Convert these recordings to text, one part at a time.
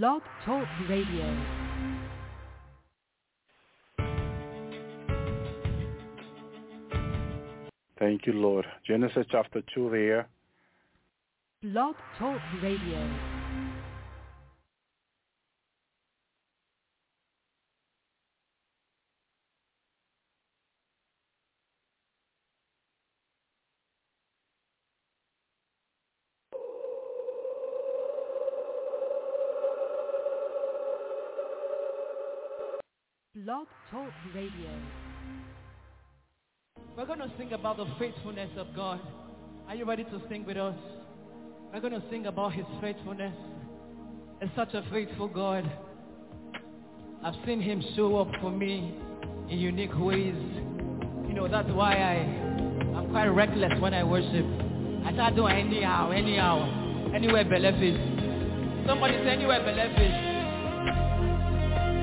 Blog Talk Radio. Thank you, Lord. Genesis chapter 2 there. Blog Talk Radio. Blog Talk Radio. We're going to sing about the faithfulness of God. Are you ready to sing with us? We're going to sing about his faithfulness. It's such a faithful God. I've seen him show up for me in unique ways. You know, that's why I, I'm quite reckless when I worship. I start doing anyhow, anyhow, anywhere belief is. Somebody say anywhere belief is.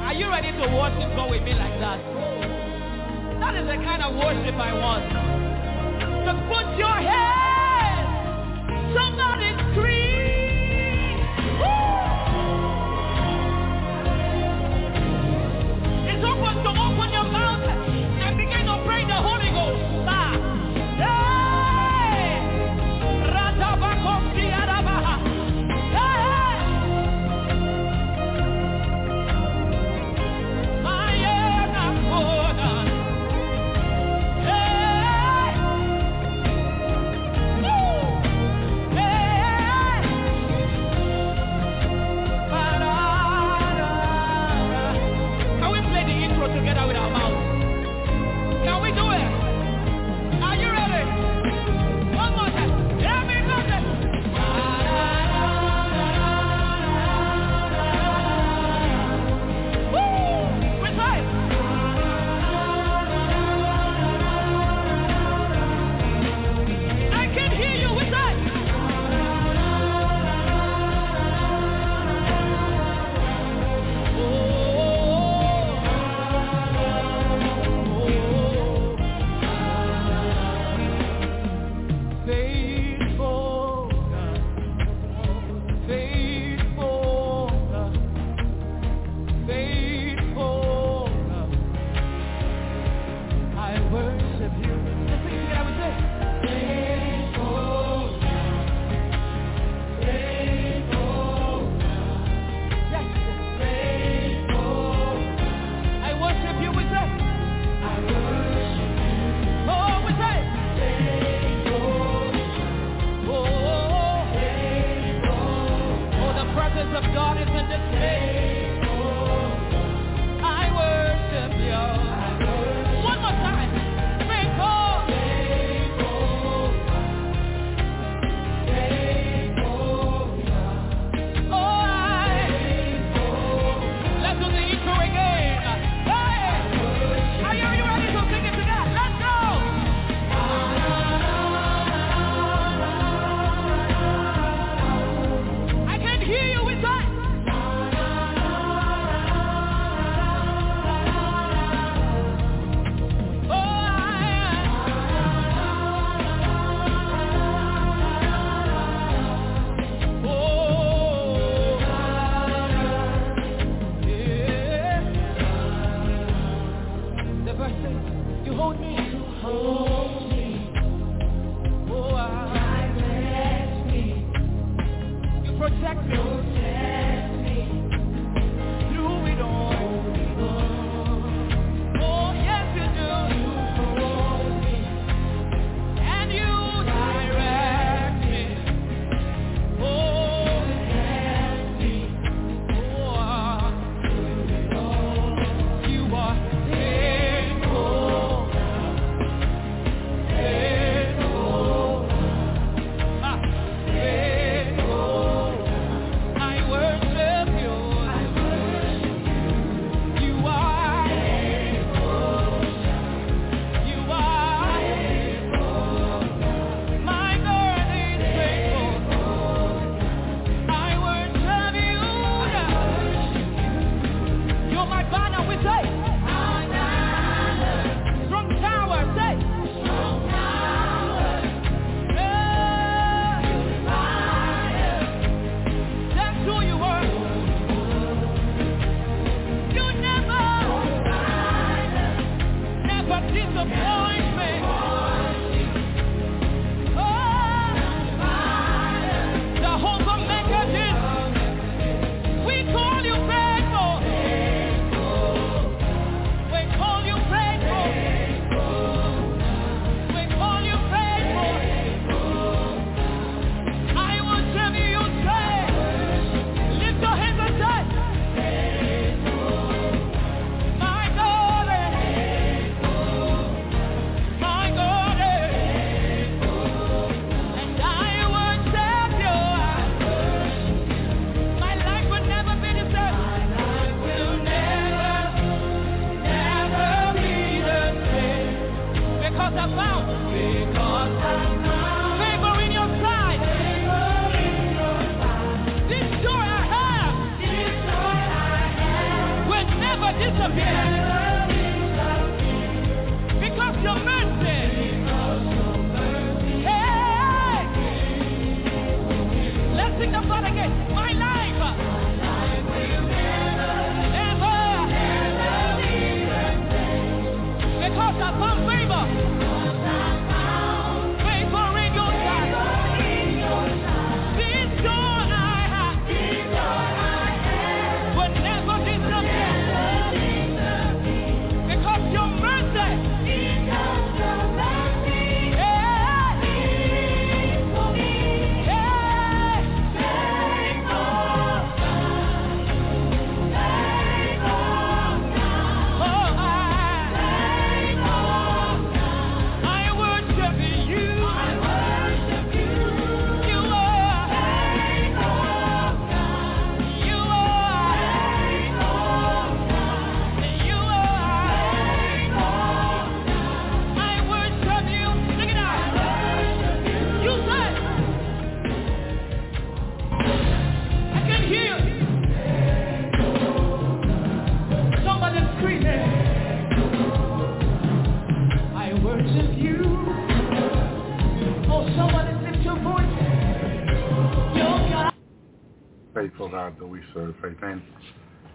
Are you ready to worship God with me like that? That is the kind of worship I want. To put your hands, somebody scream.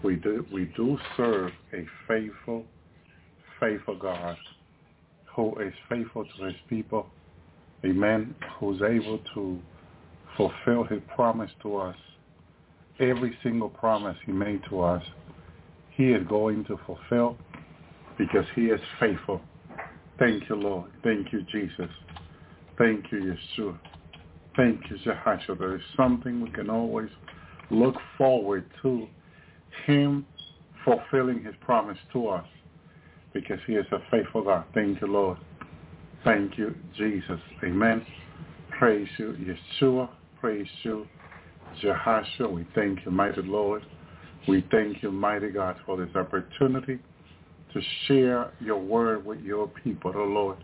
We do we do serve a faithful, faithful God who is faithful to his people. Amen. Who's able to fulfill his promise to us. Every single promise he made to us, he is going to fulfill because he is faithful. Thank you, Lord. Thank you, Jesus. Thank you, Yeshua. Thank you, Jehoshua. There is something we can always look forward to him fulfilling his promise to us because he is a faithful God. Thank you, Lord. Thank you, Jesus. Amen. Praise you, Yeshua. Praise you, Jehoshua. We thank you, mighty Lord. We thank you, mighty God, for this opportunity to share your word with your people, oh Lord.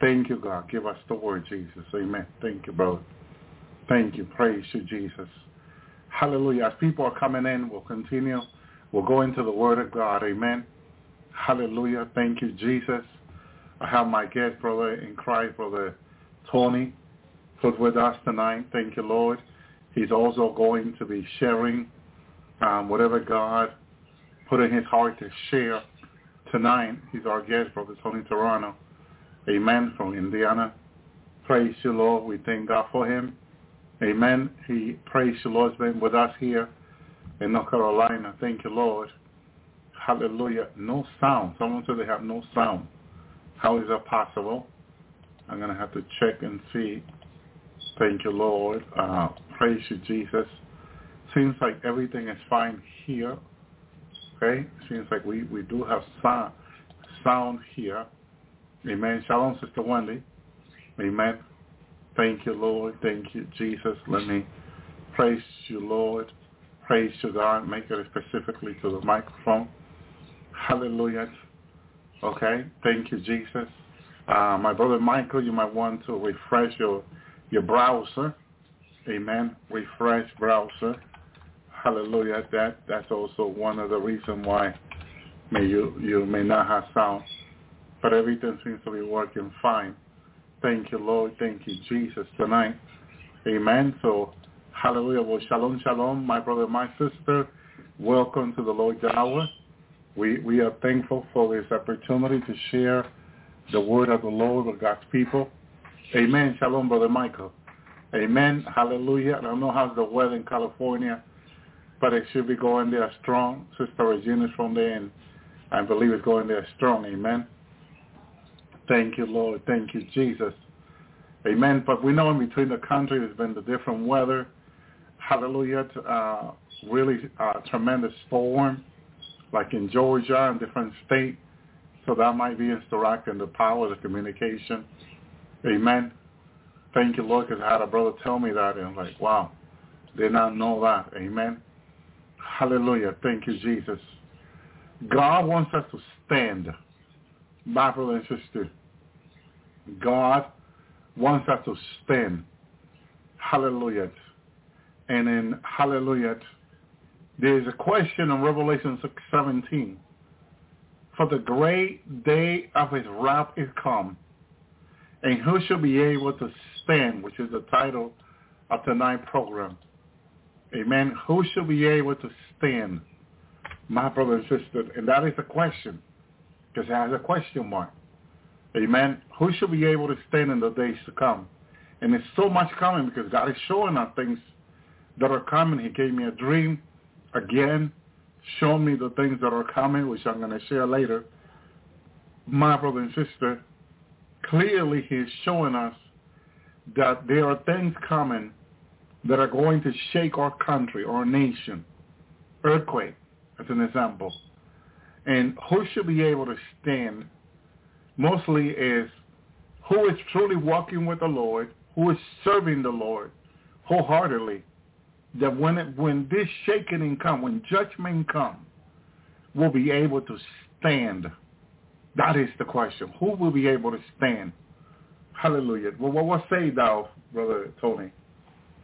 Thank you, God. Give us the word, Jesus. Amen. Thank you, brother. Thank you. Praise you, Jesus. Hallelujah. As people are coming in, we'll continue We'll go into the Word of God. Amen. Hallelujah. Thank you, Jesus. I have my guest brother in Christ, Brother Tony, who's with us tonight. Thank you, Lord. He's also going to be sharing um, whatever God put in his heart to share tonight. He's our guest, Brother Tony Toronto. Amen. From Indiana. Praise you, Lord. We thank God for him. Amen. He, praise the Lord, has been with us here in North Carolina. Thank you, Lord. Hallelujah. No sound. Someone said they have no sound. How is that possible? I'm going to have to check and see. Thank you, Lord. Uh, praise you, Jesus. Seems like everything is fine here. Okay? Seems like we, we do have sound, sound here. Amen. Shalom, Sister Wendy. Amen. Thank you, Lord. Thank you, Jesus. Let me praise you, Lord praise to God, make it specifically to the microphone. Hallelujah. Okay, thank you, Jesus. Uh, my brother Michael, you might want to refresh your your browser. Amen. Refresh browser. Hallelujah. That that's also one of the reasons why may you you may not have sound, but everything seems to be working fine. Thank you, Lord. Thank you, Jesus, tonight. Amen. So Hallelujah. Well, shalom, shalom, my brother, my sister. Welcome to the Lord's Hour. We, we are thankful for this opportunity to share the word of the Lord with God's people. Amen. Shalom, Brother Michael. Amen. Hallelujah. I don't know how's the weather in California, but it should be going there strong. Sister Regina's from there, and I believe it's going there strong. Amen. Thank you, Lord. Thank you, Jesus. Amen. But we know in between the country there's been the different weather hallelujah, uh, really uh, tremendous storm, like in Georgia and different states. So that might be interacting the power of the communication. Amen. Thank you, Lord, because I had a brother tell me that, and I'm like, wow, did not know that. Amen. Hallelujah. Thank you, Jesus. God wants us to stand. My brother and sister, God wants us to stand. Hallelujah. And in Hallelujah, there is a question in Revelation 17 for the great day of his wrath is come, and who shall be able to stand, which is the title of tonight's program. Amen. Who shall be able to stand, my brother and sister? And that is a question, because it has a question mark. Amen. Who shall be able to stand in the days to come? And there's so much coming because God is showing us things that are coming. He gave me a dream again, showing me the things that are coming, which I'm going to share later. My brother and sister, clearly he's showing us that there are things coming that are going to shake our country, our nation. Earthquake, as an example. And who should be able to stand mostly is who is truly walking with the Lord, who is serving the Lord wholeheartedly, that when it, when this shaking come, when judgment come, will be able to stand. That is the question. Who will be able to stand? Hallelujah. Well, what, what say thou, Brother Tony?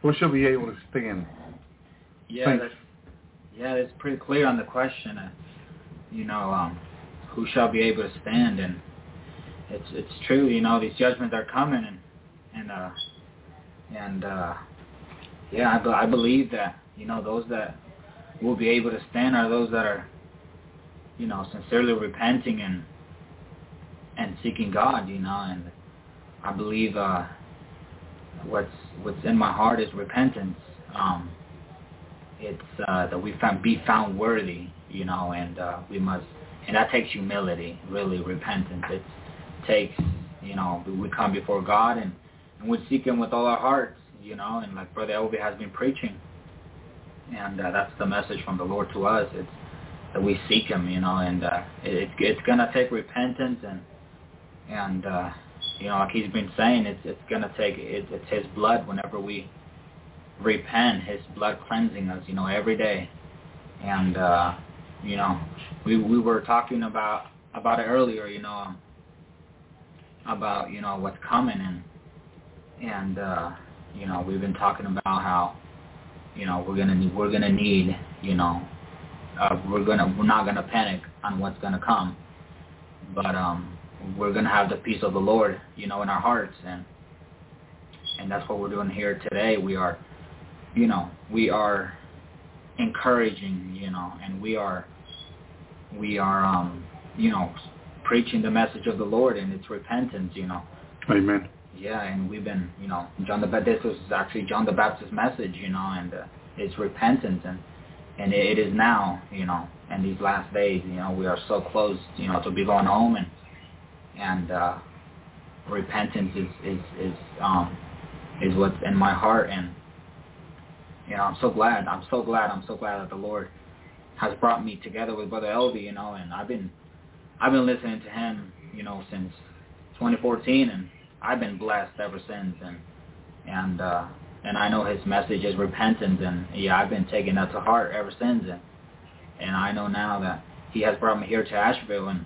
Who shall be able to stand? Yeah, that's, yeah, it's pretty clear on the question. Uh, you know, um, who shall be able to stand? And it's it's true. You know, these judgments are coming, and and uh, and uh, yeah, I, I believe that you know those that will be able to stand are those that are you know sincerely repenting and and seeking God. You know, and I believe uh, what's what's in my heart is repentance. Um, it's uh, that we found, be found worthy, you know, and uh, we must, and that takes humility, really, repentance. It takes, you know, we come before God and, and we seek Him with all our hearts, you know, and like Brother Elvi has been preaching, and uh, that's the message from the Lord to us. It's that we seek Him, you know, and uh, it, it's gonna take repentance and and uh, you know, like he's been saying, it's it's gonna take it, it's his blood whenever we repent, his blood cleansing us, you know, every day. And uh, you know, we we were talking about about it earlier, you know, about you know what's coming and and uh, you know we've been talking about how you know we're gonna we're gonna need you know uh, we're gonna we're not gonna panic on what's gonna come, but um we're to have the peace of the Lord, you know, in our hearts. And, and that's what we're doing here today. We are, you know, we are encouraging, you know, and we are, we are, um, you know, preaching the message of the Lord and it's repentance, you know. Amen. Yeah, and we've been, you know, John the Baptist was actually John the Baptist's message, you know, and uh, it's repentance and and it is now, you know, in these last days, you know, we are so close, you know, to be going home and and uh, repentance is is is um, is what's in my heart, and you know I'm so glad. I'm so glad. I'm so glad that the Lord has brought me together with Brother Elvi, you know, and I've been I've been listening to him, you know, since 2014, and I've been blessed ever since, and and uh, and I know his message is repentance, and yeah, I've been taking that to heart ever since, and and I know now that he has brought me here to Asheville, and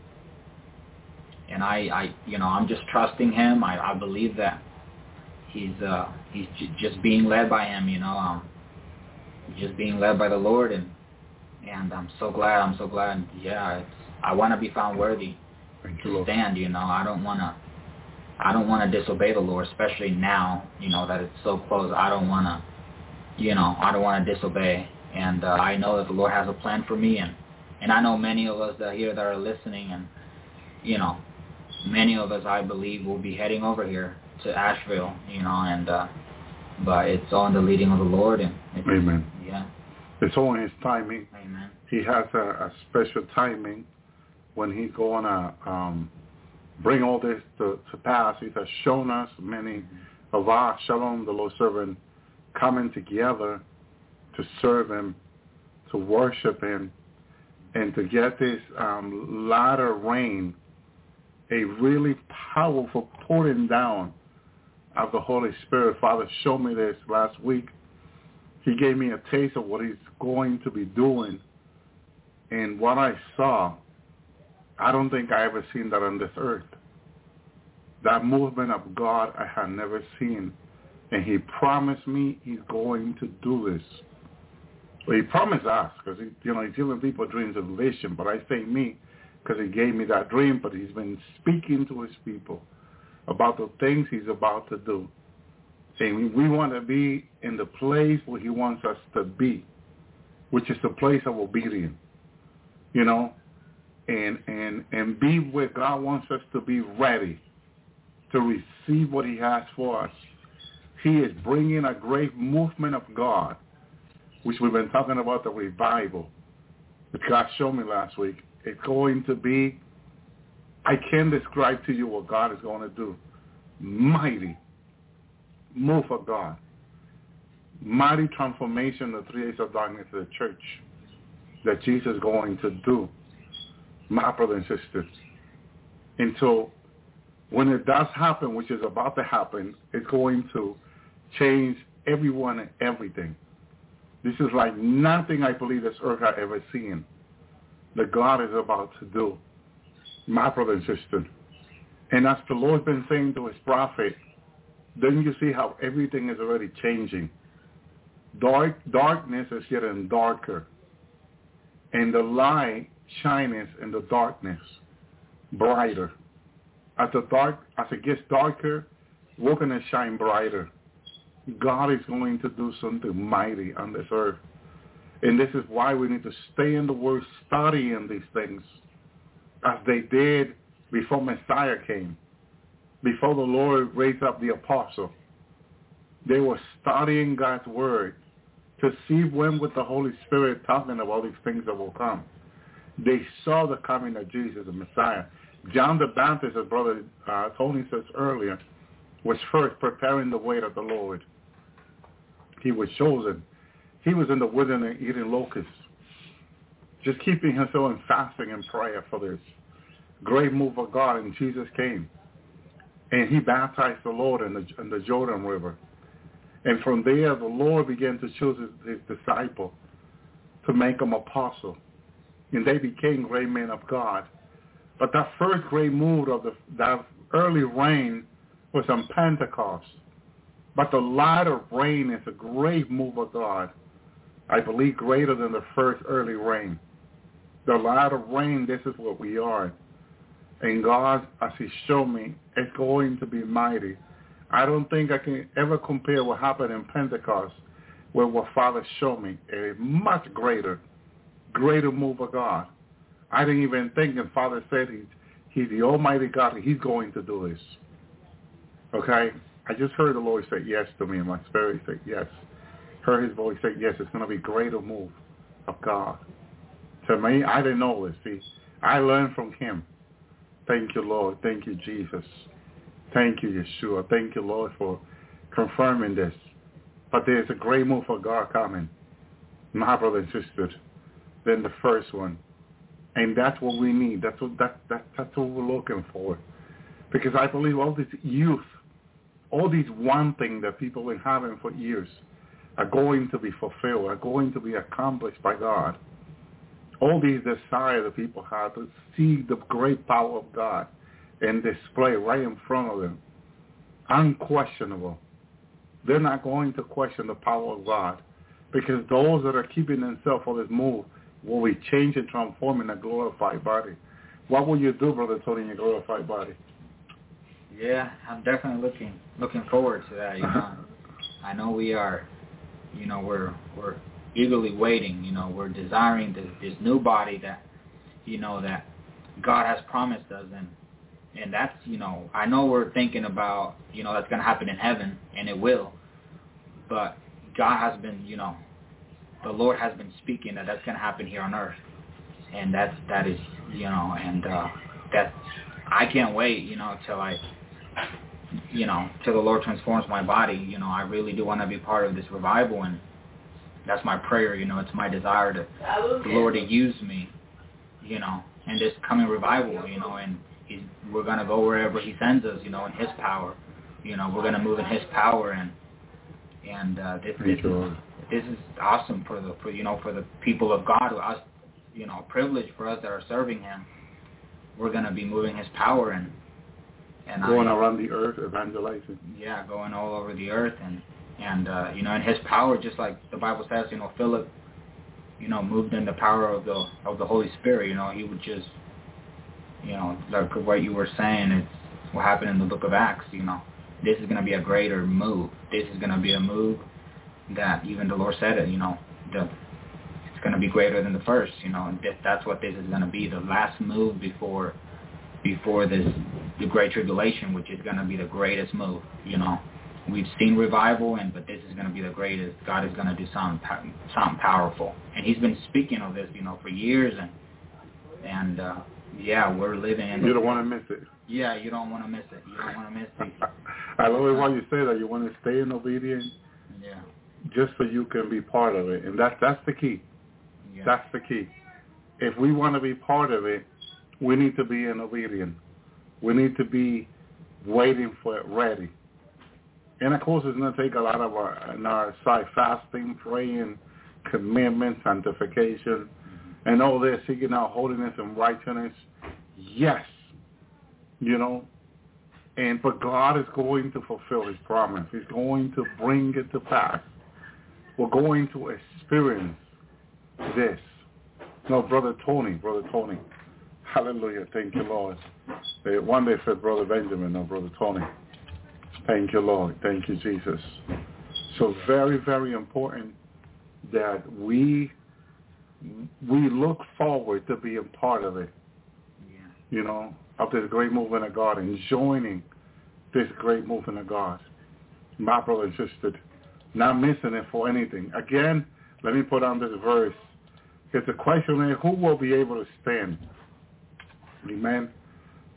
and I, I, you know, I'm just trusting him. I, I believe that he's, uh, he's j- just being led by him. You know, um, just being led by the Lord, and and I'm so glad. I'm so glad. Yeah, it's, I want to be found worthy Thank to you, stand. You know, I don't want to. I don't want to disobey the Lord, especially now. You know that it's so close. I don't want to. You know, I don't want to disobey, and uh, I know that the Lord has a plan for me, and and I know many of us that here that are listening, and you know, many of us, I believe, will be heading over here to Asheville, you know, and uh, but it's all in the leading of the Lord, and it's, Amen. yeah, It's all in his timing. amen, He has a, a special timing when he's going to um, bring all this to, to pass. He has shown us many of our Shalom, the Lord servant, coming together to serve him, to worship him, and to get this um, latter rain, a really powerful pouring down of the Holy Spirit. Father showed me this last week. He gave me a taste of what he's going to be doing. And what I saw, I don't think I ever seen that on this earth. That movement of God I had never seen. And he promised me he's going to do this. Well, he promised us because, you know, he's giving people dreams of vision. But I say me because he gave me that dream, but he's been speaking to his people about the things he's about to do. Saying we want to be in the place where he wants us to be, which is the place of obedience. You know, and and and be where God wants us to be ready to receive what he has for us. He is bringing a great movement of God, which we've been talking about the revival, that God showed me last week. It's going to be, I can't describe to you what God is going to do. Mighty move of God. Mighty transformation of the three days of darkness of the church that Jesus is going to do, my brothers and sisters. And so when it does happen, which is about to happen, it's going to change everyone and everything. This is like nothing I believe this earth has ever seen that God is about to do, my brother and sister. And as the Lord's been saying to his prophet, then you see how everything is already changing. Dark darkness is getting darker. And the light shines in the darkness brighter. As the dark as it gets darker, we're gonna shine brighter. God is going to do something mighty on this earth. And this is why we need to stay in the Word, studying these things as they did before Messiah came, before the Lord raised up the apostle. They were studying God's Word to see when with the Holy Spirit talking about these things that will come. They saw the coming of Jesus, the Messiah. John the Baptist, as Brother uh, Tony says earlier, was first preparing the way of the Lord. He was chosen he was in the wilderness eating locusts, just keeping himself in fasting and prayer for this great move of God. And Jesus came, and he baptized the Lord in the, in the Jordan River. And from there, the Lord began to choose his, his disciple to make them apostle. And they became great men of God. But that first great move of the, that early rain was on Pentecost. But the latter rain is a great move of God. I believe greater than the first early rain. The latter rain, this is what we are. And God, as he showed me, is going to be mighty. I don't think I can ever compare what happened in Pentecost with what Father showed me. A much greater, greater move of God. I didn't even think, and Father said he's, he's the Almighty God, and he's going to do this. Okay? I just heard the Lord say yes to me, and my spirit said yes heard his voice say, yes, it's going to be greater move of God. To me, I didn't know this. See, I learned from him. Thank you, Lord. Thank you, Jesus. Thank you, Yeshua. Thank you, Lord, for confirming this. But there's a great move of God coming, my brother and sister, than the first one. And that's what we need. That's what that, that that's what we're looking for. Because I believe all this youth, all these one thing that people have been having for years, are going to be fulfilled, are going to be accomplished by God. All these desires that people have to see the great power of God and display right in front of them, unquestionable. They're not going to question the power of God because those that are keeping themselves for this move will be changed and transformed in a glorified body. What will you do, Brother Tony, in your glorified body? Yeah, I'm definitely looking looking forward to that. You know, I know we are you know, we're we're eagerly waiting. You know, we're desiring this, this new body that, you know, that God has promised us, and and that's you know, I know we're thinking about you know that's going to happen in heaven, and it will, but God has been, you know, the Lord has been speaking that that's going to happen here on earth, and that's that is you know, and uh, that I can't wait, you know, till I you know, till the Lord transforms my body, you know, I really do want to be part of this revival, and that's my prayer. You know, it's my desire to the Lord to use me, you know, in this coming revival. You know, and he's we're gonna go wherever He sends us. You know, in His power. You know, we're gonna move in His power, and and uh, this this is, this is awesome for the for you know for the people of God, us, you know, privilege for us that are serving Him. We're gonna be moving His power and and going I, around the earth evangelizing. Yeah, going all over the earth and and uh, you know, in his power, just like the Bible says, you know, Philip, you know, moved in the power of the of the Holy Spirit. You know, he would just you know, like what you were saying, it's what happened in the book of Acts, you know. This is going to be a greater move. This is going to be a move that even the Lord said it, you know, the, it's going to be greater than the first, you know, and that's what this is going to be, the last move before before this the great tribulation, which is going to be the greatest move, you know. We've seen revival, and but this is going to be the greatest. God is going to do something something powerful, and He's been speaking of this, you know, for years, and and uh, yeah, we're living in. You don't want to miss it. Yeah, you don't want to miss it. You don't want to miss it. I love it why you say that. You want to stay in obedience. Yeah. Just so you can be part of it, and that's that's the key. Yeah. That's the key. If we want to be part of it, we need to be in obedience. We need to be waiting for it ready. And of course, it's going to take a lot of our, in our side fasting, praying, commitment, sanctification, and all this, seeking out holiness and righteousness. Yes, you know, and but God is going to fulfill His promise. He's going to bring it to pass. We're going to experience this. No, brother Tony, brother Tony. Hallelujah. Thank you, Lord. One day said brother Benjamin, no, brother Tony. Thank you, Lord. Thank you, Jesus. So very, very important that we we look forward to being part of it. Yeah. You know, of this great movement of God and joining this great movement of God. My brother and sister, not missing it for anything. Again, let me put on this verse. It's a question who will be able to stand? Amen.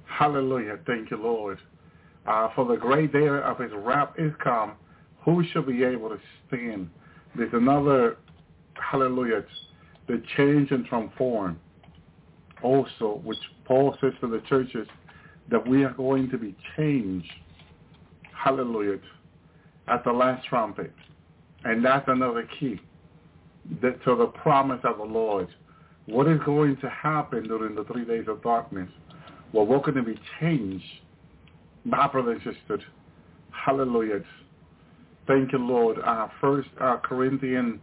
Hallelujah. Thank you, Lord. Uh, for the great day of his wrath is come. Who shall be able to stand? There's another, hallelujah, the change and transform also, which Paul says to the churches, that we are going to be changed, hallelujah, at the last trumpet. And that's another key that, to the promise of the Lord. What is going to happen during the three days of darkness? Well, we're going to be changed. My brother and sister, hallelujah. Thank you, Lord. Uh, First uh, Corinthians,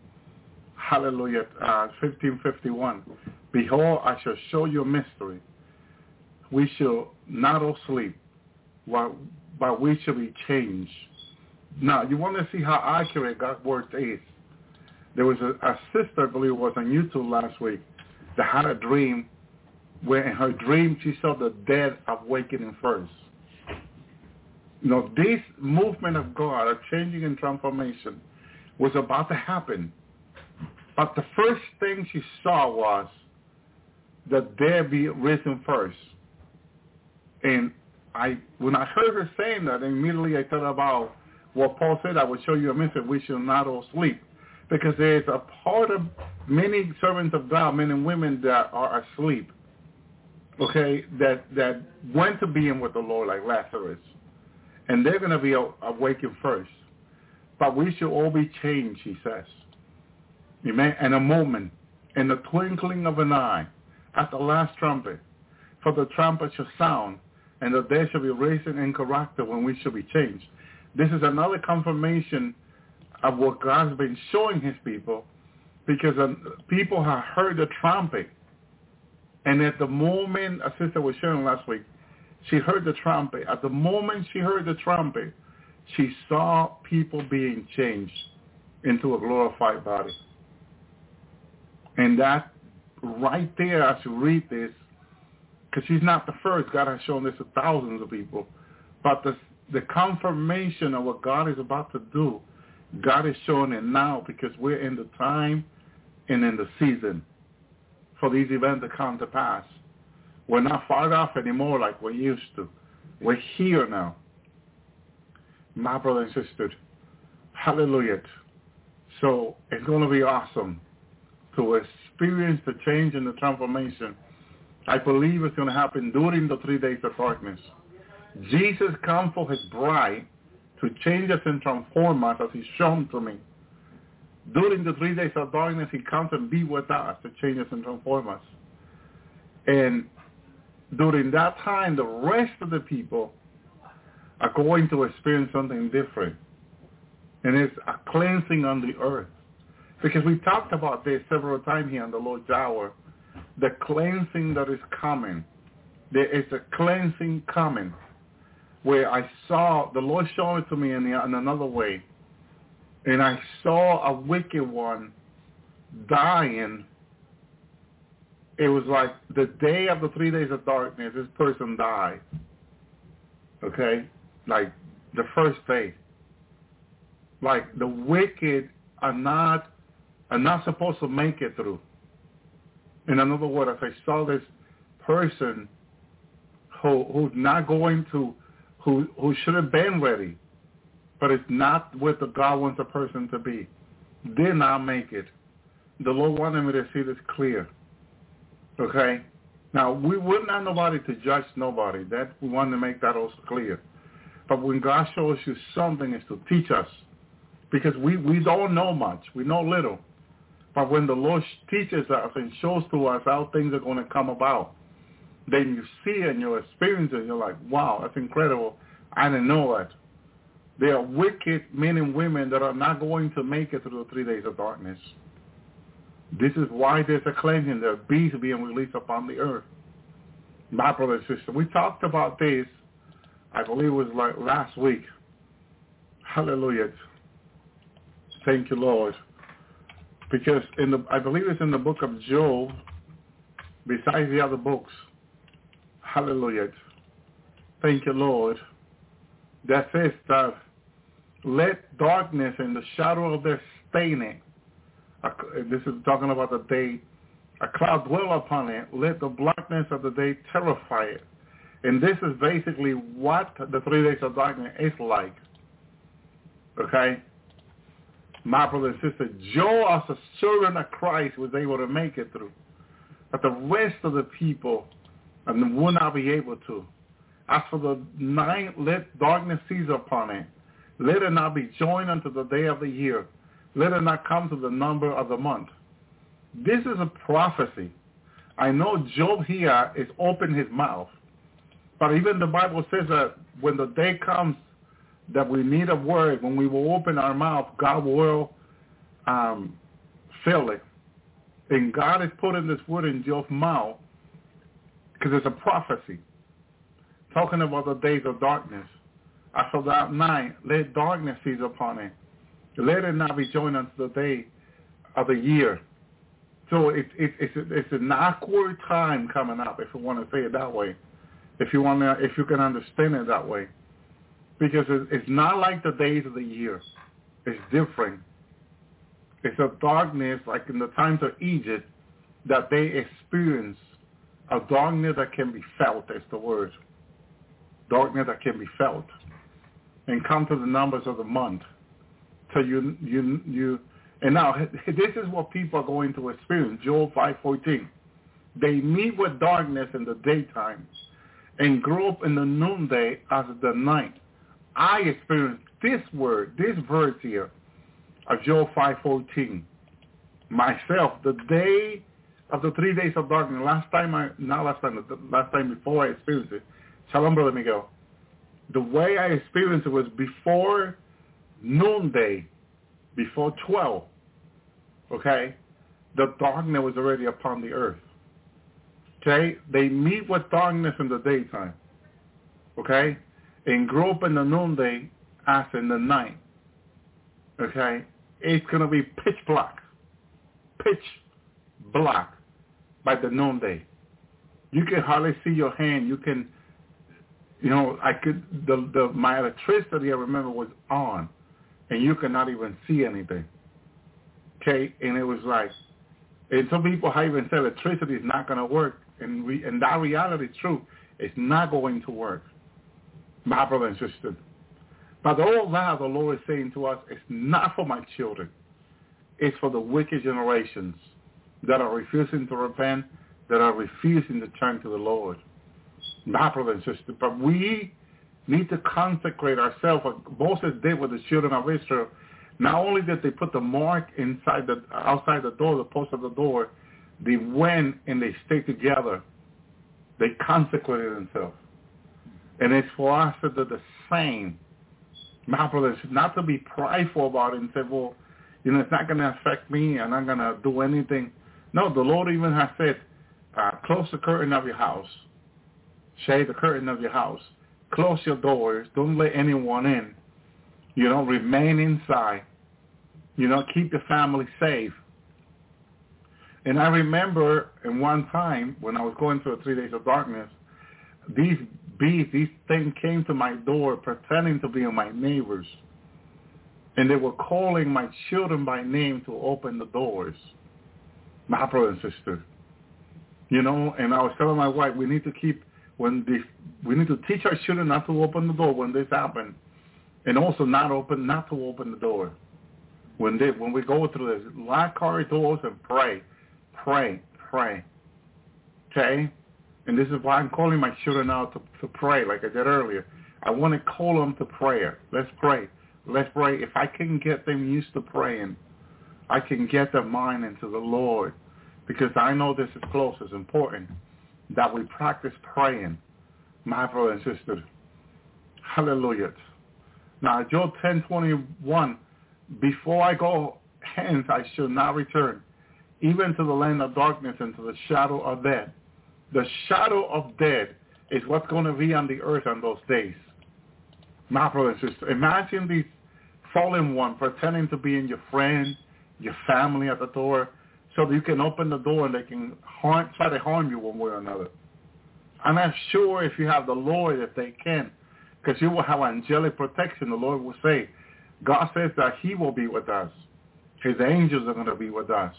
hallelujah, uh, 1551. Behold, I shall show you a mystery. We shall not all sleep, but, we shall be changed. Now, you want to see how accurate God's word is. There was a, a sister, I believe it was on YouTube last week, that had a dream where in her dream she saw the dead awakening first. You know, this movement of God, a changing and transformation, was about to happen. But the first thing she saw was that dead be risen first. And I, when I heard her saying that, immediately I thought about what Paul said, I will show you a mystery, we shall not all sleep. Because there is a part of many servants of God, men and women that are asleep, okay, that, that went to being with the Lord like Lazarus. And they're going to be awakened first. But we shall all be changed, he says. Amen. In a moment, in the twinkling of an eye, at the last trumpet. For the trumpet shall sound, and the dead shall be raised incorruptible, when we shall be changed. This is another confirmation of what God's been showing his people, because people have heard the trumpet. And at the moment, a sister was sharing last week, she heard the trumpet. At the moment she heard the trumpet, she saw people being changed into a glorified body. And that right there as you read this, because she's not the first. God has shown this to thousands of people. But the, the confirmation of what God is about to do, God is showing it now because we're in the time and in the season for these events to come to pass. We're not far off anymore like we used to. We're here now. My brother and sister, hallelujah. So it's going to be awesome to experience the change and the transformation. I believe it's going to happen during the three days of darkness. Jesus comes for his bride to change us and transform us as he's shown to me. During the three days of darkness, he comes and be with us to change us and transform us. And during that time, the rest of the people are going to experience something different. And it's a cleansing on the earth. Because we talked about this several times here on the Lord's Hour, the cleansing that is coming There is a cleansing coming where I saw, the Lord showed it to me in, the, in another way, and I saw a wicked one dying. It was like the day of the three days of darkness, this person died. Okay? Like the first day. Like the wicked are not are not supposed to make it through. In another word, if I saw this person who who's not going to who who should have been ready, but it's not what the God wants a person to be, did not make it. The Lord wanted me to see this clear. Okay? Now we would not nobody to judge nobody. That we want to make that also clear. But when God shows you something, it's to teach us, because we we don't know much. We know little. But when the Lord teaches us and shows to us how things are going to come about, then you see and you experience it. And you're like, wow, that's incredible. I didn't know that. There are wicked men and women that are not going to make it through the three days of darkness. This is why there's a cleansing. There are beasts being released upon the earth. My brother and sister, we talked about this, I believe it was like last week. Hallelujah. Thank you, Lord. Because in the, I believe it's in the book of Job, besides the other books. Hallelujah. Thank you, Lord. That says that let darkness and the shadow of their staining this is talking about the day a cloud dwell upon it. Let the blackness of the day terrify it. And this is basically what the three days of darkness is like. Okay? My brother and sister, Job as a servant of Christ was able to make it through. But the rest of the people and will not be able to. As for the night, let darkness seize upon it. Let it not be joined unto the day of the year. Let it not come to the number of the month. This is a prophecy. I know Job here is open his mouth. But even the Bible says that when the day comes that we need a word, when we will open our mouth, God will um, fill it. And God is putting this word in Job's mouth because it's a prophecy talking about the days of darkness. I saw that night, let darkness seize upon it. Let it not be joined unto the day of the year. So it, it, it's it's an awkward time coming up, if you want to say it that way. If you want to, if you can understand it that way, because it's not like the days of the year. It's different. It's a darkness like in the times of Egypt that they experience a darkness that can be felt. Is the word. Darkness that can be felt, and come to the numbers of the month. So you you you and now this is what people are going to experience. Joel five fourteen. They meet with darkness in the daytime and grow up in the noonday as the night. I experienced this word, this verse here of Joel five fourteen. Myself, the day of the three days of darkness. Last time I not last time, the last time before I experienced it. Shalom, brother Miguel. The way I experienced it was before noonday, before 12, okay, the darkness was already upon the earth. Okay? They meet with darkness in the daytime. Okay? And grow up in the noonday as in the night. Okay? It's going to be pitch black. Pitch black by the noonday. You can hardly see your hand. You can, you know, I could, the, the, my electricity I remember was on and you cannot even see anything. Okay, and it was like, and some people have even said electricity is not going to work, and we, and that reality is true. It's not going to work, my brother and sister. But all that the Lord is saying to us is not for my children. It's for the wicked generations that are refusing to repent, that are refusing to turn to the Lord. My brother and sister. But we need to consecrate ourselves, Moses did with the children of Israel. Not only did they put the mark inside the outside the door, the post of the door, they went and they stayed together. They consecrated themselves. And it's for us to do the same. My brothers, not to be prideful about it and say, well, you know, it's not going to affect me. I'm not going to do anything. No, the Lord even has said, uh, close the curtain of your house Shade the curtain of your house. Close your doors. Don't let anyone in. You know, remain inside. You know, keep your family safe. And I remember in one time when I was going through a three days of darkness, these these things came to my door pretending to be my neighbors. And they were calling my children by name to open the doors. My brother and sister. You know, and I was telling my wife, we need to keep, when this, we need to teach our children not to open the door when this happens. And also not open, not to open the door. When they, when we go through this, lock our doors and pray. Pray, pray. Okay? And this is why I'm calling my children out to, to pray, like I did earlier. I want to call them to prayer. Let's pray. Let's pray. If I can get them used to praying, I can get their mind into the Lord. Because I know this is close. It's important that we practice praying, my brother and sister. Hallelujah. Now, Job 10:21, before I go hence, I shall not return, even to the land of darkness and to the shadow of death. The shadow of death is what's going to be on the earth on those days. My brother and sister, imagine these fallen one pretending to be in your friend, your family at the door, so that you can open the door and they can harm, try to harm you one way or another. I'm not sure if you have the Lord, if they can, because you will have angelic protection. The Lord will say, God says that he will be with us. His angels are going to be with us.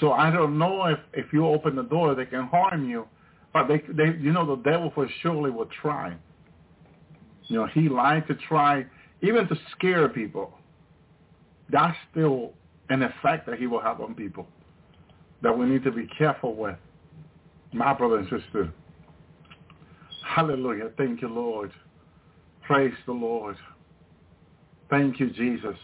So I don't know if, if you open the door, they can harm you. But they, they, you know, the devil for surely will try. You know, he lied to try, even to scare people. That's still an effect that he will have on people that we need to be careful with. My brother and sister. Hallelujah. Thank you, Lord. Praise the Lord. Thank you, Jesus.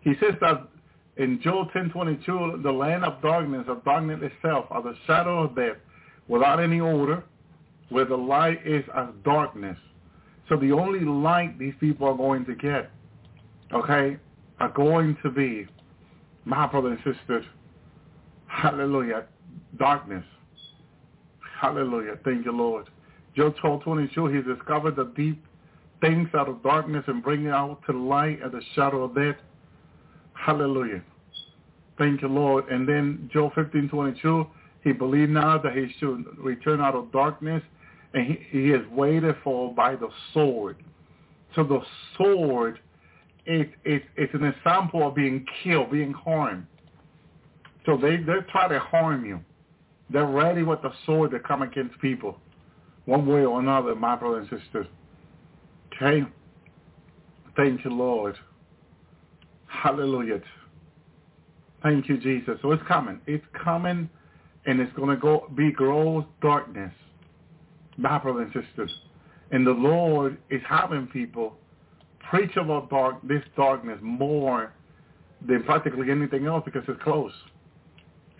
He says that in Job 10:22, the land of darkness, of darkness itself, of the shadow of death, without any order, where the light is as darkness. So the only light these people are going to get, okay, are going to be, my brother and sister, hallelujah, darkness. Hallelujah. Thank you, Lord. Job 12, 22, he discovered the deep things out of darkness and bring it out to light at the shadow of death. Hallelujah. Thank you, Lord. And then Job 15:22, he believed now that he should return out of darkness, and he, he is waited for by the sword. So the sword is, is, is an example of being killed, being harmed. So they, they try to harm you. They're ready with the sword to come against people, one way or another, my brothers and sisters. Okay? Thank you, Lord. Hallelujah. Thank you, Jesus. So it's coming. It's coming, and it's going to go be gross darkness, my brothers and sisters. And the Lord is having people preach about dark, this darkness more than practically anything else because it's close.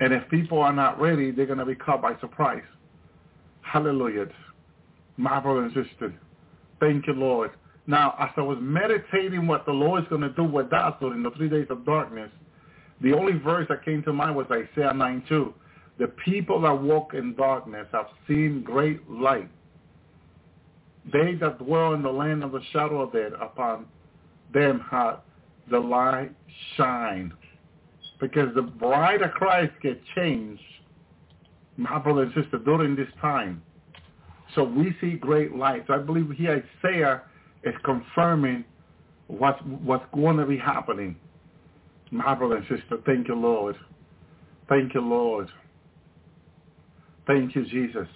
And if people are not ready, they're going to be caught by surprise. Hallelujah. My brother and sister. Thank you, Lord. Now, as I was meditating what the Lord is going to do with us during the three days of darkness, the only verse that came to mind was Isaiah 9 2. The people that walk in darkness have seen great light. They that dwell in the land of the shadow of death, upon them had the light shine. Because the bride of Christ get changed, my brother and sister, during this time. So we see great light. So I believe here Isaiah is confirming what's, what's going to be happening. My brother and sister, thank you, Lord. Thank you, Lord. Thank you, Jesus.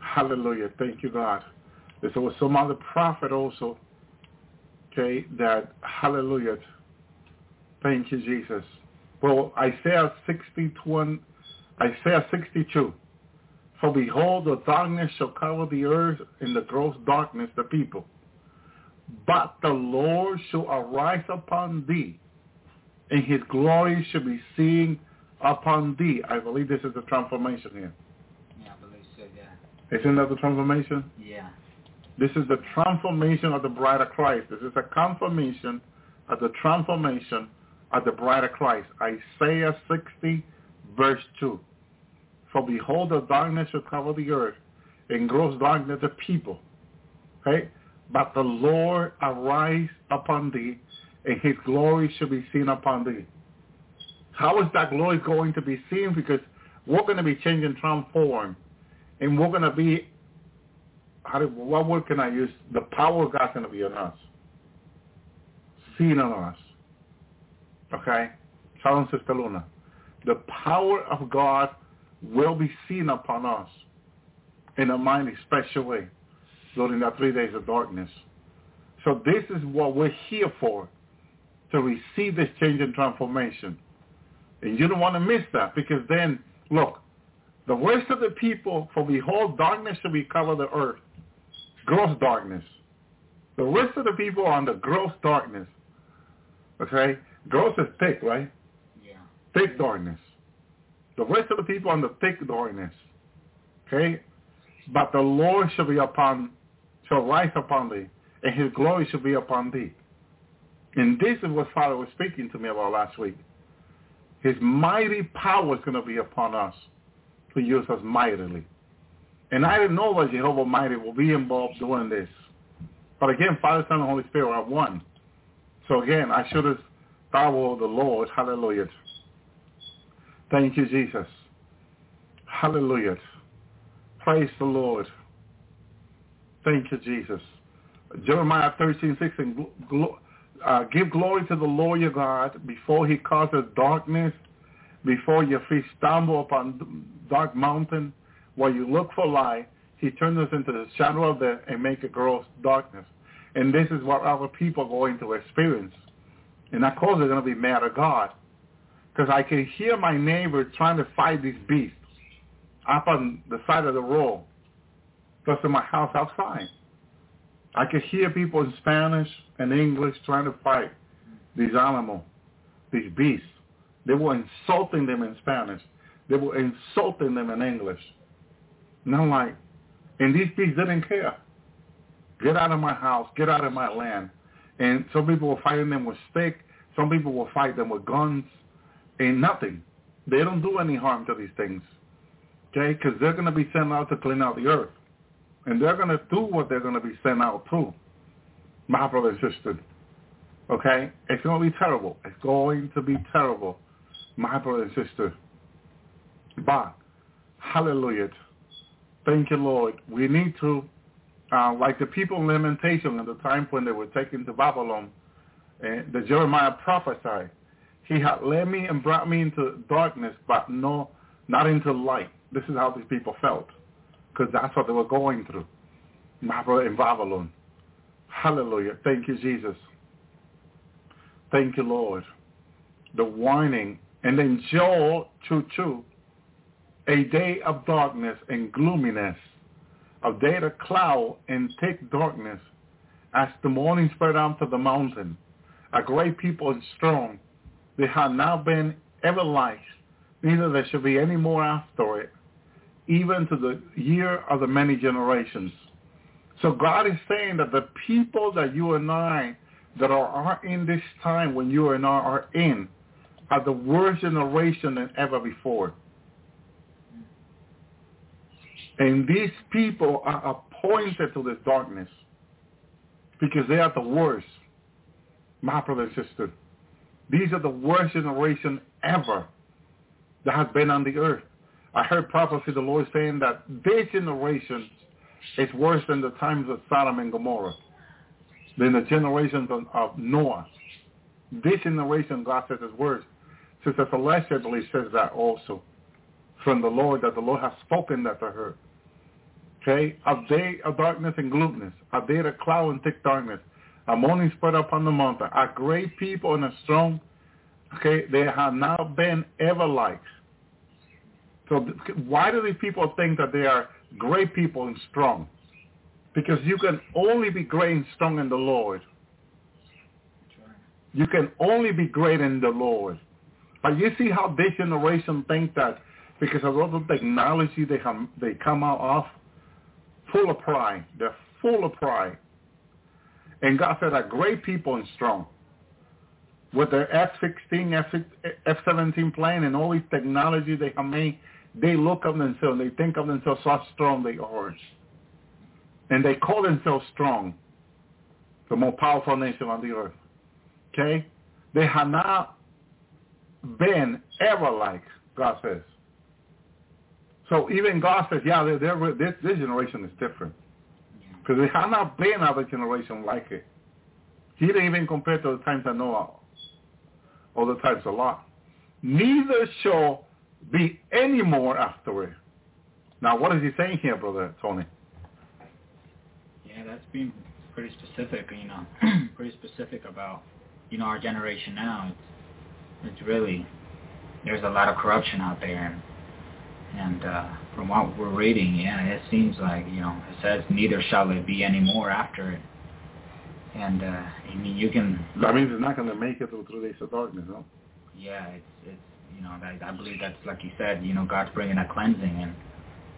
Hallelujah. Thank you, God. There was some other prophet also, okay, that, hallelujah. Thank you, Jesus. Well, Isaiah 61, Isaiah 62. For behold, the darkness shall cover the earth, and the gross darkness the people. But the Lord shall arise upon thee, and his glory shall be seen upon thee. I believe this is the transformation here. Yeah, I believe so, Isn't that the transformation? Yeah. This is the transformation of the bride of Christ. This is a confirmation of the transformation of the bride of Christ. Isaiah 60, verse 2. For behold, the darkness shall cover the earth, and gross darkness the people. Okay? But the Lord arise upon thee, and his glory shall be seen upon thee. How is that glory going to be seen? Because we're going to be changing transform, and we're going to be, how do, what word can I use? The power of God's going to be on us, seen on us. Okay? Challenge Sister Luna. The power of God will be seen upon us in a mighty special way during the three days of darkness. So this is what we're here for, to receive this change and transformation. And you don't want to miss that because then, look, the rest of the people, for behold, darkness shall be cover the earth. Gross darkness. The rest of the people are under gross darkness. Okay? Gross is thick, right? Yeah. Thick darkness. The rest of the people under thick darkness. Okay? But the Lord shall be upon, shall rise upon thee, and his glory shall be upon thee. And this is what Father was speaking to me about last week. His mighty power is going to be upon us to use us mightily. And I didn't know that Jehovah Mighty will be involved doing this. But again, Father, Son, and Holy Spirit are one. So again, I should have thought the Lord. Hallelujah. Thank you, Jesus. Hallelujah. Praise the Lord. Thank you, Jesus. Jeremiah 13, 6, and uh, give glory to the Lord your God before he causes darkness, before your feet stumble upon dark mountain, while you look for light, he turns us into the shadow of death and make it gross darkness. And this is what our people are going to experience. And of course they're going to be mad at God. Because I can hear my neighbor trying to fight these beasts up on the side of the road, plus in my house outside. I could hear people in Spanish and English trying to fight these animals, these beasts. They were insulting them in Spanish. They were insulting them in English. And I'm like, and these beasts didn't care. Get out of my house. Get out of my land. And some people were fighting them with sticks. Some people will fight them with guns. And nothing. They don't do any harm to these things. Okay? Because they're going to be sent out to clean out the earth. And they're going to do what they're going to be sent out to. My brother and sister. Okay? It's going to be terrible. It's going to be terrible. My brother and sister. But, hallelujah. Thank you, Lord. We need to, uh, like the people in Lamentation at the time when they were taken to Babylon, and the Jeremiah prophesied, he had led me and brought me into darkness, but no, not into light. This is how these people felt, because that's what they were going through. My brother in Babylon. Hallelujah. Thank you, Jesus. Thank you, Lord. The warning. And then Joel 2.2, a day of darkness and gloominess, a day of cloud and thick darkness, as the morning spread out to the mountain. A great people and strong, they have now been ever like, neither there shall be any more after it, even to the year of the many generations. So God is saying that the people that you and I that are in this time when you and I are in are the worst generation than ever before. And these people are appointed to this darkness because they are the worst. My brother and sister, these are the worst generation ever that has been on the earth. I heard prophecy the Lord saying that this generation is worse than the times of Sodom and Gomorrah, than the generations of, of Noah. This generation, God says, is worse. Sister Celeste, I believe, says that also from the Lord, that the Lord has spoken that to her. Okay? A day of darkness and gloominess, a day of cloud and thick darkness, a morning spread upon the mountain, a great people and a strong, okay, they have now been ever like. So why do these people think that they are great people and strong? Because you can only be great and strong in the Lord. You can only be great in the Lord. But you see how this generation think that because of all the technology they come, they come out of, full of pride. They're full of pride. And God said, "A great people and strong." With their F-16, F-17 plane and all these technology they have made, they look of themselves, they think of themselves how strong they are. And they call themselves strong, the more powerful nation on the earth. Okay? They have not been ever like, God says. So even God says, yeah, they're, they're, this, this generation is different. Because they have not been other generation like it. He didn't even compare to the times of Noah or the times of Lot. Neither shall be any more after it. Now, what is he saying here, Brother Tony? Yeah, that's being pretty specific, you know, pretty specific about, you know, our generation now. It's, it's really, there's a lot of corruption out there. And uh, from what we're reading, yeah, it seems like, you know, it says, neither shall it be any more after it. And, uh, I mean, you can... That means it's not going to make it through three days of darkness, no? Yeah, it's, it's you know, I, I believe that's, like you said, you know, God's bringing a cleansing and,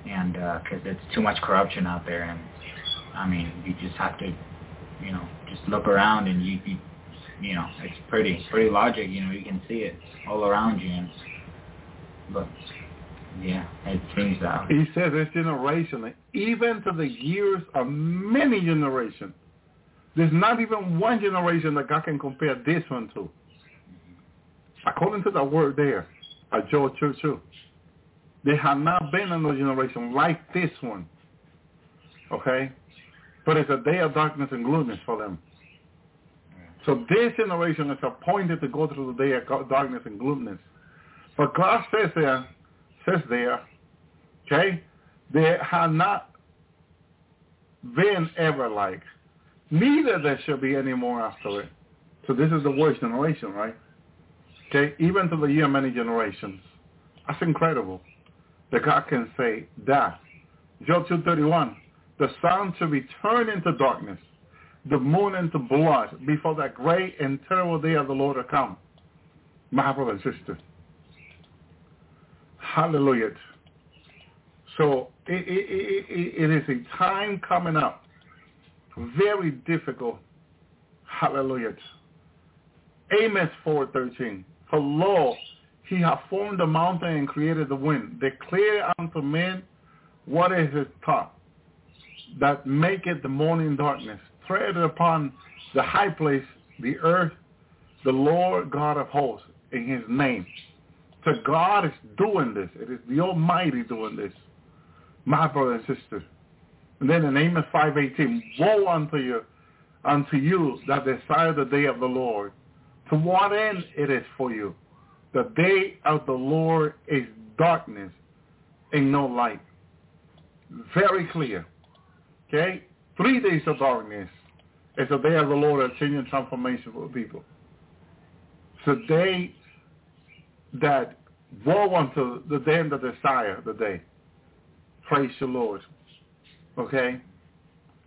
and, uh, cause it's too much corruption out there. And, I mean, you just have to, you know, just look around and you, you, you know, it's pretty, pretty logic, you know, you can see it all around you. And, but yeah, it seems that. He says this generation, even to the years of many generations, there's not even one generation that God can compare this one to. According to the word there, at Joel 2 2. There have not been another generation like this one. Okay? But it's a day of darkness and gloominess for them. So this generation is appointed to go through the day of darkness and gloominess. But God says there, says there, okay, there have not been ever like, neither there shall be any more after it. So this is the worst generation, right? Okay, even to the year many generations. That's incredible that God can say that. Joel 2.31, the sun shall be turned into darkness, the moon into blood, before that great and terrible day of the Lord will come. My brother and sister. Hallelujah. So it, it, it, it is a time coming up, very difficult. Hallelujah. Amos 4.13. For lo, he hath formed the mountain and created the wind. Declare unto men what is his thought, that maketh the morning darkness. Tread upon the high place, the earth, the Lord God of hosts, in his name. So God is doing this. It is the Almighty doing this. My brother and sister. And then in Amos 5.18, Woe unto you, unto you that desire the day of the Lord. To what end it is for you? The day of the Lord is darkness and no light. Very clear. Okay? Three days of darkness is the day of the Lord of change and transformation for the people. A day that woe unto the day that desire the day. Praise the Lord. Okay?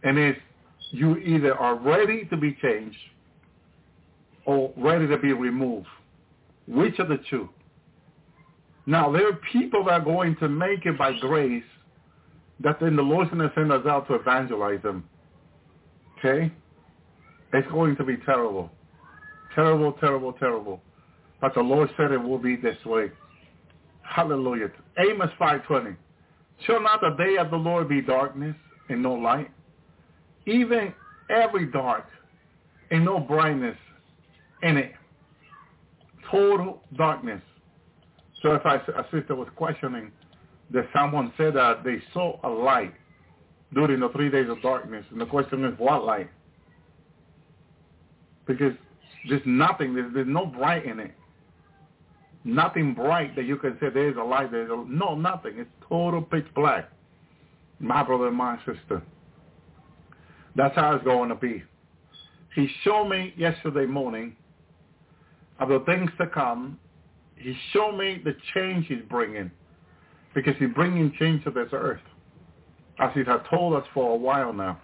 And if you either are ready to be changed or ready to be removed, which of the two? Now, there are people that are going to make it by grace that then the Lord's going to send us out to evangelize them. Okay? It's going to be terrible. Terrible, terrible, terrible. But the Lord said it will be this way. Hallelujah. Amos 5.20. Shall not the day of the Lord be darkness and no light? Even every dark and no brightness in it. Total darkness. So if I, a sister was questioning that someone said that they saw a light during the three days of darkness, and the question is, what light? Because there's nothing, there's, there's no bright in it. Nothing bright that you can say there's a light. There's a, no, nothing. It's total pitch black. My brother and my sister. That's how it's going to be. He showed me yesterday morning of the things to come. He showed me the change he's bringing because he's bringing change to this earth as he has told us for a while now.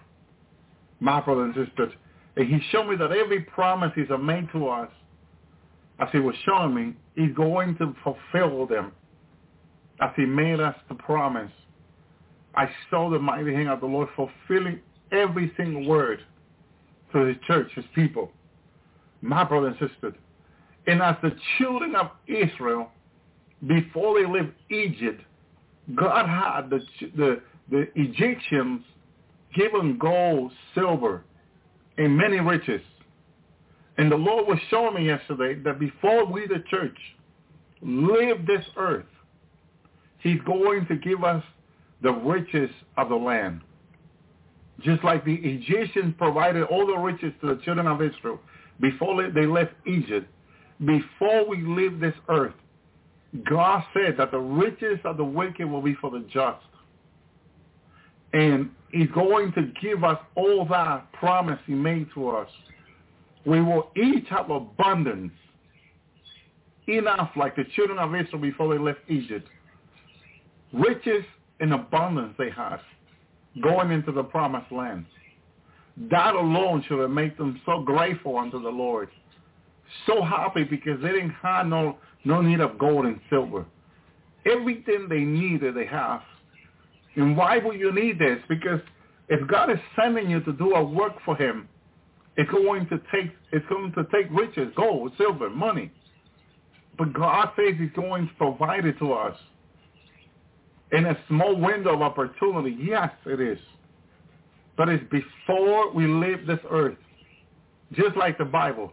My brothers and sisters, and he showed me that every promise he's made to us, as he was showing me, he's going to fulfill them as he made us the promise. I saw the mighty hand of the Lord fulfilling every single word to his church, his people. My brothers and sisters, and as the children of Israel, before they left Egypt, God had the the the Egyptians given gold, silver, and many riches. And the Lord was showing me yesterday that before we, the church, leave this earth, he's going to give us the riches of the land. Just like the Egyptians provided all the riches to the children of Israel before they left Egypt, before we leave this earth, God said that the riches of the wicked will be for the just. And he's going to give us all that promise he made to us. We will each have abundance, enough like the children of Israel before they left Egypt. Riches and abundance they had going into the promised land. That alone should have made them so grateful unto the Lord. So happy because they didn't have no, no need of gold and silver. Everything they needed, they have. And why would you need this? Because if God is sending you to do a work for him, it's going to take it's going to take riches, gold, silver, money. But God says he's going to provide it to us. In a small window of opportunity, yes, it is. But it's before we leave this earth. Just like the Bible.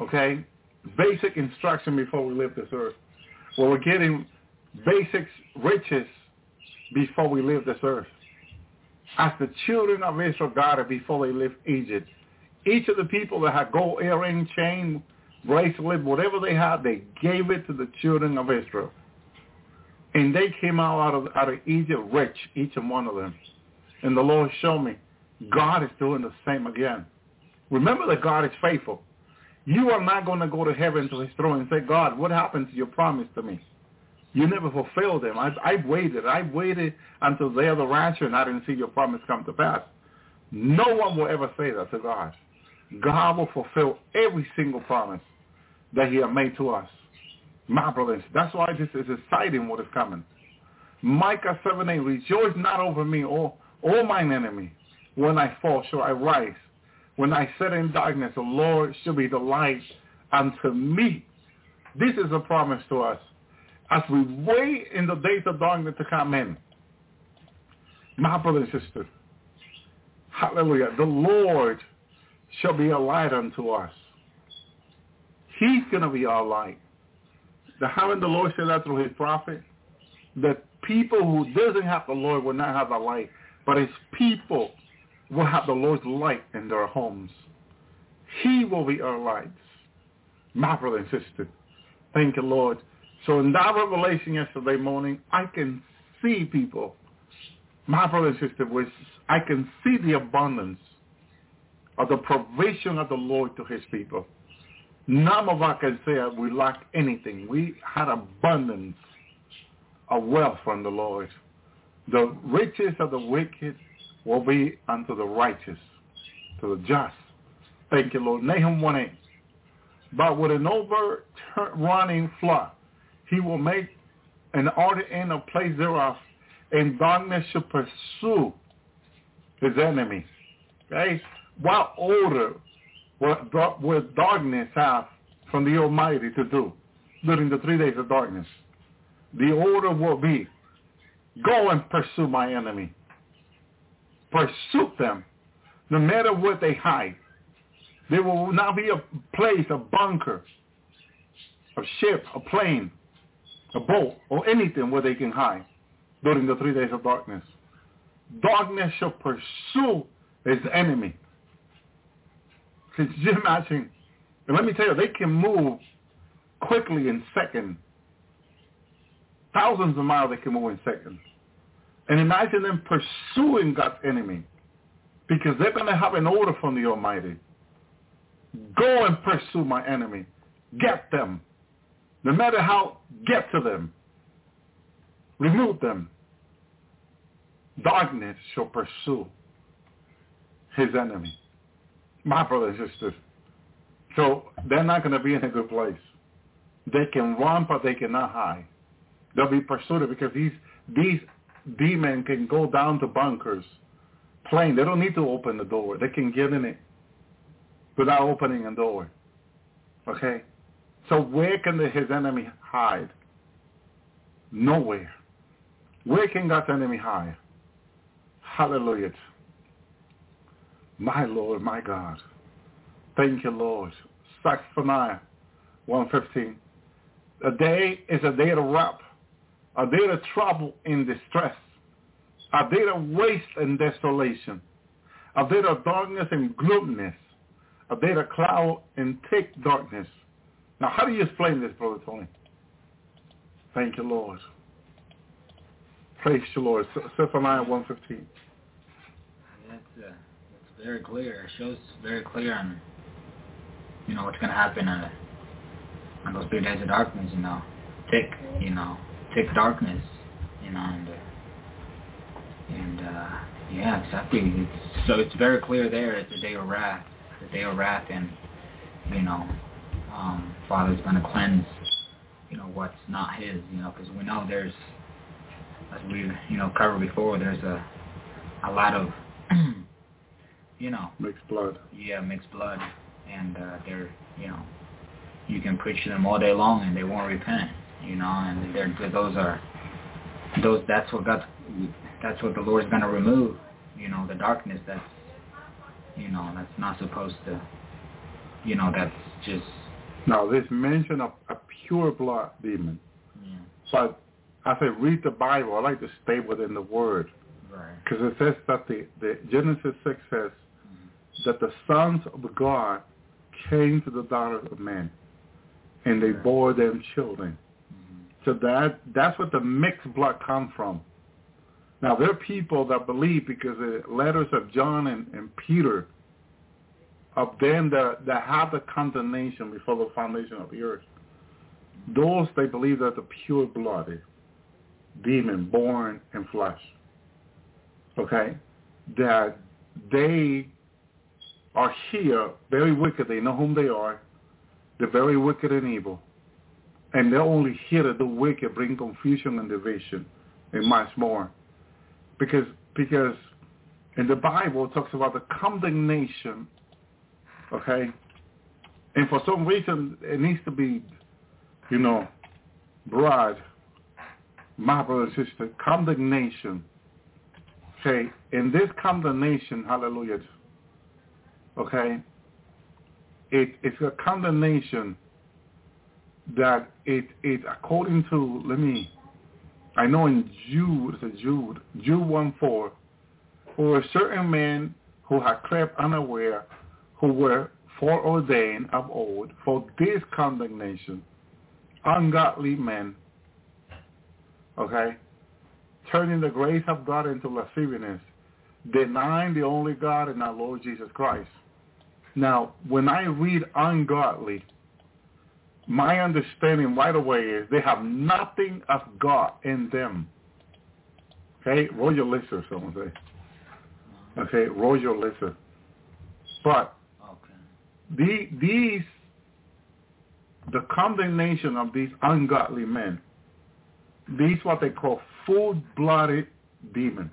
Okay? Basic instruction before we leave this earth. Well, we're getting basic riches before we leave this earth. As the children of Israel got it before they left Egypt. Each of the people that had gold earring, chain, bracelet, whatever they had, they gave it to the children of Israel. And they came out out of, out of Egypt rich, each and one of them. And the Lord showed me God is doing the same again. Remember that God is faithful. You are not going to go to heaven to his throne and say, God, what happened to your promise to me? You never fulfill them. I, I waited. I've waited until they are the rapture and I didn't see your promise come to pass. No one will ever say that to God. God will fulfill every single promise that he has made to us. My brothers, that's why this is exciting what is coming. Micah 7 8, rejoice not over me, O, o mine enemy. When I fall, shall I rise. When I sit in darkness, the Lord shall be the light unto me. This is a promise to us. As we wait in the days of darkness to come in, my brother and sister, hallelujah, the Lord shall be a light unto us. He's going to be our light. The haven't the Lord said that through his prophet? That people who doesn't have the Lord will not have the light, but his people will have the Lord's light in their homes. He will be our lights. My brother and sister, thank you, Lord. So in that revelation yesterday morning, I can see people, my brother and sister, was I can see the abundance of the provision of the Lord to his people. None of us can say we lack anything. We had abundance of wealth from the Lord. The riches of the wicked will be unto the righteous, to the just. Thank you, Lord. Nahum 1 But with an overrunning flood, he will make an order in a place thereof, and darkness shall pursue his enemy. Okay? What order will, darkness have from the Almighty to do during the three days of darkness? The order will be, go and pursue my enemy. Pursue them, no matter what they hide. There will not be a place, a bunker, a ship, a plane, a boat, or anything where they can hide during the three days of darkness. Darkness shall pursue his enemy. Could you imagine? And let me tell you, they can move quickly in seconds. Thousands of miles they can move in seconds. And imagine them pursuing God's enemy because they're going to have an order from the Almighty. Go and pursue my enemy. Get them. No matter how, get to them. Remove them. Darkness shall pursue his enemy. My brothers and sisters. So they're not going to be in a good place. They can run, but they cannot hide. They'll be pursued because these these demons can go down to bunkers, plain. They don't need to open the door. They can get in it without opening a door. Okay? So where can the, his enemy hide? Nowhere. Where can God's enemy hide? Hallelujah. My Lord, my God. Thank you, Lord. Zephaniah 115. A day is a day of wrath, a day of trouble and distress, a day of waste and desolation, a day of darkness and gloominess, a day of cloud and thick darkness. Now, how do you explain this, Brother Tony? Thank you, Lord. Praise the Lord. Zephaniah 115. That's, uh, that's very clear. It shows very clear on, you know, what's going to happen on, on those three days of darkness, you know. Thick, you know, thick darkness, you know, and, uh, and uh, yeah, exactly. It's, so it's very clear there. It's a day of wrath. A day of wrath, and, you know, um, Father's going to cleanse, you know, what's not his, you know, because we know there's, as we, you know, covered before, there's a, a lot of, you know, Mixed blood. yeah, mixed blood, and uh, they're, you know, you can preach to them all day long and they won't repent, you know, and they're, those are, those, that's what God's, that's what the Lord's going to remove, you know, the darkness that's, you know, that's not supposed to, you know, that's just, Now, this mention of a pure blood demon. yeah, But as I read the Bible, I like to stay within the Word. right, Because it says that the, the Genesis 6 says mm-hmm. that the sons of God came to the daughters of men, and they Right. bore them children. Mm-hmm. So that that's what the mixed blood comes from. Now there are people that believe because the letters of John and, and Peter of them that, that have the condemnation before the foundation of the earth. Those they believe that the pure blooded demon born in flesh. Okay? That they are here very wicked. They know whom they are. They're very wicked and evil. And they're only here to do wicked, bring confusion and division, and much more. Because because in the Bible it talks about the condemnation, okay? And for some reason it needs to be, you know, broad, my brother and sister, condemnation. Okay, in this condemnation, hallelujah, okay, it, it's a condemnation that it, it according to, let me, I know in Jude, it's a Jude, Jude 1 4, for a certain men who had crept unaware, who were foreordained of old for this condemnation, ungodly men, okay, turning the grace of God into lasciviousness, denying the only God and our Lord Jesus Christ. Now, when I read ungodly, my understanding right away is they have nothing of God in them. Okay, roll your lister, someone say. Okay, roll your lister. But the, these, the condemnation of these ungodly men, these what they call full-blooded demon.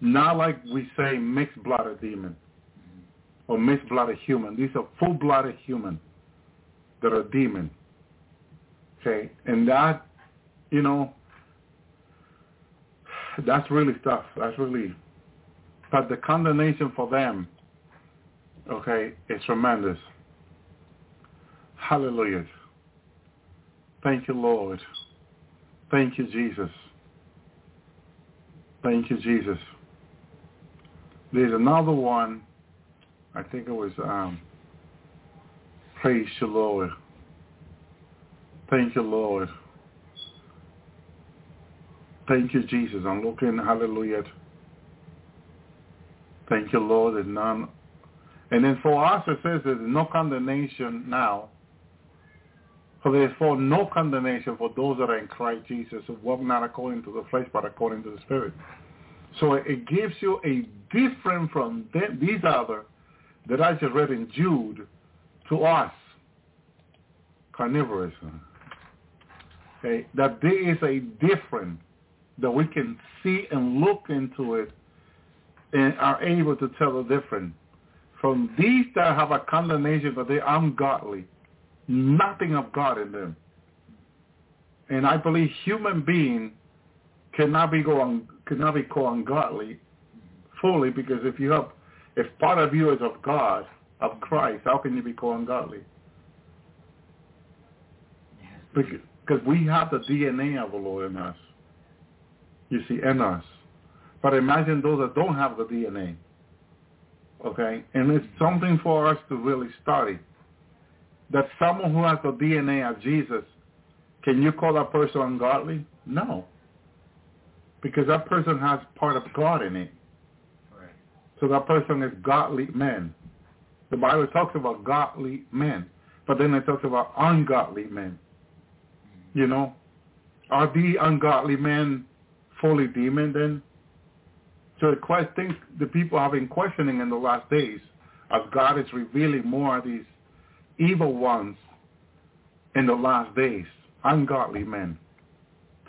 Not like we say mixed-blooded demon or mixed-blooded human. These are full-blooded human that are demon. Okay, and that, you know, that's really tough. That's really, but the condemnation for them, okay, it's tremendous. Hallelujah. Thank you, Lord. Thank you, Jesus. Thank you, Jesus. There's another one. I think it was um, Praise you, Lord. Thank you, Lord. Thank you, Jesus. I'm looking, hallelujah. Thank you, Lord. There's none. And then for us, it says there's no condemnation now. For therefore no condemnation for those that are in Christ Jesus who walk not according to the flesh, but according to the Spirit. So it gives you a different from them, these other that I just read in Jude to us, carnivorous. Okay, that there is a different that we can see and look into it and are able to tell the difference. From these that have a condemnation that they are ungodly, nothing of God in them. And I believe human being cannot be go cannot be called ungodly fully because if you have if part of you is of God, of Christ, how can you be called ungodly? Because we have the DNA of the Lord in us. You see, in us. But imagine those that don't have the DNA. Okay? And it's something for us to really study. That someone who has the DNA of Jesus, can you call that person ungodly? No. Because that person has part of God in it. Right. So that person is godly men. The Bible talks about godly men. But then it talks about ungodly men. Mm-hmm. You know, are the ungodly men fully demon then? So the question the people have been questioning in the last days as God is revealing more of these evil ones in the last days, ungodly men,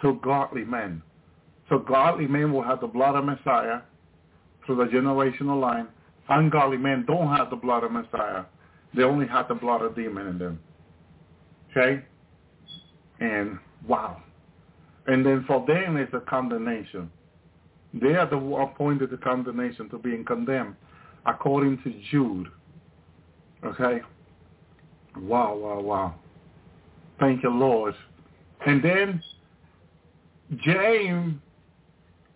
to godly men. So godly men will have the blood of Messiah through the generational line. Ungodly men don't have the blood of Messiah. They only have the blood of demon in them. Okay? And wow. And then for them it's a condemnation. They are the appointed to condemnation to being condemned according to Jude. Okay? Wow, wow, wow. Thank you, Lord. And then James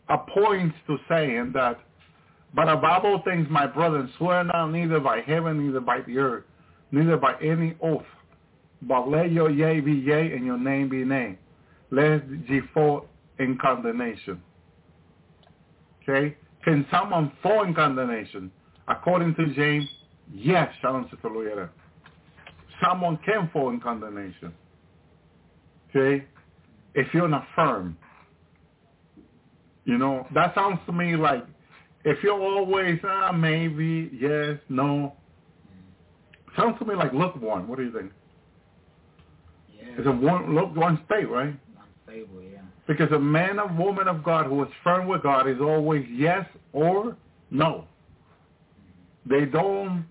appoints to saying that, but above all things, my brethren, swear not neither by heaven, neither by the earth, neither by any oath, but let your yea be yea and your name be name, Lest ye fall in condemnation. Okay? Can someone fall in condemnation? According to James, yes, Shalom Sister Someone can fall in condemnation. Okay? If you're not firm. You know, that sounds to me like if you're always, ah, maybe, yes, no. Sounds to me like lukewarm. What do you think? It's a one look one state, right? Unstable, yeah. Because a man or woman of God who is firm with God is always yes or no. They don't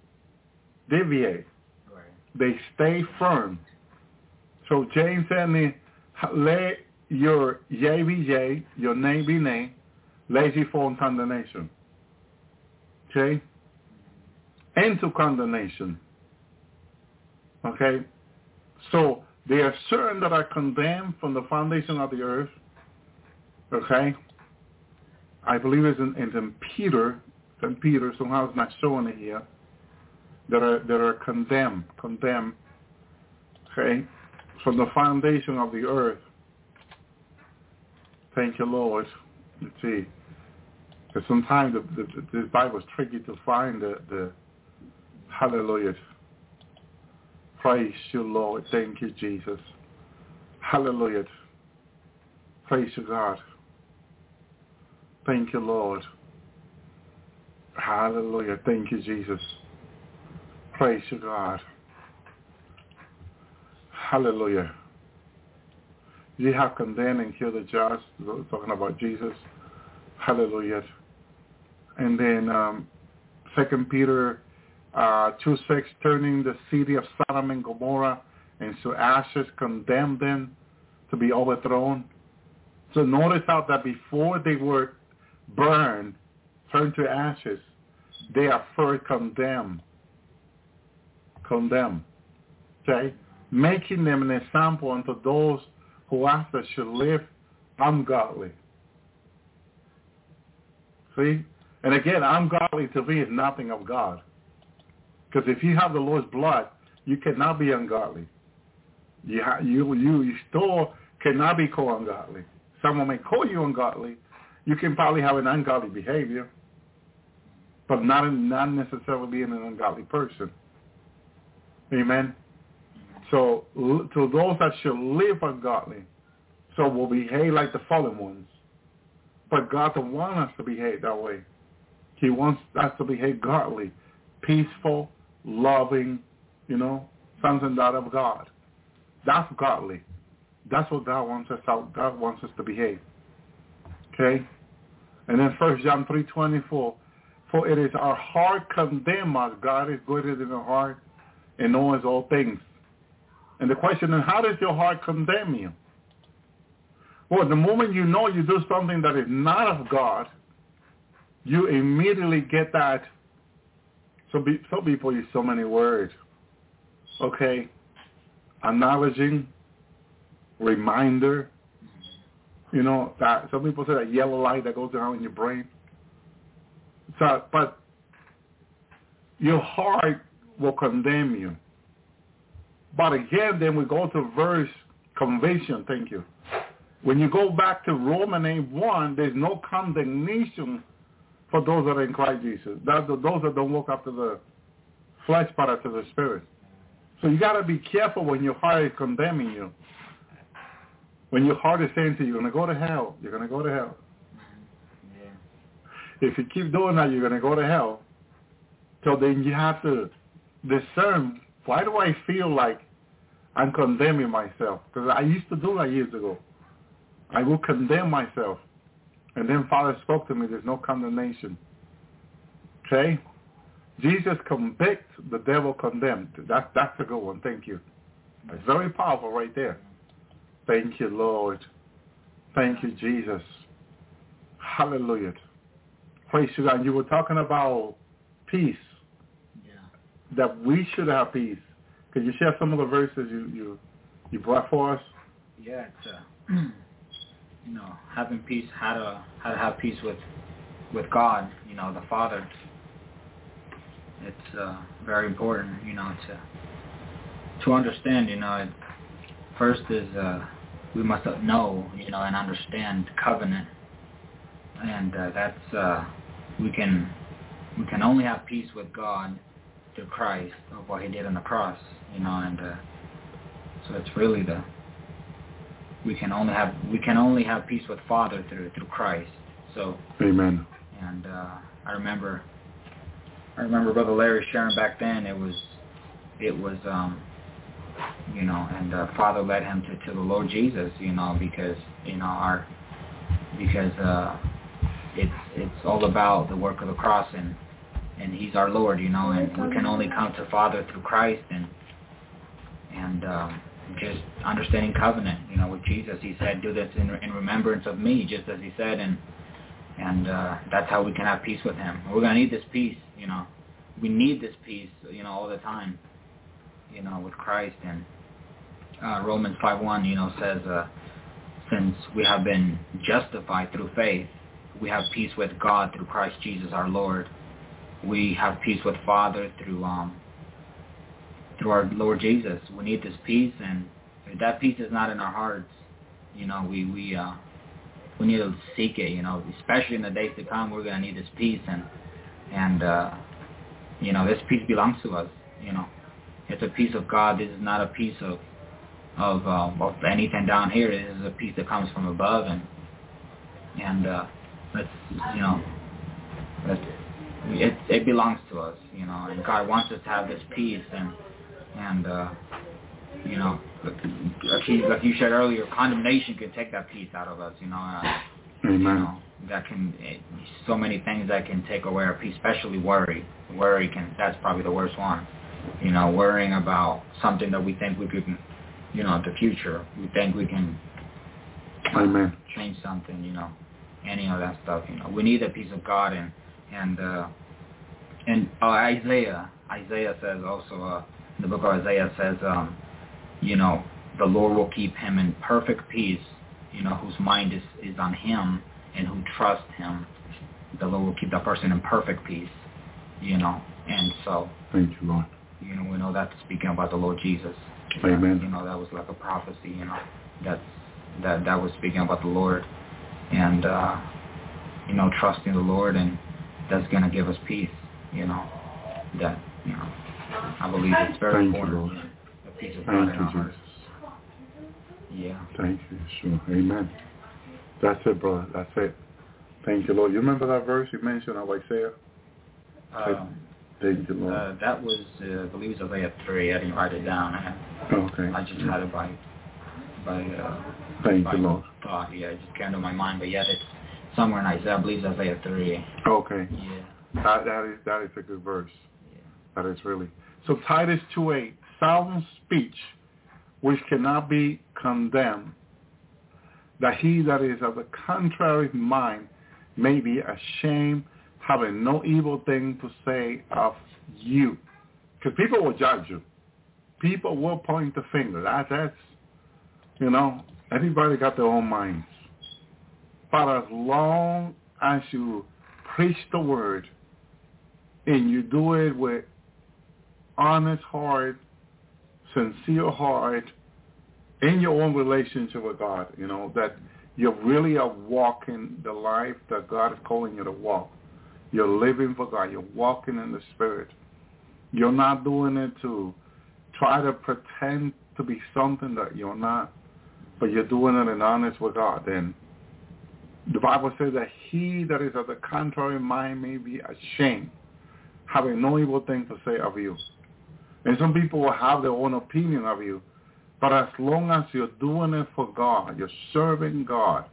deviate. Right. They stay firm. So James said, let your yea be yea, your name be nay, lazy fall in condemnation. Okay? Into condemnation. Okay? So they are certain that are condemned from the foundation of the earth. Okay? I believe it's in, it's in Peter, St. Peter, somehow it's not showing it here, that are, that are condemned, condemned, okay, from the foundation of the earth. Thank you, Lord. Let's see. Because sometimes the, the, this Bible is tricky to find the, the hallelujah. Praise you, Lord. Thank you, Jesus. Hallelujah. Praise you, God. Thank you, Lord. Hallelujah. Thank you, Jesus. Praise you, God. Hallelujah. You have condemned and killed the just, talking about Jesus. Hallelujah. And then um, Second Peter uh, 2-6, turning the city of Sodom and Gomorrah into ashes, condemned them to be overthrown. So notice out that before they were burned, turned to ashes, they are first condemned. Condemned. Okay? Making them an example unto those who after should live ungodly. See? And again, ungodly to me is nothing of God. Because if you have the Lord's blood, you cannot be ungodly. You, ha- you, you, you still cannot be called ungodly. Someone may call you ungodly. You can probably have an ungodly behavior, but not, not necessarily being an ungodly person. Amen. So to those that should live ungodly, so will behave like the fallen ones. But God don't want us to behave that way. He wants us to behave godly, peaceful, loving, you know, sons and daughters of God. That's godly. That's what God wants us how God wants us to behave. Okay? And then first John three twenty four. For it is our heart condemn us. God is greater than our heart and knows all things. And the question is, how does your heart condemn you? Well, the moment you know you do something that is not of God, you immediately get that. So be, people use so many words. Okay, acknowledging, reminder. You know that some people say that yellow light that goes around in your brain. So, but your heart will condemn you. But again, then we go to verse conviction. Thank you. When you go back to Romans 8, 1, there's no condemnation for those that are in Christ Jesus. That's the, those that don't walk after the flesh, but after the spirit. So you got to be careful when your heart is condemning you. When your heart is saying to you, you're going to go to hell, you're going to go to hell. Yeah. If you keep doing that, you're going to go to hell. So then you have to discern, why do I feel like I'm condemning myself? Because I used to do that years ago. I will condemn myself. And then Father spoke to me, there's no condemnation. Okay? Jesus convicts, the devil condemned. That, that's a good one. Thank you. It's very powerful right there. Thank you, Lord. Thank you, Jesus. Hallelujah. Praise you, God. You were talking about peace, Yeah. that we should have peace. Could you share some of the verses you, you, you brought for us? Yeah, it's uh, you know having peace, how to how to have peace with with God, you know, the Father. It's uh, very important, you know, to to understand, you know. It, first is uh, we must know, you know, and understand covenant, and uh, that's uh, we can we can only have peace with God through Christ of what He did on the cross, you know, and uh, so it's really the we can only have we can only have peace with Father through through Christ. So Amen. and uh, I remember I remember Brother Larry sharing back then it was it was um you know and uh, Father led him to, to the Lord Jesus you know because you know our because uh it's it's all about the work of the cross and and he's our Lord you know and we can only come to Father through Christ and and um just understanding covenant, you know, with Jesus. He said, "Do this in, in remembrance of me," just as he said, and and uh, that's how we can have peace with Him. We're gonna need this peace, you know. We need this peace, you know, all the time, you know, with Christ. And uh, Romans five one, you know, says, uh, "Since we have been justified through faith, we have peace with God through Christ Jesus our Lord. We have peace with Father through um, through our Lord Jesus. We need this peace, and if that peace is not in our hearts, you know, we we uh, we need to seek it. You know, especially in the days to come, we're gonna need this peace, and and uh, you know, this peace belongs to us. You know, it's a peace of God. This is not a piece of of uh, of anything down here. This is a peace that comes from above, and and uh, let's you know, let it it belongs to us. You know, and God wants us to have this peace and and uh, you know, like you, like you said earlier, condemnation can take that peace out of us. You know, uh, you Amen. know that can it, so many things that can take away our peace, especially worry. Worry can that's probably the worst one. You know, worrying about something that we think we could, you know, the future. We think we can Amen. change something. You know, any of that stuff. You know, we need a piece of God and and uh, and uh, Isaiah. Isaiah says also. Uh, the book of Isaiah says, um, you know, the Lord will keep him in perfect peace, you know, whose mind is, is on him and who trusts him. The Lord will keep that person in perfect peace, you know. And so, Thank you, Lord. You know, we know that's speaking about the Lord Jesus. Amen. You know, that was like a prophecy, you know, that's, that, that was speaking about the Lord. And, uh, you know, trusting the Lord and that's going to give us peace, you know, that, you know, I believe it's very Thank you, important. Lord. The peace of God Thank in you, our hearts. Jesus. Yeah. Thank you. Sure. Amen. That's it, brother. That's it. Thank you, Lord. You remember that verse you mentioned of Isaiah? Um, Thank you, Lord. uh, that was, uh, I believe it was Isaiah 3. I didn't write it down. I, okay. I just had it by, by, uh, Thank by Lord. thought. Yeah, it just came to my mind. But yet it's somewhere in Isaiah. I believe it's Isaiah 3. Okay. Yeah. That, that is that is a good verse. Yeah. That is really. So Titus 2.8, sound speech which cannot be condemned that he that is of the contrary mind may be ashamed, having no evil thing to say of you. Because people will judge you. People will point the finger. That, that's, you know, everybody got their own minds. But as long as you preach the word and you do it with honest heart, sincere heart, in your own relationship with God, you know, that you really are walking the life that God is calling you to walk. You're living for God. You're walking in the Spirit. You're not doing it to try to pretend to be something that you're not, but you're doing it in honest with God. Then the Bible says that he that is of the contrary mind may be ashamed, having no evil thing to say of you. And some people will have their own opinion of you, but as long as you're doing it for God, you're serving God,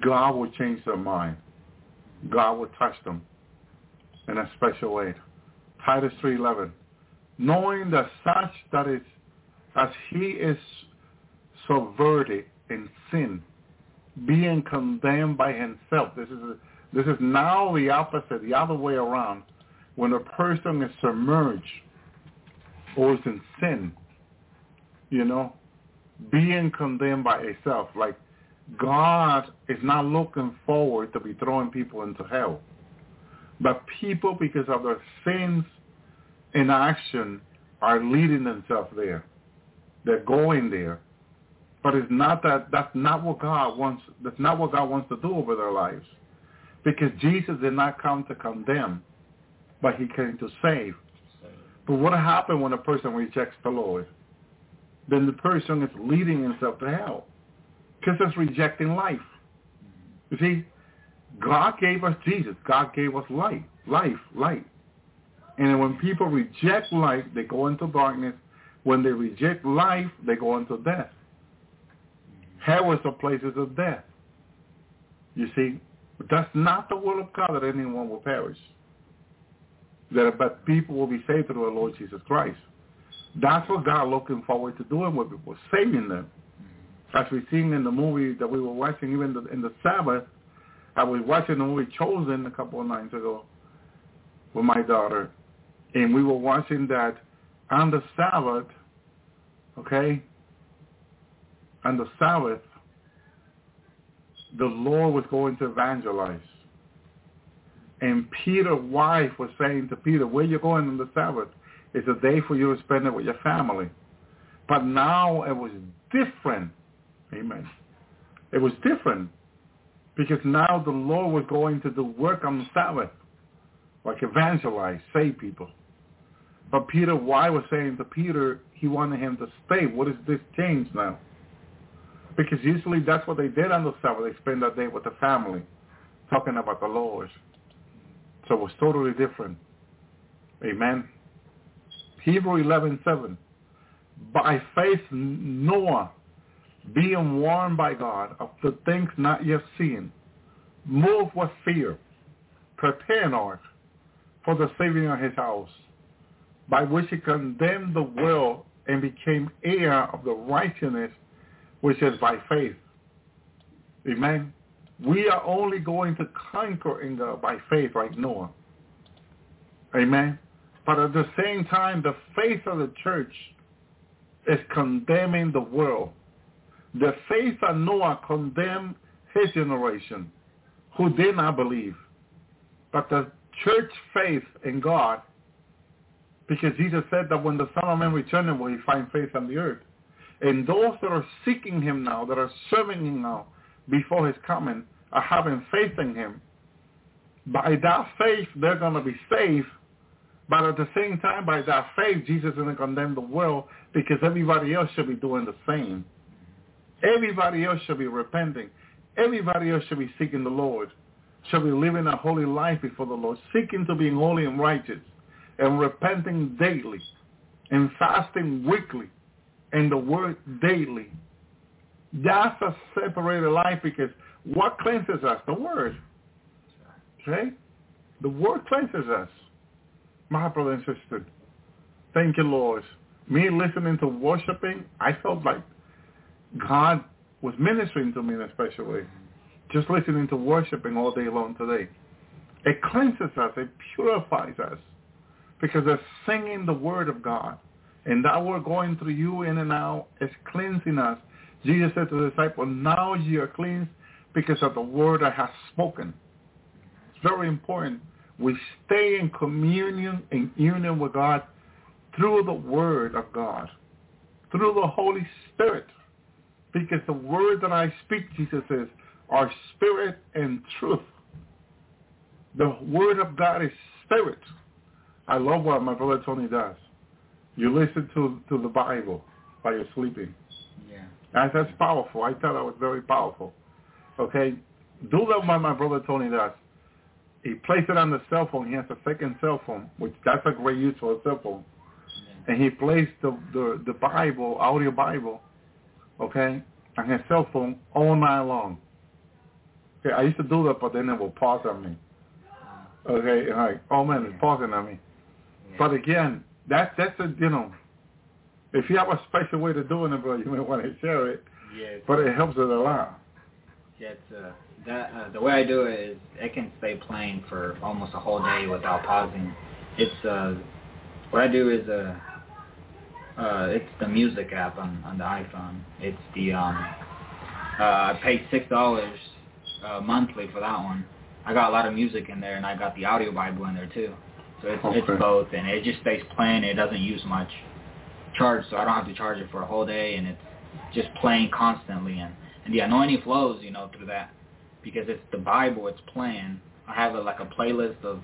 God will change their mind. God will touch them in a special way. Titus 3.11. Knowing that such that is as he is subverted in sin, being condemned by himself. This is a, this is now the opposite, the other way around. When a person is submerged or is in sin, you know, being condemned by itself. Like God is not looking forward to be throwing people into hell. But people, because of their sins in action, are leading themselves there. They're going there. But it's not that that's not what God wants that's not what God wants to do over their lives. Because Jesus did not come to condemn, but he came to save. But what happened when a person rejects the Lord? then the person is leading himself to hell because it's rejecting life. You see, God gave us Jesus. God gave us light, life, light. And when people reject life, they go into darkness. When they reject life, they go into death. Hell is the places of death. You see, that's not the will of God that anyone will perish. That but people will be saved through the Lord Jesus Christ. That's what God looking forward to doing with people, saving them. As we seen in the movie that we were watching, even the, in the Sabbath, I was watching the movie Chosen a couple of nights ago with my daughter, and we were watching that on the Sabbath, okay, on the Sabbath, the Lord was going to evangelize. And Peter's wife was saying to Peter, where you going on the Sabbath? It's a day for you to spend it with your family. But now it was different. Amen. It was different because now the Lord was going to do work on the Sabbath, like evangelize, save people. But Peter, why was saying to Peter, he wanted him to stay. What is this change now? Because usually that's what they did on the Sabbath. They spend that day with the family, talking about the Lord. So it was totally different. Amen. Hebrew 11:7. By faith Noah, being warned by God of the things not yet seen, move with fear, prepared an ark for the saving of his house, by which he condemned the world and became heir of the righteousness which is by faith. Amen. We are only going to conquer in God by faith like Noah. Amen. But at the same time, the faith of the church is condemning the world. The faith of Noah condemned his generation who did not believe. But the church faith in God, because Jesus said that when the Son of Man returns, will he find faith on the earth. And those that are seeking him now, that are serving him now before his coming, are having faith in him. By that faith, they're going to be saved but at the same time, by that faith, Jesus is going to condemn the world because everybody else should be doing the same. Everybody else should be repenting. Everybody else should be seeking the Lord, should be living a holy life before the Lord, seeking to be holy and righteous, and repenting daily, and fasting weekly, and the word daily. That's a separated life because what cleanses us? The word. Okay? The word cleanses us my brother and sister. Thank you, Lord. Me listening to worshiping, I felt like God was ministering to me in a special way. Just listening to worshiping all day long today. It cleanses us. It purifies us because it's singing the word of God. And that word going through you in and out is cleansing us. Jesus said to the disciples, now you are cleansed because of the word I have spoken. It's very important. We stay in communion, in union with God through the word of God, through the Holy Spirit. Because the word that I speak, Jesus says, are spirit and truth. The word of God is spirit. I love what my brother Tony does. You listen to, to the Bible while you're sleeping. Yeah. That's, that's powerful. I thought that was very powerful. Okay? Do that what my brother Tony does. He plays it on the cell phone. He has a second cell phone, which that's a great use for a cell phone. Yeah. And he plays the, the, the Bible, audio Bible, okay, I his cell phone all night long. Okay, I used to do that, but then it will pause on me. Okay, like, oh man, it's pausing on me. Yeah. But again, that that's a you know, if you have a special way to doing it, bro, you may want to share it. yeah. But it helps it a lot. Yeah, it's, uh, that uh, the way I do it is it can stay playing for almost a whole day without pausing. It's uh, what I do is uh, uh, it's the music app on on the iPhone. It's the um, uh, I pay six dollars uh, monthly for that one. I got a lot of music in there, and I got the audio Bible in there too. So it's Okay. it's both, and it just stays playing. It doesn't use much charge, so I don't have to charge it for a whole day, and it's just playing constantly. And and the anointing flows, you know, through that because it's the Bible. It's playing. I have a, like a playlist of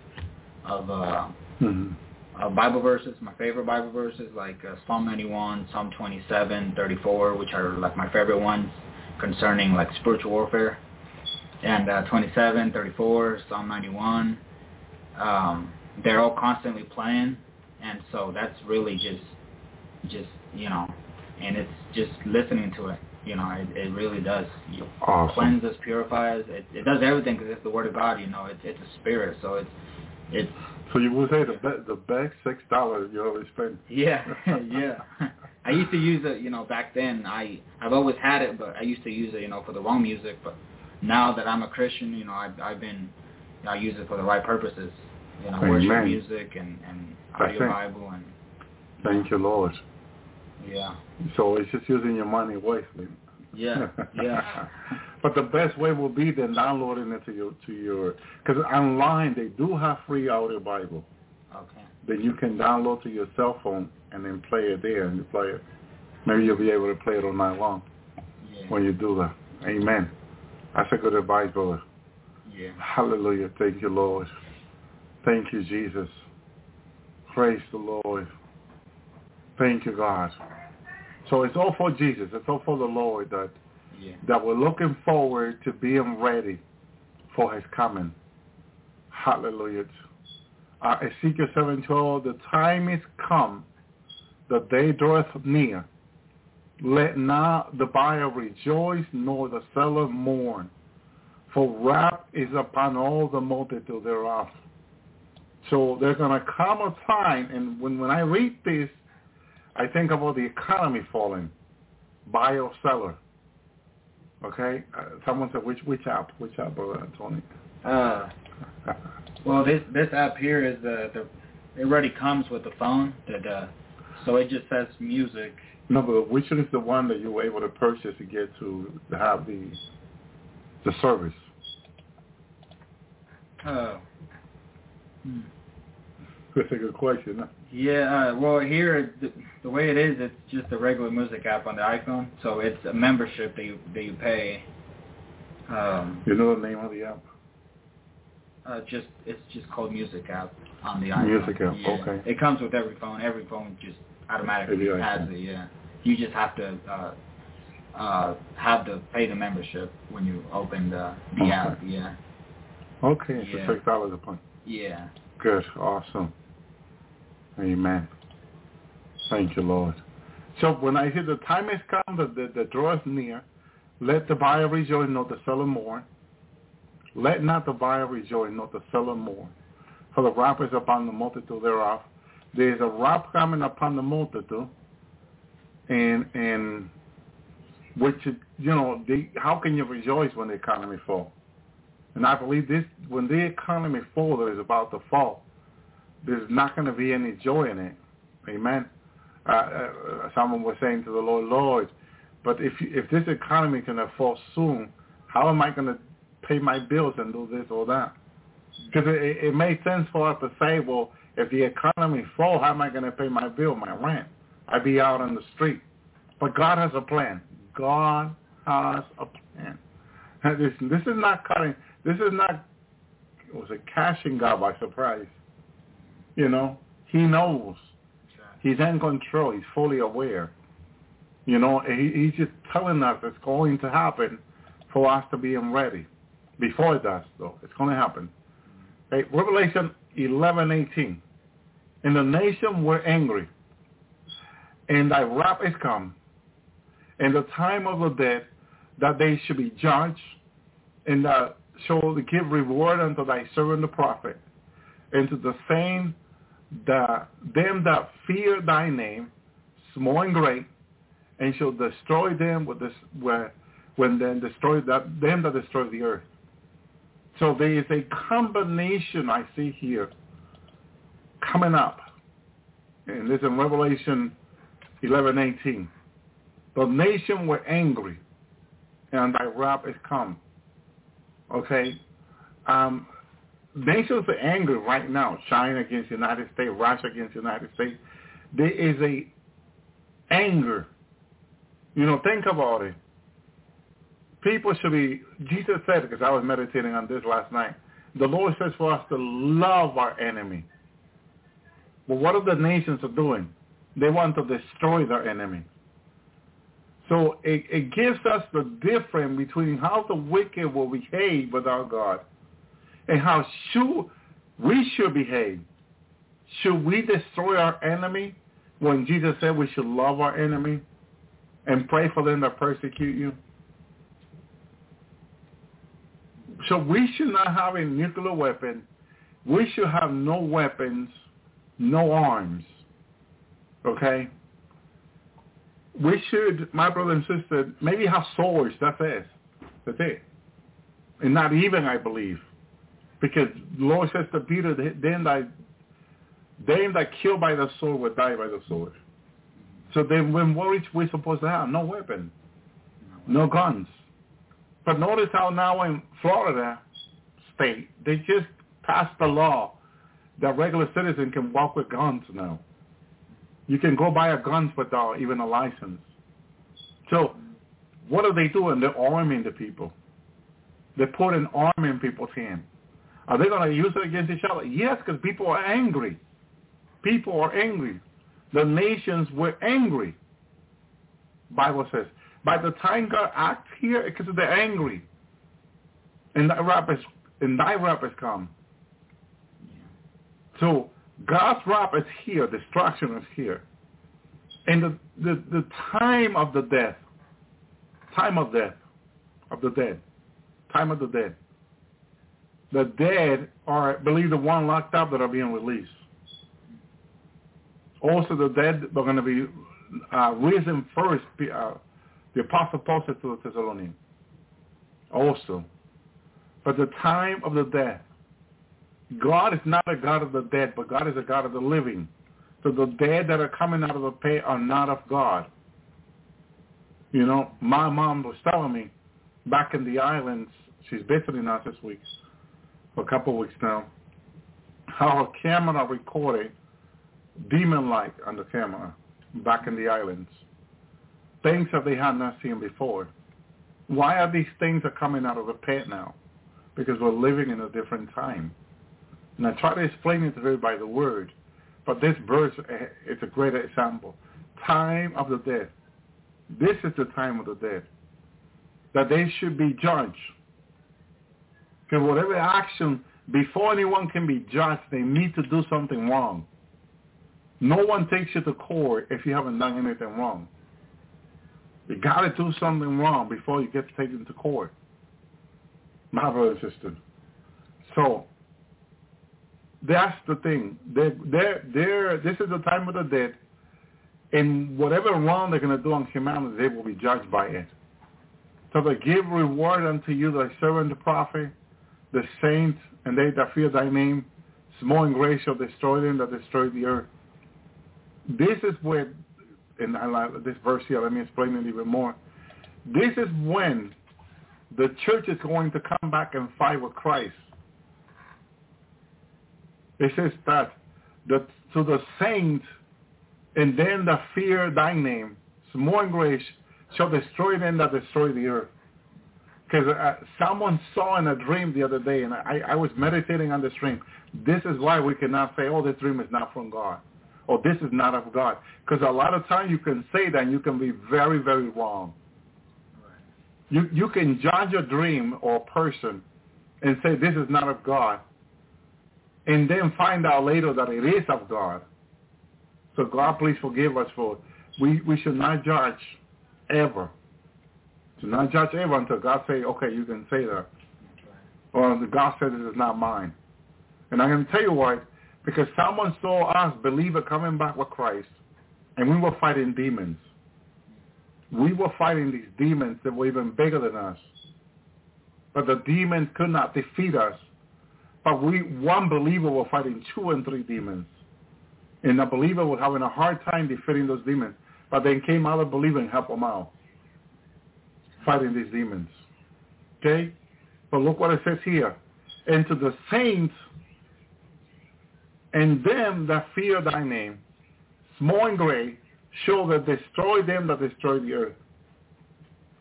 of uh, hmm uh, Bible verses, my favorite Bible verses, like uh, Psalm 91, Psalm 27, 34, which are like my favorite ones concerning like spiritual warfare, and uh, 27, 34, Psalm 91. Um, they're all constantly playing, and so that's really just, just you know, and it's just listening to it. You know, it, it really does. You Awesome. cleanses, purifies. It, it does everything because it's the Word of God. You know, it's it's a spirit, so it's it's So you would say the be- the best six dollars you ever spent. yeah, yeah. I used to use it, you know, back then. I I've always had it, but I used to use it, you know, for the wrong music. But now that I'm a Christian, you know, I've I've been, you know, I use it for the right purposes. You know, Amen. worship music and and audio. Bible and Thank you, Lord. yeah, So it's just using your money wisely. Yeah, yeah. but the best way will be then downloading it to your to your because online they do have free audio Bible Okay. that you can download to your cell phone and then play it there and you play it. Maybe you'll be able to play it all night long Yeah. when you do that. Amen. That's a good advice, brother. Yeah. Hallelujah. Thank you, Lord. Thank you, Jesus. Praise the Lord. Thank you, God. So it's all for Jesus. It's all for the Lord that, Yeah. that we're looking forward to being ready for his coming. Hallelujah. Uh, Ezekiel 7.12, the time is come, the day draweth near. Let not the buyer rejoice, nor the seller mourn for wrath is upon all the multitude thereof. So there's going to come a time, and when, when I read this, I think about the economy falling, buyer or seller. Okay? Uh, someone said, which which app? Which app, Brother Tony? Uh, well, this this app here is the the it already comes with the phone that uh, so it just says music. no, but which one is the one that you were able to purchase to get to, to have the the service? Oh. Hmm. That's a good question. huh? Yeah, uh, well here the, the way it is, it's just a regular music app on the iPhone. So it's a membership that you that you pay. Um, You know the name of the app? uh, just it's just called Music app on the iPhone. Music app, Yeah. okay. It comes with every phone. Every phone just automatically Every has iPhone. it. Yeah. You just have to uh, uh, have to pay the membership when you open the the Okay. app. Yeah. Okay, it's Yeah. six dollars a month. Yeah. Good. Awesome. Amen. Thank you, Lord. So when I say the time has come, that the, the draw is near, let the buyer rejoice, not the seller mourn. Let not the buyer rejoice, not the seller mourn. For the wrath is upon the multitude thereof. There is a wrath coming upon the multitude, and and which you know, they, how can you rejoice when the economy falls? And I believe this when the economy fall is about to fall, there's not going to be any joy in it. Amen. Uh, uh, someone was saying to the Lord, Lord, but if if this economy to fall soon, how am I going to pay my bills and do this or that? Because it, it makes sense for us to say, well, if the economy falls, how am I going to pay my bill, my rent? I'd be out on the street. But God has a plan. God has a plan. This, this is not cutting. This is not was it catching God by surprise. You know, He knows. He's in control. He's fully aware. You know, he, he's just telling us it's going to happen for us to be ready. Before it does, though, it's going to happen. Okay, Revelation 11:18. And the nation were angry, and thy wrath is come, and the time of the dead, that they should be judged, and that shall give reward unto thy servant the prophet, and to the same that them that fear thy name, small and great, and shall destroy them with this where when then destroy that them that destroy the earth. So there is a combination I see here coming up. And this in Revelation 11:18. The nation were angry, and thy wrath is come. Okay, um, nations are angry right now. China against the United States, Russia against the United States. There is a anger. You know, think about it. People should be. Jesus said, because I was meditating on this last night. The Lord says for us to love our enemy. But what are the nations are doing? They want to destroy their enemy. So it, it gives us the difference between how the wicked will behave without God and how should we should behave. Should we destroy our enemy when Jesus said we should love our enemy and pray for them that persecute you? So we should not have a nuclear weapon. We should have no weapons, no arms. Okay? We should, my brother and sister, maybe have swords, that's it. That's it. And not even, I believe. Because the Lord says to Peter, then thy, them that killed by the sword will die by the sword. So then when are we supposed to have? No weapon. No guns. But notice how now in Florida state, they just passed the law that regular citizen can walk with guns now. You can go buy a gun without even a license. So what are they doing? They're arming the people. They're putting arm in people's hands. Are they going to use it against each other? Yes, because people are angry. People are angry. The nations were angry. Bible says. By the time God acts here, because they're angry. And thy wrath is, and thy wrath is come. So God's wrath is here. Destruction is here. And the, the, the time of the death, time of death, of the dead, time of the dead. The dead are, believe the one locked up that are being released. Also the dead are going to be uh, risen first. Uh, the Apostle Paul said to the Thessalonians. Also. But the time of the death God is not a God of the dead, but God is a God of the living. So the dead that are coming out of the pit are not of God. You know, my mom was telling me back in the islands, she's visiting us this week, for a couple of weeks now, how her camera recorded demon-like on the camera back in the islands. Things that they had not seen before. Why are these things are coming out of the pit now? Because we're living in a different time. And I try to explain it to you by the word. But this verse eh, is a great example. Time of the dead. This is the time of the dead. That they should be judged. Because whatever action, before anyone can be judged, they need to do something wrong. No one takes you to court if you haven't done anything wrong. You got to do something wrong before you get taken to court. My brother and sister. So that's the thing. They're, they're, they're, this is the time of the dead. And whatever wrong they're going to do on humanity, they will be judged by it. So they give reward unto you, thy servant the prophet, the saints, and they that fear thy name. Small and grace shall destroy them that destroy the earth. This is where, and I like this verse here, let me explain it even more. This is when the church is going to come back and fight with Christ. It says that the, to the saints and then the fear thy name, small and grace, shall destroy them that destroy the earth. Because uh, someone saw in a dream the other day, and I, I was meditating on this dream. This is why we cannot say, oh, this dream is not from God, or this is not of God. Because a lot of times you can say that and you can be very, very wrong. You, you can judge a dream or a person and say this is not of God, and then find out later that it is of God. So God, please forgive us for we we should not judge ever. To not judge ever until God say, okay, you can say that. Or God said this is not mine. And I'm going to tell you why. Because someone saw us, believer, coming back with Christ, and we were fighting demons. We were fighting these demons that were even bigger than us. But the demons could not defeat us. But we, one believer were fighting two and three demons. And the believer was having a hard time defeating those demons. But then came other believer and helped them out fighting these demons. Okay? But look what it says here. And to the saints and them that fear thy name, small and great, show that destroy them that destroy the earth.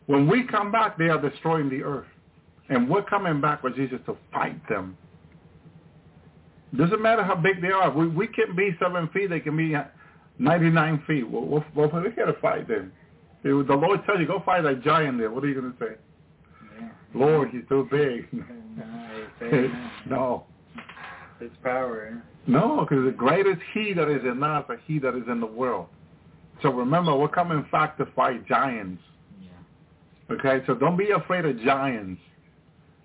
When we come back, they are destroying the earth. And we're coming back with Jesus to fight them. Doesn't matter how big they are. We, we can be seven feet. They can be 99 feet. Well, we'll, we'll, we got to fight them. The Lord tells you, go fight that giant there. What are you going to say? Yeah. Lord, he's too big. no. It's power. No, because the greatest he that is in us, the he that is in the world. So remember, we're coming back to fight giants. Yeah. Okay, so don't be afraid of giants.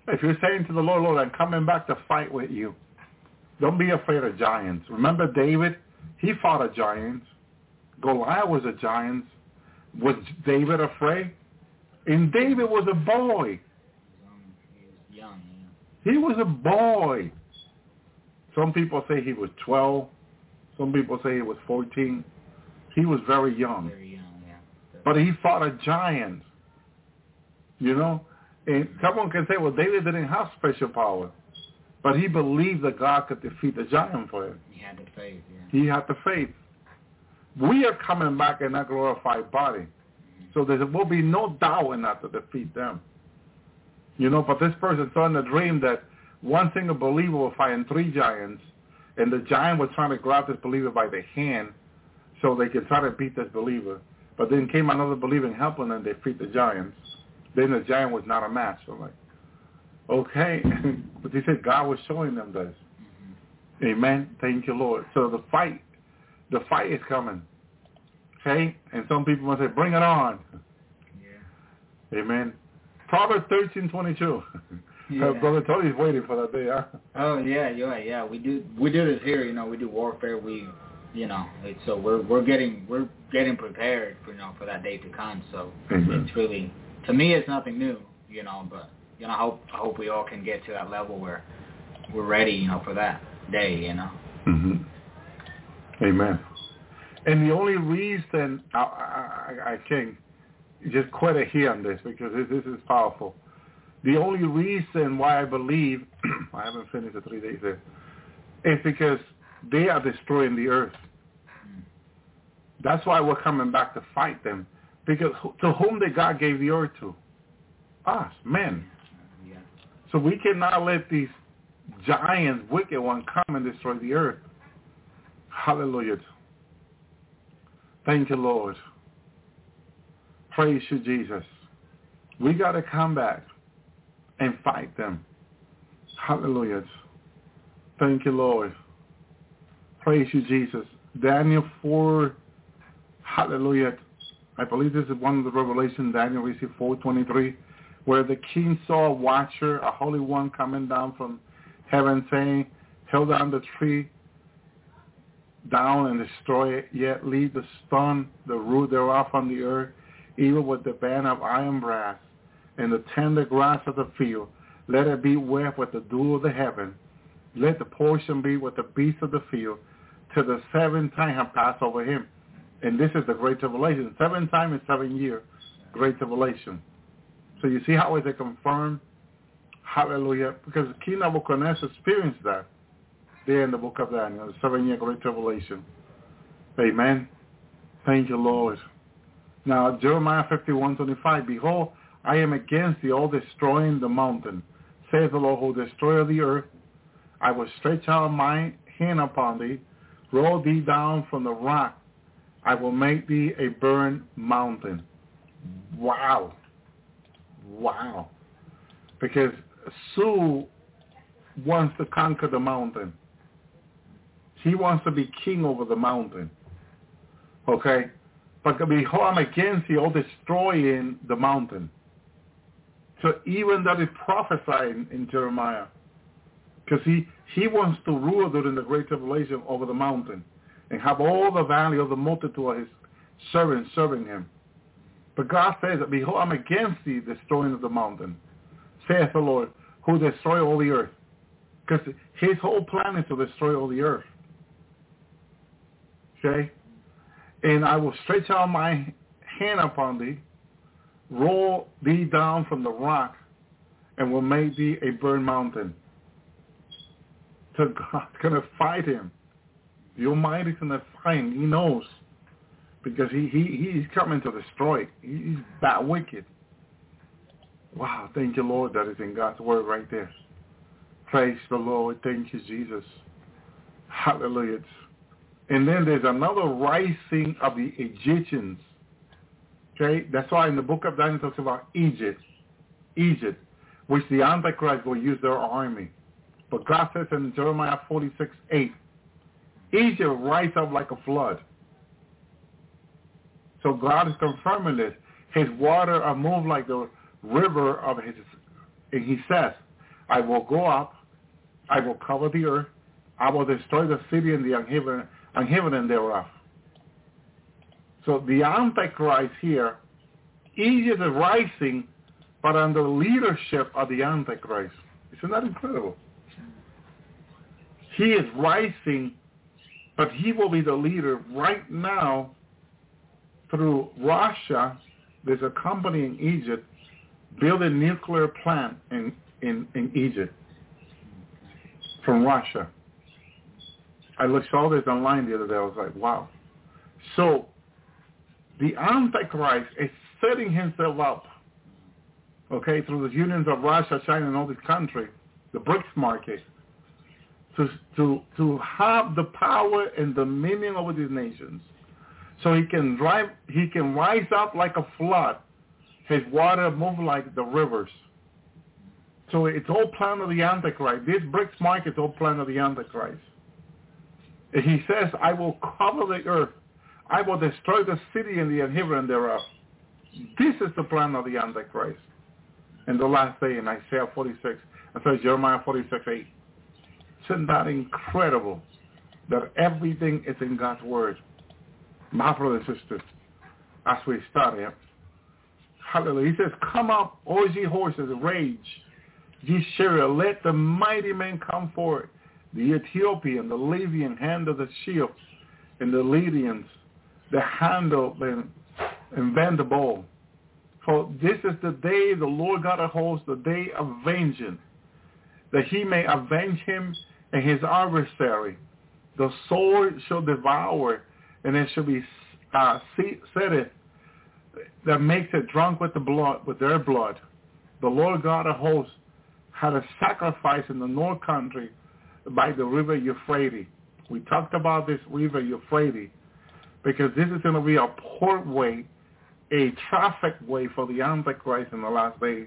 If you're saying to the Lord, Lord, I'm coming back to fight with you, don't be afraid of giants. Remember David? He fought a giant. Goliath was a giant. Was David afraid? And David was a boy. He was young. Yeah. He was a boy. Some people say he was 12. Some people say he was 14. He was very young. Very young. Yeah. But he fought a giant. You know? And someone can say, well, David didn't have special power. But he believed that God could defeat the giant for him. He had the faith. Yeah. He had the faith. We are coming back in that glorified body. So there will be no doubt in that to defeat them. You know, but this person saw in the dream that one single believer was fighting three giants, and the giant was trying to grab this believer by the hand so they could try to beat this believer. But then came another believer and helped them and defeat the giants. Then the giant was not a match. So like, okay. but they said God was showing them this. Mm-hmm. Amen. Thank you, Lord. So the fight, the fight is coming. Okay? And some people must say, bring it on. Yeah. Amen. Proverbs thirteen twenty two. Yeah. Brother Tony's waiting for that day, huh? Oh yeah, you're. Yeah, we do we do this here. You know, we do warfare. We, you know, it's, so we're we're getting we're getting prepared, for, you know, for that day to come. So Amen. it's really to me, it's nothing new. You know, but you know, I hope I hope we all can get to that level where we're ready. You know, for that day. You know. hmm Amen. And the only reason I, I, I can just quite a here on this because this, this is powerful. The only reason why I believe I haven't finished the three days there is because they are destroying the earth. That's why we're coming back to fight them. Because to whom did God gave the earth to? Us, men. Yeah. So we cannot let these giants, wicked one, come and destroy the earth. Hallelujah. Thank you, Lord. Praise you, Jesus. We got to come back and fight them. Hallelujah. Thank you, Lord. Praise you, Jesus. Daniel 4, hallelujah. I believe this is one of the revelation Daniel received 423, where the king saw a watcher, a holy one coming down from heaven saying, held down the tree down and destroy it, yet leave the stone, the root thereof on the earth, even with the band of iron brass. and the tender grass of the field. Let it be wet with the dew of the heaven. Let the portion be with the beasts of the field, till the seven time have passed over him. And this is the great tribulation. Seven time is seven year great tribulation. So you see how is it confirmed? Hallelujah. Because the King Nebuchadnezzar experienced that there in the book of Daniel, the seven year great tribulation. Amen. Thank you, Lord. Now, Jeremiah 51, 25, Behold, I am against thee, all destroying the mountain, saith the Lord, who destroyeth the earth. I will stretch out my hand upon thee, roll thee down from the rock. I will make thee a burned mountain. Wow. Wow. Because Sue wants to conquer the mountain. He wants to be king over the mountain. Okay? But behold, I'm against you, all destroying the mountain. So even that is prophesying in Jeremiah. Because he, he wants to rule during the Great Tribulation over the mountain and have all the value of the multitude of his servants serving him. But God says, Behold, I'm against thee, destroying of the mountain, saith the Lord, who destroy all the earth. Because his whole plan is to destroy all the earth. Okay? And I will stretch out my hand upon thee, roll thee down from the rock, and will make thee a burned mountain. So God's going to fight him. The Almighty's going to fight him. He knows. Because he, he, he's coming to destroy. He's that wicked. Wow, thank you, Lord, that is in God's word right there. Praise the Lord. Thank you, Jesus. Hallelujah. And then there's another rising of the Egyptians. Okay, that's why in the book of Daniel talks about Egypt, Egypt, which the Antichrist will use their army. But God says in Jeremiah 46, 8, Egypt rise up like a flood. So God is confirming this. His water are moved like the river of his, and he says, I will go up, I will cover the earth, I will destroy the city and the inhabitant thereof. So the Antichrist here is is rising, but under the leadership of the Antichrist. Isn't that incredible? He is rising, but he will be the leader right now through Russia. There's a company in Egypt building nuclear plant in, in, in Egypt from Russia. I looked saw this online the other day. I was like, wow. So the Antichrist is setting himself up, okay, through the unions of Russia, China, and all these countries, the BRICS market, to, to, to have the power and dominion over these nations. So he can drive, he can rise up like a flood. His water move like the rivers. So it's all plan of the Antichrist. This BRICS market is all plan of the Antichrist. He says, I will cover the earth. I will destroy the city and the inhabitant thereof. This is the plan of the Antichrist. In the last day in Isaiah 46, and so Jeremiah 46, 8. Isn't that incredible that everything is in God's word? My brothers and sisters, as we study it, hallelujah. He says, come up, all ye horses, rage, ye chariot, let the mighty men come forth the Ethiopian, the Libyan hand of the shield, and the Lydians, the handle and bend the bow. For this is the day the Lord God of hosts, the day of vengeance, that he may avenge him and his adversary. The sword shall devour, and it shall be uh, setteth that makes it drunk with the blood, with their blood. The Lord God of hosts had a sacrifice in the north country by the river Euphrates. We talked about this river Euphrates because this is going to be a portway, a traffic way for the Antichrist in the last days.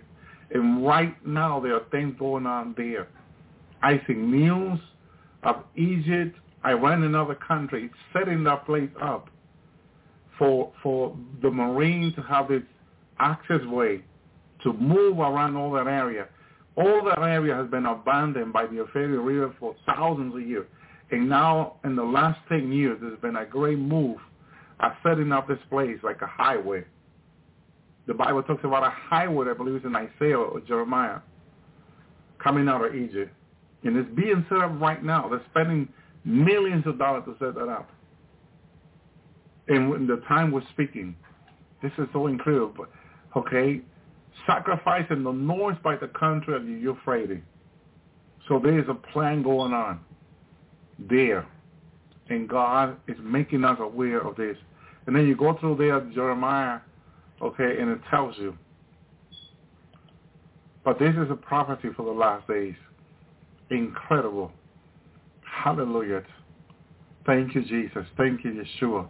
And right now there are things going on there. I see news of Egypt, Iran and other countries setting that place up for for the Marine to have this access way to move around all that area. All that area has been abandoned by the Euphrates River for thousands of years. And now, in the last 10 years, there's been a great move of setting up this place like a highway. the Bible talks about a highway, I believe it's in Isaiah or Jeremiah, coming out of Egypt. And it's being set up right now. They're spending millions of dollars to set that up. And when the time we're speaking, this is so incredible. Okay, sacrificing the north by the country of the Euphrates. So there is a plan going on there. And God is making us aware of this. And then you go through there, Jeremiah, okay, and it tells you. But this is a prophecy for the last days. Incredible. Hallelujah. Thank you, Jesus. Thank you, Yeshua.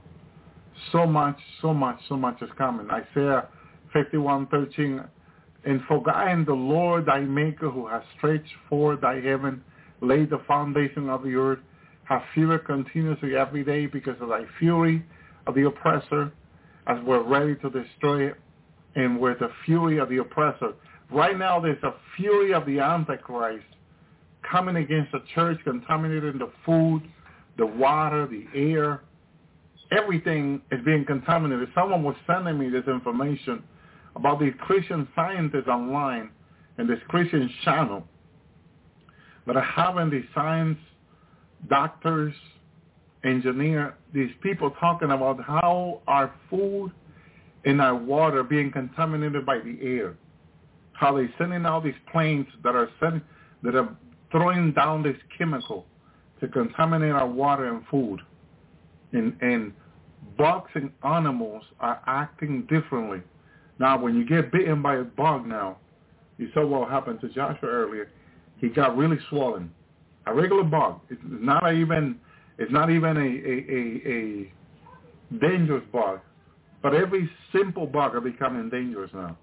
So much, so much, so much is coming. Isaiah 51:13. And forgotten the Lord thy maker who has stretched forth thy heaven, laid the foundation of the earth, have fear continuously every day because of thy fury of the oppressor, as we're ready to destroy it, and with the fury of the oppressor. Right now there's a fury of the Antichrist coming against the church, contaminating the food, the water, the air. Everything is being contaminated. Someone was sending me this information about these Christian scientists online and this Christian channel that are having these science doctors, engineer, these people talking about how our food and our water being contaminated by the air. How they're sending out these planes that are sending, that are throwing down this chemical to contaminate our water and food. And, and bugs and animals are acting differently. Now, when you get bitten by a bug now, you saw what happened to Joshua earlier. He got really swollen. A regular bug. It's not even. It's not even a a, a, a dangerous bug, but every simple bug are becoming dangerous now,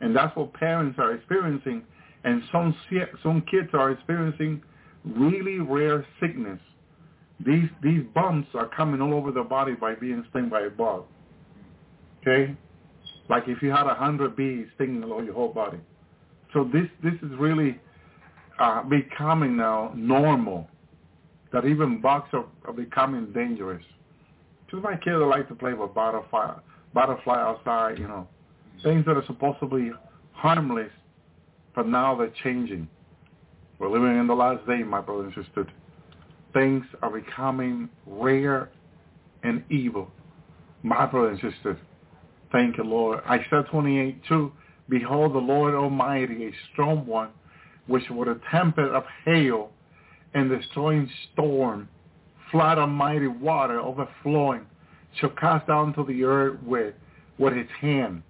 and that's what parents are experiencing, and some some kids are experiencing really rare sickness. These these bumps are coming all over the body by being stung by a bug. Okay, like if you had a hundred bees stinging along your whole body. So this this is really uh, becoming now normal. That even bugs are, are becoming dangerous. Just my kids like to play with butterfly, butterfly outside, you know, things that are supposed to be harmless, but now they're changing. We're living in the last day, my brothers and. Things are becoming rare and evil. My brothers and thank you, Lord. Isaiah 28, 2, Behold, the Lord Almighty, a strong one, which with a tempest of hail and destroying storm, flood of mighty water overflowing, shall cast down to the earth with, with his hand.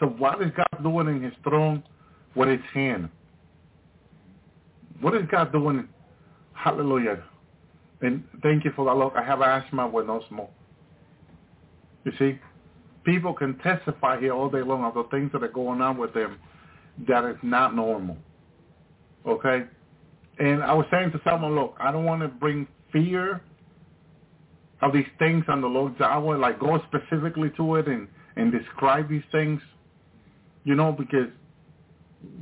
So what is God doing in his throne? With his hand. What is God doing? Hallelujah. And thank you for that. Look, I have asthma with no smoke. You see? People can testify here all day long of the things that are going on with them that is not normal. Okay? And I was saying to someone, look, I don't want to bring fear of these things on the Lord. I want like go specifically to it and, and describe these things, you know, because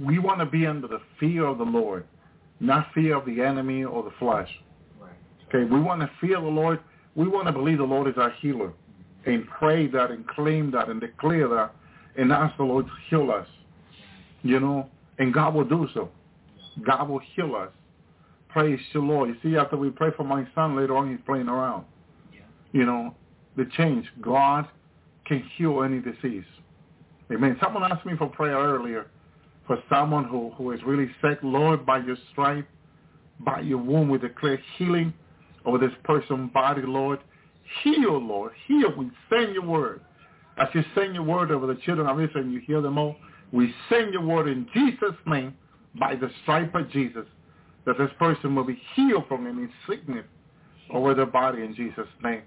we want to be under the fear of the Lord, not fear of the enemy or the flesh. Okay, we want to fear the Lord. We want to believe the Lord is our healer and pray that and claim that and declare that and ask the Lord to heal us, you know, and God will do so. God will heal us. Praise the Lord. You see, after we pray for my son, later on he's playing around. Yeah. You know, the change. God can heal any disease. Amen. Someone asked me for prayer earlier for someone who, who is really sick. Lord, by your stripe, by your womb, we declare healing over this person's body, Lord. Heal, Lord. Heal. We send your word. As you send your word over the children of Israel and you heal them all, we send your word in Jesus' name by the stripe of Jesus that this person will be healed from any sickness over their body in Jesus' name.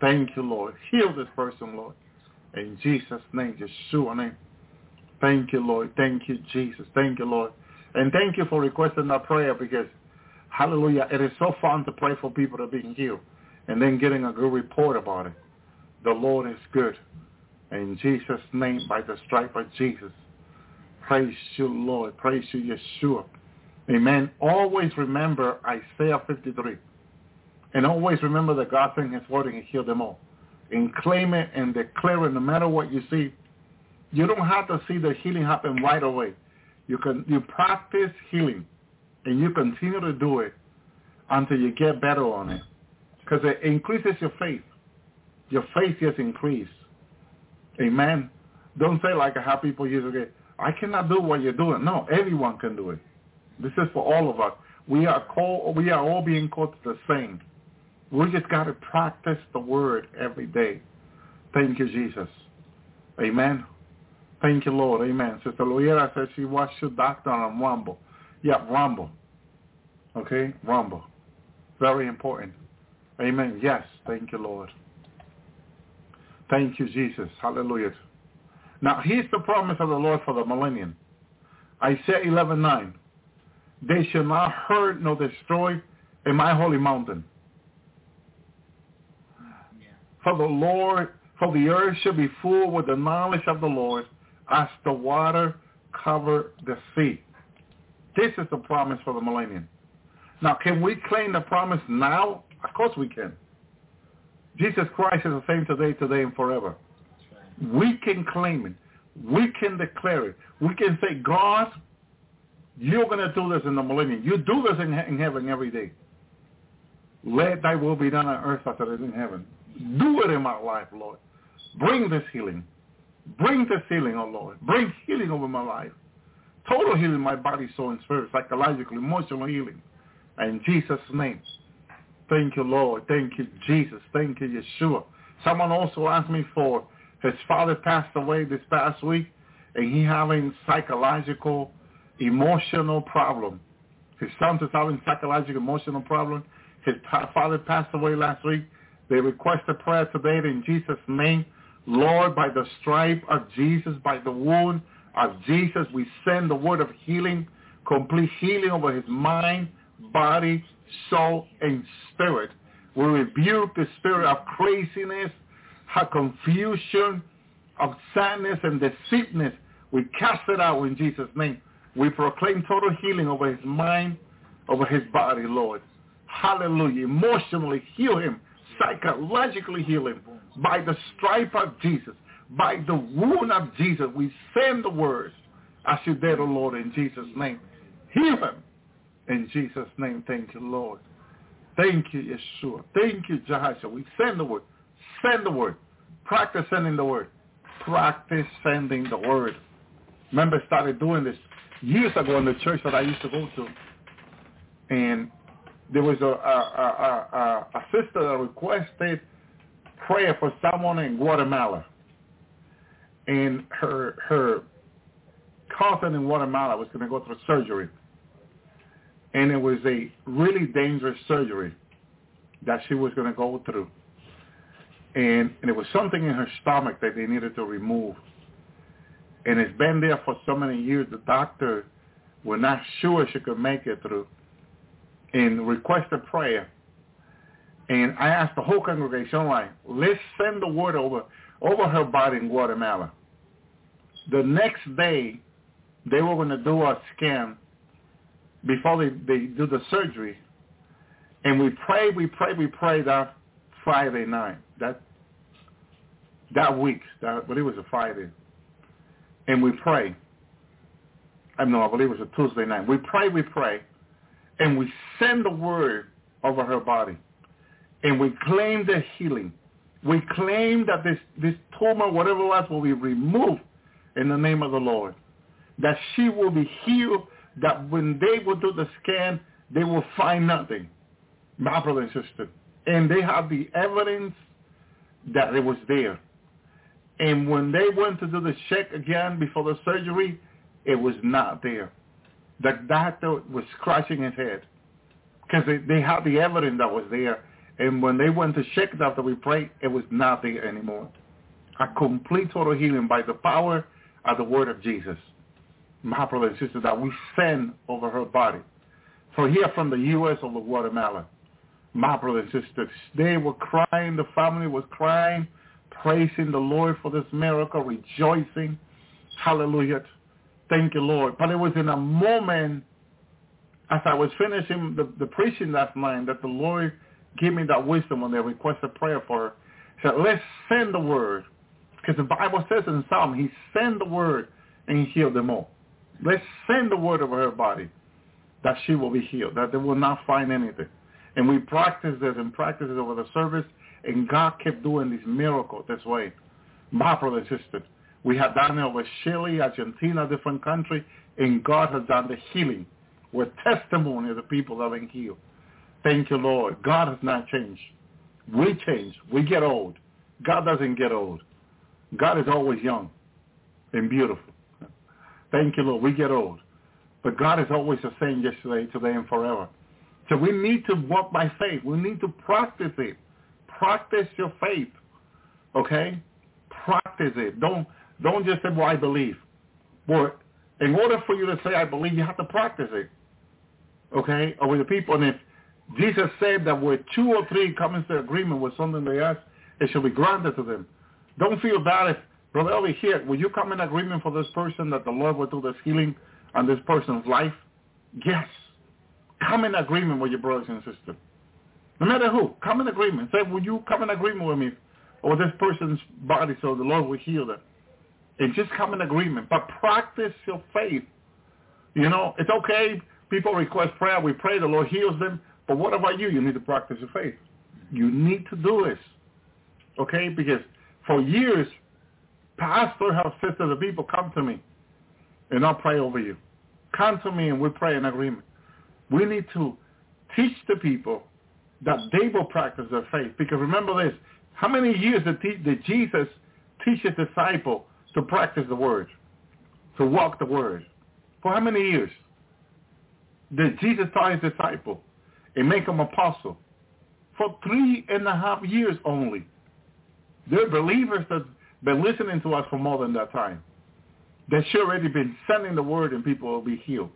Thank you, Lord. Heal this person, Lord. In Jesus' name, Yeshua name. Thank you, Lord. Thank you, Jesus. Thank you, Lord. And thank you for requesting that prayer because, hallelujah, it is so fun to pray for people are being healed and then getting a good report about it. The Lord is good. In Jesus' name, by the stripe of Jesus. Praise you, Lord. Praise you, Yeshua. Amen. Always remember Isaiah 53. And always remember that God sent his word and he healed them all. And claim it and declare it no matter what you see. You don't have to see the healing happen right away. You can you practice healing, and you continue to do it until you get better on it, because it increases your faith. Your faith gets increased. Amen. Don't say like have people use it. I cannot do what you're doing. No, everyone can do it. This is for all of us. We are called. We are all being called to the same. We just got to practice the word every day. Thank you, Jesus. Amen. Thank you, Lord. Amen. Sister Loyera says she watched your doctor on Rumble. Yeah, Rumble. Okay, Rumble. Very important. Amen. Yes. Thank you, Lord. Thank you, Jesus. Hallelujah. Now, here's the promise of the Lord for the millennium. Isaiah 11:9. They shall not hurt nor destroy in my holy mountain. Yeah. For the Lord, for the earth shall be full with the knowledge of the Lord as the water cover the sea. This is the promise for the millennium. Now, can we claim the promise now? Of course we can. Jesus Christ is the same today, today, and forever. Right. We can claim it. We can declare it. We can say, God, you're going to do this in the millennium. You do this in, in heaven every day. Let thy will be done on earth as it is in heaven. Do it in my life, Lord. Bring this healing. Bring this healing, oh Lord. Bring healing over my life. Total healing, my body, soul, and spirit. Psychological, emotional healing. In Jesus' name. Thank you, Lord. Thank you, Jesus. Thank you, Yeshua. Someone also asked me for his father passed away this past week, and he having psychological, emotional problem. His son is having psychological, emotional problem. His father passed away last week. They request a prayer today in Jesus' name. Lord, by the stripe of Jesus, by the wound of Jesus, we send the word of healing, complete healing over his mind, body, soul, and spirit. We rebuke the spirit of craziness, of confusion, of sadness and deceitness. We cast it out in Jesus' name. We proclaim total healing over his mind, over his body, Lord. Hallelujah. Emotionally heal him. Psychologically heal him. By the stripe of Jesus. By the wound of Jesus. We send the words as you did, O Lord, in Jesus' name. Heal him. In Jesus' name, thank you, Lord. Thank you, Yeshua. Thank you, Jehoshua. We send the word. Send the word. Practice sending the word. Practice sending the word. Remember, started doing this years ago in the church that I used to go to. And there was a, a, a, a, a sister that requested prayer for someone in Guatemala. And her her cousin in Guatemala was going to go through surgery. And it was a really dangerous surgery that she was going to go through. And, and it was something in her stomach that they needed to remove. And it's been there for so many years. The doctor were not sure she could make it through and requested prayer. And I asked the whole congregation, like, let's send the word over over her body in Guatemala. The next day, they were going to do a scan before they, they do the surgery. And we pray, we pray, we pray that Friday night, that that week, that, but it was a Friday. And we pray. I know, I believe it was a Tuesday night. We pray, we pray, and we send the word over her body. And we claim the healing. We claim that this, this tumor, whatever it was, will be removed in the name of the Lord. That she will be healed, that when they will do the scan, they will find nothing. My brother and sister. And they have the evidence that it was there. And when they went to do the check again before the surgery, it was not there. The doctor was scratching his head because they, they had the evidence that was there. And when they went to check it after we prayed, it was not there anymore. A complete total healing by the power of the word of Jesus. My brother and sister, that we send over her body. For here from the U.S. over Guatemala, my brother and sisters, they were crying, the family was crying, praising the Lord for this miracle, rejoicing. Hallelujah. Thank you, Lord. But it was in a moment as I was finishing the, the preaching last night that the Lord gave me that wisdom when they requested prayer for her. He said, let's send the word Because the Bible says in Psalm, he sent the word and he healed them all. Let's send the word over her body that she will be healed, that they will not find anything. And we practiced this and practiced it over the service, and God kept doing these miracles this way. My brother and sister, we have done it over Chile, Argentina, different country, and God has done the healing with testimony of the people that have been healed. Thank you, Lord. God has not changed. We change. We get old. God doesn't get old. God is always young and beautiful. Thank you, Lord. We get old. But God is always the same yesterday, today, and forever. So we need to walk by faith. We need to practice it. Practice your faith. Okay? Practice it. Don't don't just say, well, I believe. Well, in order for you to say I believe, you have to practice it. Okay? With the people. And if Jesus said that where two or three come into agreement with something they ask, it shall be granted to them. Don't feel bad if, Brother over here, will you come in agreement for this person that the Lord will do this healing on this person's life? Yes. Come in agreement with your brothers and sisters. No matter who, come in agreement. Say, will you come in agreement with me or this person's body so the Lord will heal them? And just come in agreement. But practice your faith. You know, it's okay. People request prayer. We pray. The Lord heals them. But what about you? You need to practice your faith. You need to do this. Okay? Because for years, pastor said to the people, come to me and I'll pray over you. Come to me and we pray in agreement. We need to teach the people that they will practice their faith. Because remember this, how many years did, did Jesus teach his disciple to practice the word, to walk the word? For how many years did Jesus taught his disciple and make him apostle? For three and a half years only. They're believers that been listening to us for more than that time. They've already been sending the word and people will be healed.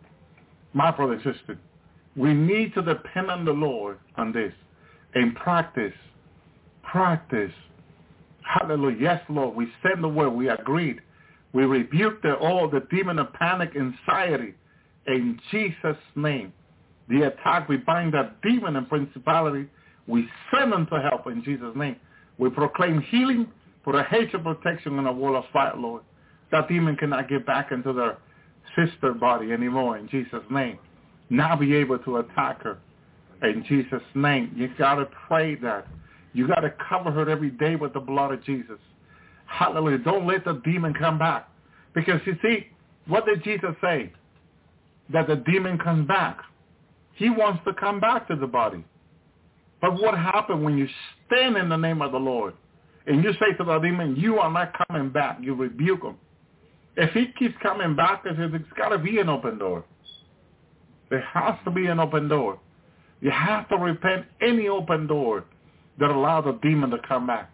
My brother and sister, we need to depend on the Lord on this and practice. Practice. Hallelujah. Yes, Lord. We send the word. We agreed. We rebuke the, all the demon of panic, anxiety in Jesus' name. The attack, we bind that demon and principality. We send them to help in Jesus' name. We proclaim healing, put a hedge of protection on a wall of fire, Lord. That demon cannot get back into their sister body anymore in Jesus' name now be able to attack her. In Jesus' name, you got to pray that. You got to cover her every day with the blood of Jesus. Hallelujah. Don't let the demon come back. Because you see, what did Jesus say? That the demon comes back. He wants to come back to the body. But what happened when you stand in the name of the Lord and you say to the demon, you are not coming back. You rebuke him. If he keeps coming back, it's got to be an open door. There has to be an open door. You have to repent any open door that allows a demon to come back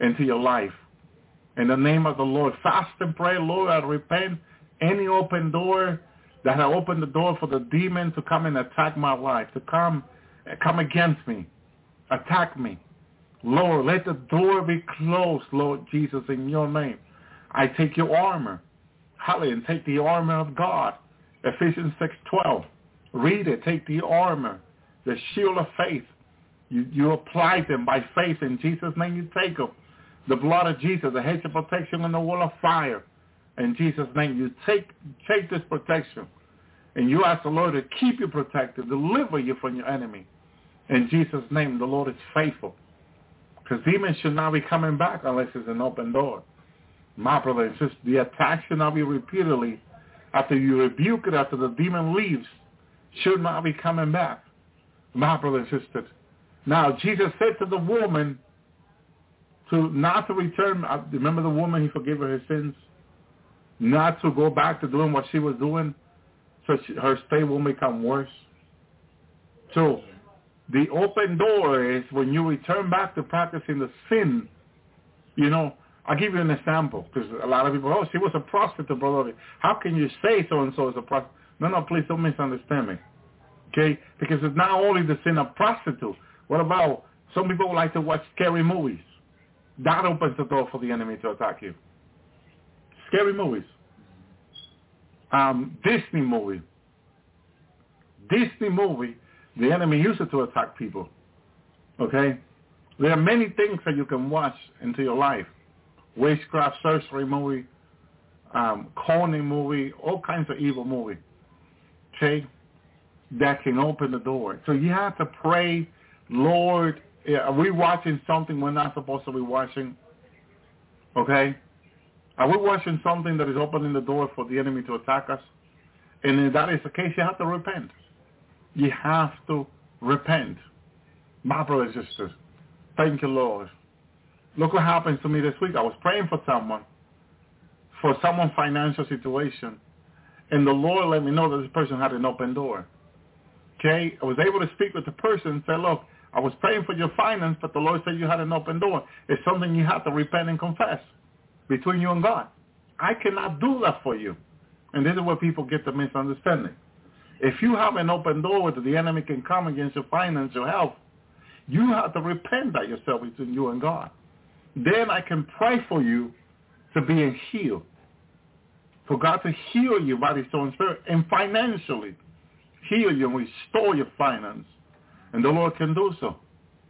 into your life. In the name of the Lord, fast and pray, Lord, I repent any open door that I opened the door for the demon to come and attack my life, to come come against me, attack me. Lord, let the door be closed, Lord Jesus, in your name. I take your armor. Hallelujah. And take the armor of God. Ephesians 6.12. Read it. Take the armor, the shield of faith. You, you apply them by faith. In Jesus' name you take them. The blood of Jesus, the hedge of protection and the wall of fire. In Jesus' name you take, take this protection. And you ask the Lord to keep you protected, deliver you from your enemy. In Jesus' name, the Lord is faithful. Because demons should not be coming back unless it's an open door. My brother and sister, the attack should not be repeatedly after you rebuke it, after the demon leaves should not be coming back. My brother and sisters. Now, Jesus said to the woman to not to return. Uh, remember the woman, he forgave her her sins. Not to go back to doing what she was doing so she, her state will become worse. So the open door is when you return back to practicing the sin. You know, I'll give you an example because a lot of people, oh, she was a prostitute, brother. How can you say so-and-so is a prostitute? No, no, please don't misunderstand me. Okay? Because it's not only the sin of prostitute. What about some people like to watch scary movies? That opens the door for the enemy to attack you. Scary movies. Um, Disney movie. Disney movie, the enemy uses it to attack people. Okay? There are many things that you can watch into your life. witchcraft, sorcery movie, um, corny movie, all kinds of evil movie. Okay? That can open the door. So you have to pray, Lord, are we watching something we're not supposed to be watching? Okay? Are we watching something that is opening the door for the enemy to attack us? And if that is the case, you have to repent. You have to repent. My brothers and sisters, thank you, Lord. Look what happened to me this week. I was praying for someone, for someone's financial situation, and the Lord let me know that this person had an open door. Okay? I was able to speak with the person and say, look, I was praying for your finance, but the Lord said you had an open door. It's something you have to repent and confess between you and God. I cannot do that for you. And this is where people get the misunderstanding. If you have an open door that the enemy can come against your financial health, you have to repent that yourself between you and God. Then I can pray for you to be healed. For God to heal you body, soul, and spirit, and financially heal you and restore your finance. And the Lord can do so.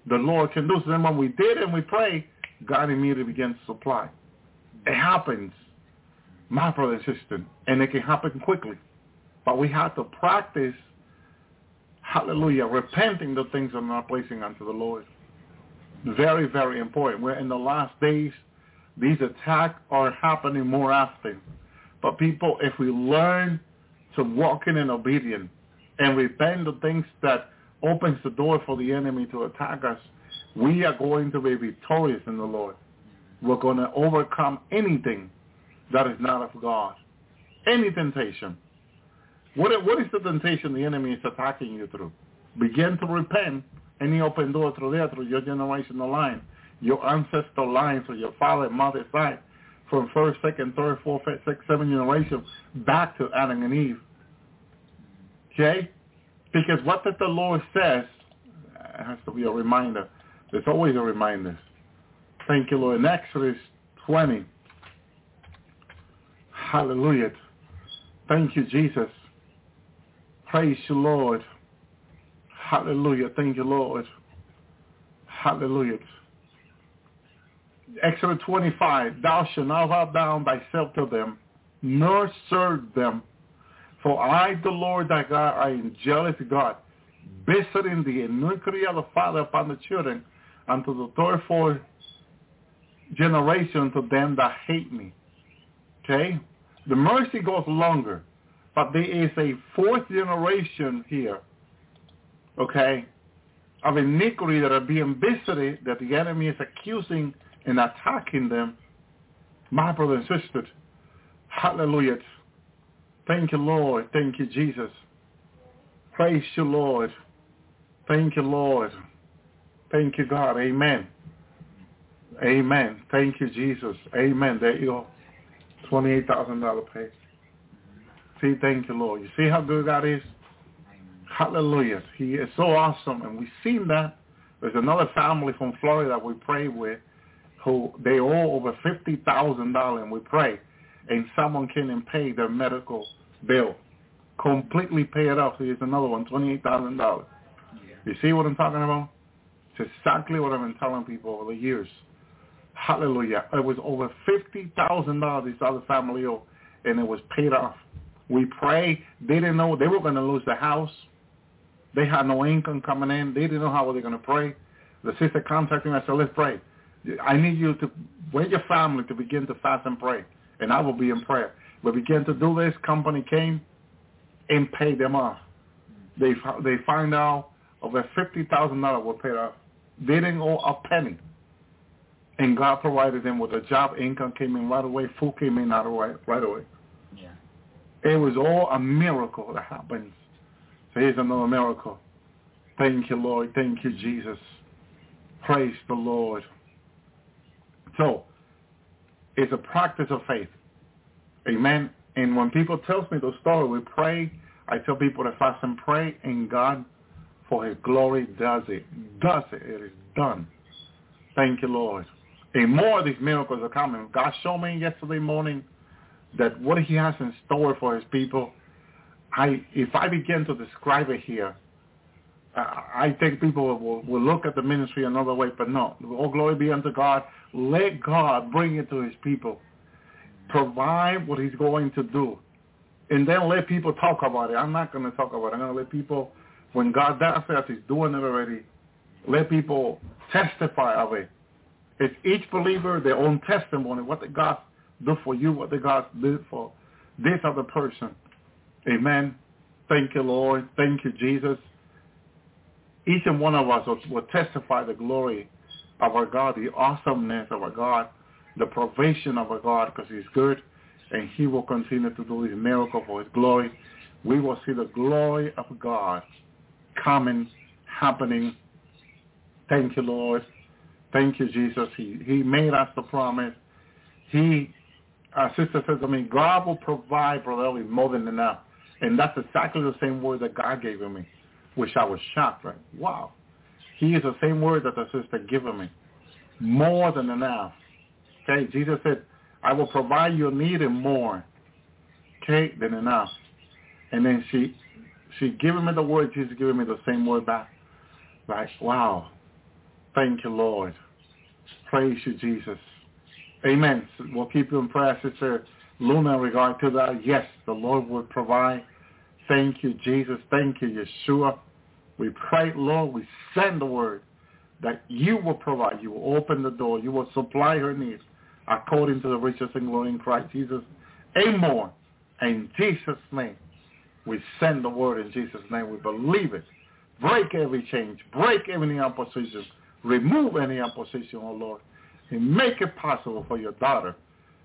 The Lord can do so. And when we did and we pray, God immediately begins to supply. It happens, my brother and sister, and it can happen quickly. But we have to practice, hallelujah, repenting the things that are not pleasing unto the Lord. Very, very important. We're in the last days. These attacks are happening more often. But people, if we learn to walk in an obedience and repent the things that opens the door for the enemy to attack us, we are going to be victorious in the Lord. We're going to overcome anything that is not of God. Any temptation. What, what is the temptation the enemy is attacking you through? Begin to repent. Any open door through there, through your generational line, your ancestral line, through your father and mother's side, from first, second, third, fourth, fifth, sixth, seventh generation back to Adam and Eve. Okay? Because what the Lord says uh, has to be a reminder. There's always a reminder. Thank you, Lord. In Exodus 20. Hallelujah. Thank you, Jesus. Praise you, Lord. Hallelujah. Thank you, Lord. Hallelujah. Exodus 25, Thou shalt not bow down thyself to them, nor serve them. For I, the Lord thy God, I am jealous God, visiting the iniquity of the father upon the children, unto the third, fourth generation to them that hate me. Okay? The mercy goes longer, but there is a fourth generation here, okay, of iniquity that are being visited that the enemy is accusing and attacking them. My brother and sister, hallelujah. Thank you, Lord. Thank you, Jesus. Praise you, Lord. Thank you, Lord. Thank you, God. Amen. Amen. Thank you, Jesus. Amen. There you go. $28,000 pay. See, thank you, Lord. You see how good God is? Hallelujah. He is so awesome. And we've seen that. There's another family from Florida we pray with who they owe over $50,000 and we pray. And someone came and paid their medical bill. Completely pay it off. Here's another one, $28,000. Yeah. You see what I'm talking about? It's exactly what I've been telling people over the years. Hallelujah. It was over $50,000 this other family owed, and it was paid off. We pray. They didn't know they were going to lose the house. They had no income coming in. They didn't know how were they going to pray. The sister contacted me. I said, let's pray. I need you to, with your family, to begin to fast and pray. And I will be in prayer. We began to do this. Company came and paid them off. They they find out over $50,000 were paid off. They didn't owe a penny. And God provided them with a job. Income came in right away. Food came in right away. Right away. It was all a miracle that happens. So here's another miracle. Thank you, Lord. Thank you, Jesus. Praise the Lord. So, it's a practice of faith. Amen. And when people tell me the story, we pray. I tell people to fast and pray, and God, for His glory, does it. Does it. It is done. Thank you, Lord. And more of these miracles are coming. God showed me yesterday morning that what he has in store for his people, I if I begin to describe it here, uh, I think people will, will look at the ministry another way, but no. All glory be unto God. Let God bring it to his people. Provide what he's going to do. And then let people talk about it. I'm not going to talk about it. I'm going to let people, when God does that, he's doing it already. Let people testify of it. It's each believer their own testimony. What God do for you? What the God did for this other person? Amen. Thank you, Lord. Thank you, Jesus. Each and one of us will, testify the glory of our God, the awesomeness of our God, the provision of our God, because he's good, and he will continue to do his miracle for his glory. We will see the glory of God coming, happening. Thank you, Lord. Thank you, Jesus. He, he made us the promise. He, our sister says, I mean, God will provide, Brother Elvi, more than enough. And that's exactly the same word that God gave me, which I was shocked, right? Wow. He is the same word that the sister given me. More than enough. Okay, Jesus said, I will provide your need and more. Okay, than enough. And then she she giving me the word, Jesus giving me the same word back. Right? Wow. Thank you, Lord. Praise you, Jesus. Amen. We'll keep you in prayer, Sister Luna, in regard to that. Yes, the Lord will provide. Thank you, Jesus. Thank you, Yeshua. We pray, Lord, we send the word that you will provide. You will open the door. You will supply her needs according to the riches and glory in Christ Jesus and more. In Jesus' name, we send the word in Jesus' name. We believe it. Break every change. Break any opposition. Remove any opposition, oh Lord. And make it possible for your daughter,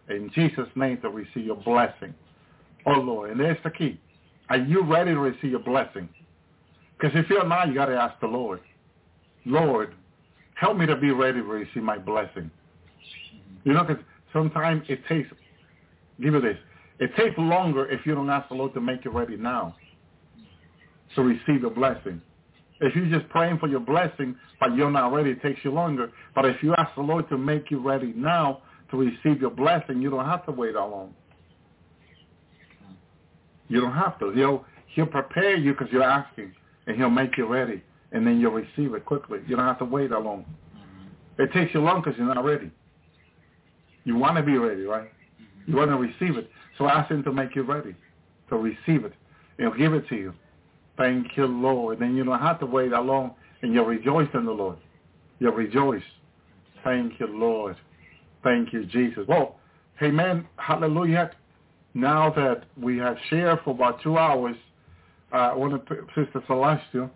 in Jesus' name, to receive your blessing. Oh Lord, and there's the key. Are you ready to receive your blessing? Because if you're not, you got to ask the Lord. Lord, help me to be ready to receive my blessing. You know, because sometimes it takes, give you this, it takes longer if you don't ask the Lord to make you ready now to receive a blessing. If you're just praying for your blessing, but you're not ready, it takes you longer. But if you ask the Lord to make you ready now to receive your blessing, you don't have to wait that long. You don't have to. He'll, he'll prepare you because you're asking, and he'll make you ready, and then you'll receive it quickly. You don't have to wait that long. It takes you long because you're not ready. You want to be ready, right? You want to receive it. So ask him to make you ready to receive it. He'll give it to you. Thank you, Lord. Then you don't have to wait that long, and you'll rejoice in the Lord. You'll rejoice. Thank you, Lord. Thank you, Jesus. Well, amen. Hallelujah. Now that we have shared for about two hours, uh, one of Sister Celestial,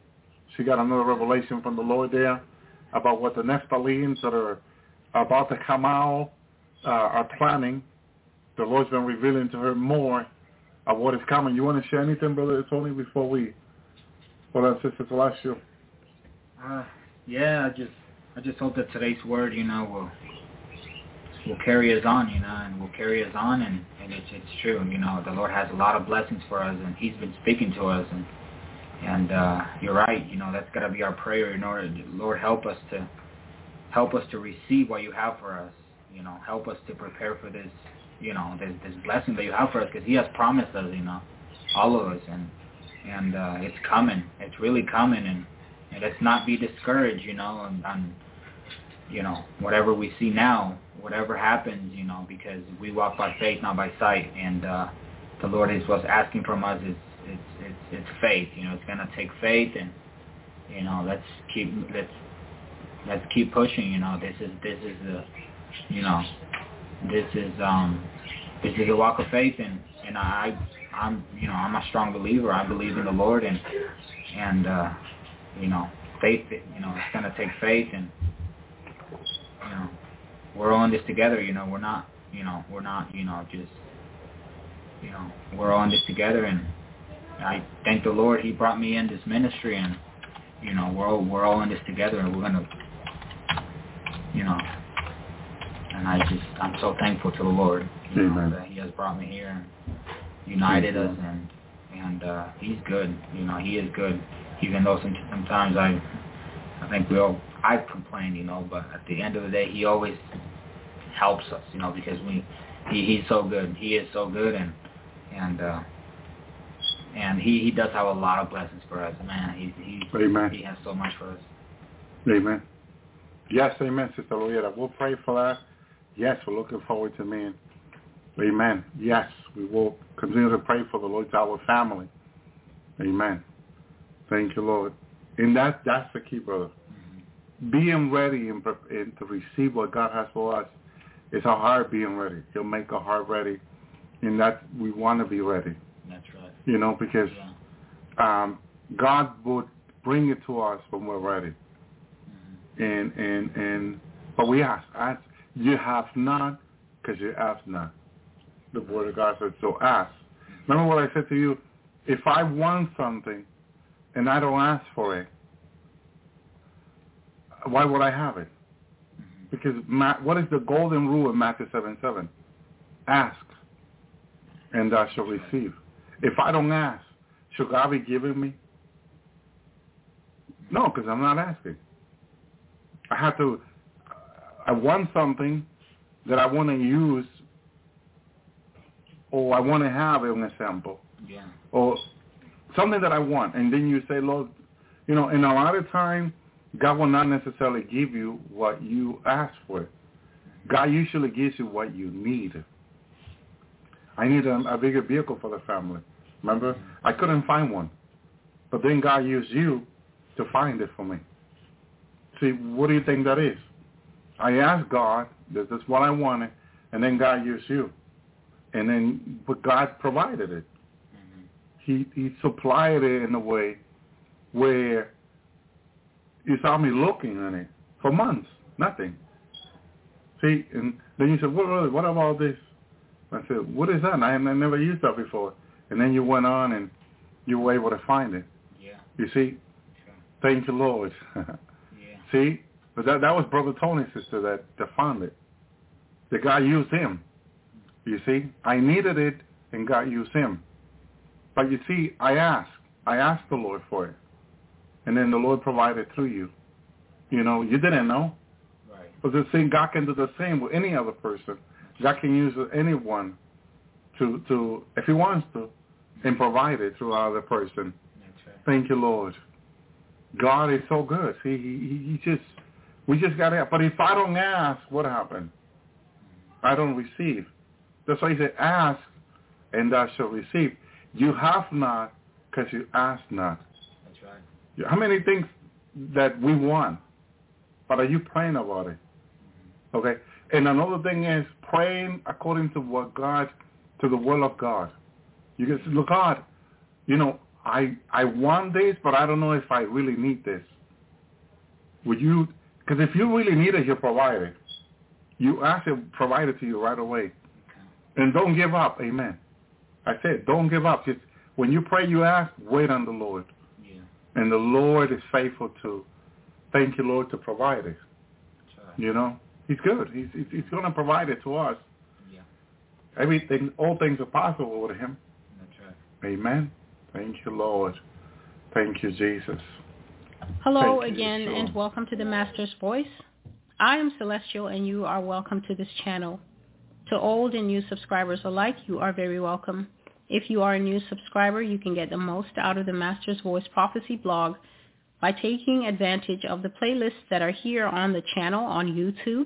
she got another revelation from the Lord there about what the Nephilims that are about to come out uh, are planning. The Lord's been revealing to her more of what is coming. You want to share anything, Brother Tony, before we hold on, Sister Celestial? Uh, yeah, I just I just hope that today's word, you know, will will carry us on, you know, and will carry us on, and and it's it's true, you know, the Lord has a lot of blessings for us, and He's been speaking to us, and and uh, you're right, you know, that's got to be our prayer in order, to, Lord, help us to help us to receive what you have for us, you know, help us to prepare for this, you know, this, this blessing that you have for us, because He has promised us, you know, all of us, and and uh, it's coming, it's really coming, and and let's not be discouraged, you know, on, on you know whatever we see now, whatever happens, you know, because we walk by faith, not by sight, and uh, the Lord is what's asking from us is it's it's it's faith, you know, it's gonna take faith, and you know, let's keep let's let's keep pushing, you know, this is this is the you know, this is um this is a walk of faith and and I I'm you know, I'm a strong believer. I believe in the Lord and and uh you know, faith you know, it's gonna take faith and you know, we're all in this together, you know, we're not you know, we're not, you know, just you know, we're all in this together and I thank the Lord he brought me in this ministry and you know, we're all we're all in this together and we're gonna you know and I just I'm so thankful to the Lord, you Amen. know, that He has brought me here and united us, and and uh, He's good. You know, He is good, even though some, sometimes I I think we all I've complained, you know, but at the end of the day, He always helps us, you know, because we He He's so good. He is so good, and and uh, and he he does have a lot of blessings for us, man. He he Amen. he has so much for us. Amen. Yes, amen, Sister Loretta. We'll pray for that. Yes, we're looking forward to meeting. Amen. Yes, we will continue to pray for the Lord to our family. Amen. Thank you, Lord. And that that's the key, brother. Being ready and, and to receive what God has for us is our heart being ready. He'll make our heart ready, and that we want to be ready. That's right. You know, because Yeah. um, God would bring it to us when we're ready. And and and but we ask, ask. You have not because you ask not. The word of God says so. Ask. Remember what I said to you? If I want something and I don't ask for it, why would I have it? Because what is the golden rule in Matthew seven seven? Ask, and I shall receive. If I don't ask, should God be giving me? No, because I'm not asking. I have to. I want something that I want to use, or I want to have an example, Yeah. or something that I want, and then you say, Lord, you know, and a lot of time, God will not necessarily give you what you ask for. God usually gives you what you need. I need a, a bigger vehicle for the family. Remember, I couldn't find one, but then God used you to find it for me. See, what do you think that is? I asked God, this is what I wanted, and then God used you. And then, but God provided it. He, he supplied it in a way where you saw me looking at it for months, nothing. See, and then you said, what, what what about this? I said, what is that? I, I never used that before. And then you went on and you were able to find it. Yeah. You see? Sure. Thank you, Lord. Yeah. See? But that, that was Brother Tony's sister that, that found it. That God used him. You see? I needed it and God used him. But you see, I asked. I asked the Lord for it. And then the Lord provided through you. You know, you didn't know. Right. But the same God can do the same with any other person. God can use anyone to to if he wants to and provide it through another person. Right. Thank you, Lord. God is so good. See, he, he, he just, we just got to, but if I don't ask, what happened? I don't receive. That's why he said, ask and thou shalt receive. You have not because you ask not. That's right. How many things that we want, but are you praying about it? Mm-hmm. Okay? And another thing is praying according to what God, to the will of God. You can say, look, God, you know, I I want this, but I don't know if I really need this. Would you? Because if you really need it, He'll provide it. You ask Him, provide it to you right away, and don't give up. Amen. I said, don't give up. Just when you pray, you ask, wait on the Lord, Yeah. and the Lord is faithful to. Thank you, Lord, to provide it. Right. You know, He's good. He's He's, he's going to provide it to us. Yeah. Everything, all things are possible with Him. That's right. Amen. Thank you, Lord. Thank you, Jesus. Hello Thank again Yeshua. and welcome to the Master's Voice. I am Celestial and you are welcome to this channel. To old and new subscribers alike, you are very welcome. If you are a new subscriber, you can get the most out of the Master's Voice Prophecy blog by taking advantage of the playlists that are here on the channel on YouTube.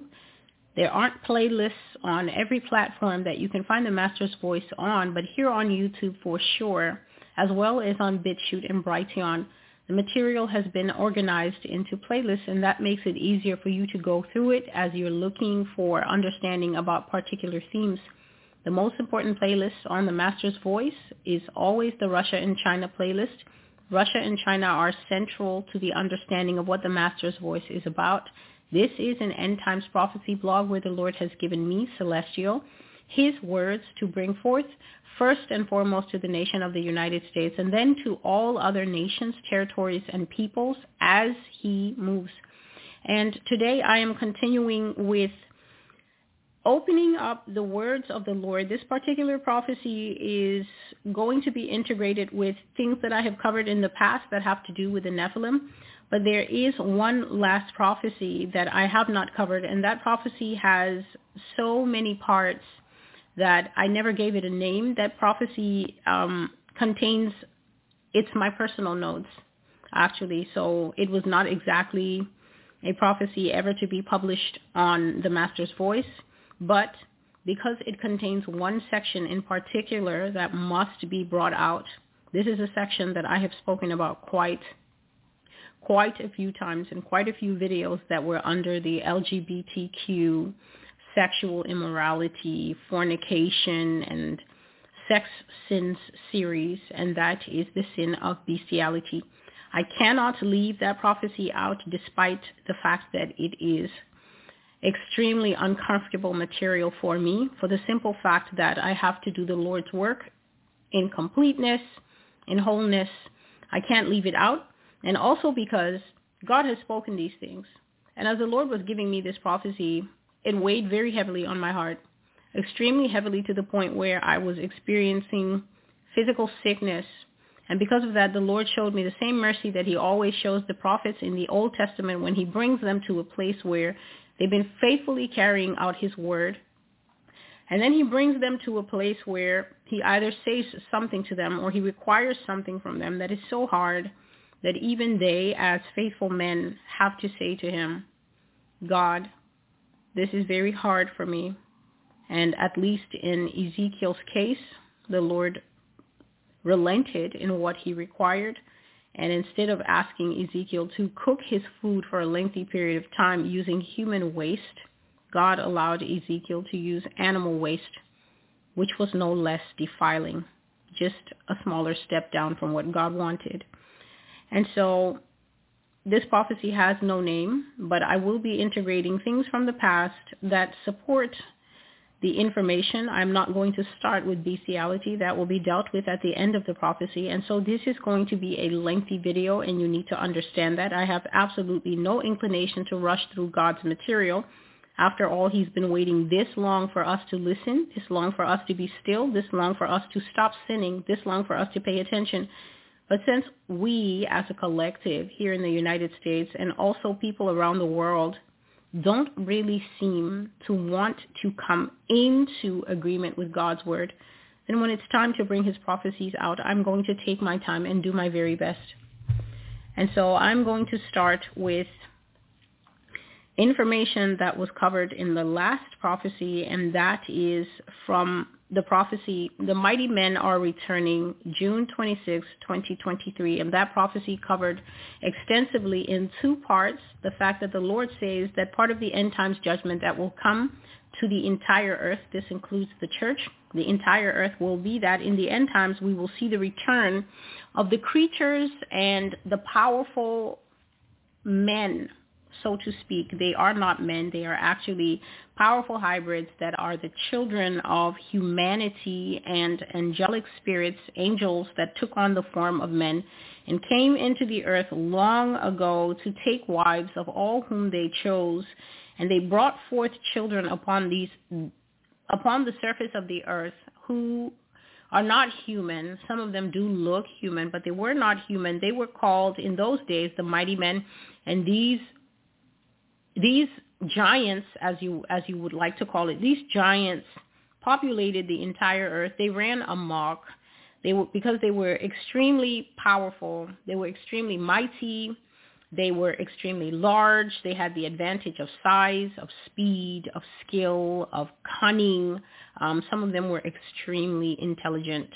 There aren't playlists on every platform that you can find the Master's Voice on, but here on YouTube for sure, as well as on BitChute and Brighteon. The material has been organized into playlists and that makes it easier for you to go through it as you're looking for understanding about particular themes. The most important playlist on the Master's Voice is always the Russia and China playlist. Russia and China are central to the understanding of what the Master's Voice is about. This is an end times prophecy blog where the Lord has given me, Celestial, his words to bring forth first and foremost to the nation of the United States and then to all other nations, territories, and peoples as he moves. And today I am continuing with opening up the words of the Lord. This particular prophecy is going to be integrated with things that I have covered in the past that have to do with the Nephilim. But there is one last prophecy that I have not covered, and that prophecy has so many parts that I never gave it a name. That prophecy um, contains it's my personal notes, actually. So it was not exactly a prophecy ever to be published on the Master's Voice, but because it contains one section in particular that must be brought out, this is a section that I have spoken about quite quite a few times in quite a few videos that were under the LGBTQ sexual immorality, fornication, and sex sins series, and that is the sin of bestiality. I cannot leave that prophecy out despite the fact that it is extremely uncomfortable material for me for the simple fact that I have to do the Lord's work in completeness, in wholeness. I can't leave it out. And also because God has spoken these things. And as the Lord was giving me this prophecy, it weighed very heavily on my heart, extremely heavily to the point where I was experiencing physical sickness. And because of that, the Lord showed me the same mercy that he always shows the prophets in the Old Testament when he brings them to a place where they've been faithfully carrying out his word. And then he brings them to a place where he either says something to them or he requires something from them that is so hard that even they, as faithful men, have to say to him, God, this is very hard for me. And at least in Ezekiel's case, the Lord relented in what he required. And instead of asking Ezekiel to cook his food for a lengthy period of time using human waste, God allowed Ezekiel to use animal waste, which was no less defiling, just a smaller step down from what God wanted. And so this prophecy has no name, but I will be integrating things from the past that support the information. I'm not going to start with bestiality. That will be dealt with at the end of the prophecy. And so this is going to be a lengthy video, and you need to understand that. I have absolutely no inclination to rush through God's material. After all, he's been waiting this long for us to listen, this long for us to be still, this long for us to stop sinning, this long for us to pay attention. But since we as a collective here in the United States and also people around the world don't really seem to want to come into agreement with God's word, then when it's time to bring his prophecies out, I'm going to take my time and do my very best. And so I'm going to start with information that was covered in the last prophecy, and that is from the prophecy, the mighty men are returning June 26, 2023, and that prophecy covered extensively in two parts. The fact that the Lord says that part of the end times judgment that will come to the entire earth, this includes the church, the entire earth will be that in the end times we will see the return of the creatures and the powerful men so to speak. They are not men. They are actually powerful hybrids that are the children of humanity and angelic spirits, angels that took on the form of men and came into the earth long ago to take wives of all whom they chose. And they brought forth children upon these upon the surface of the earth who are not human. Some of them do look human, but they were not human. They were called in those days the mighty men, and these these giants, as you as you would like to call it, these giants populated the entire earth. They ran amok. They were because they were extremely powerful. They were extremely mighty. They were extremely large. They had the advantage of size, of speed, of skill, of cunning. Um, some of them were extremely intelligent.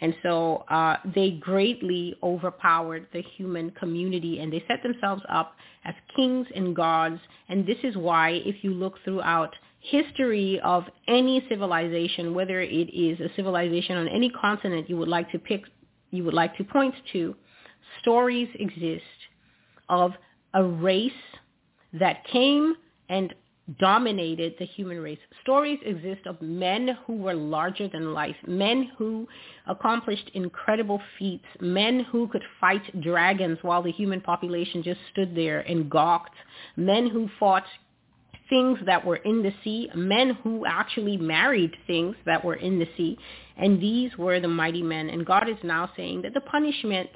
And so uh, they greatly overpowered the human community and they set themselves up as kings and gods. And this is why if you look throughout history of any civilization, whether it is a civilization on any continent you would like to pick, you would like to point to, stories exist of a race that came and dominated the human race. Stories exist of men who were larger than life, men who accomplished incredible feats, men who could fight dragons while the human population just stood there and gawked, men who fought things that were in the sea, men who actually married things that were in the sea. And these were the mighty men. And God is now saying that the punishment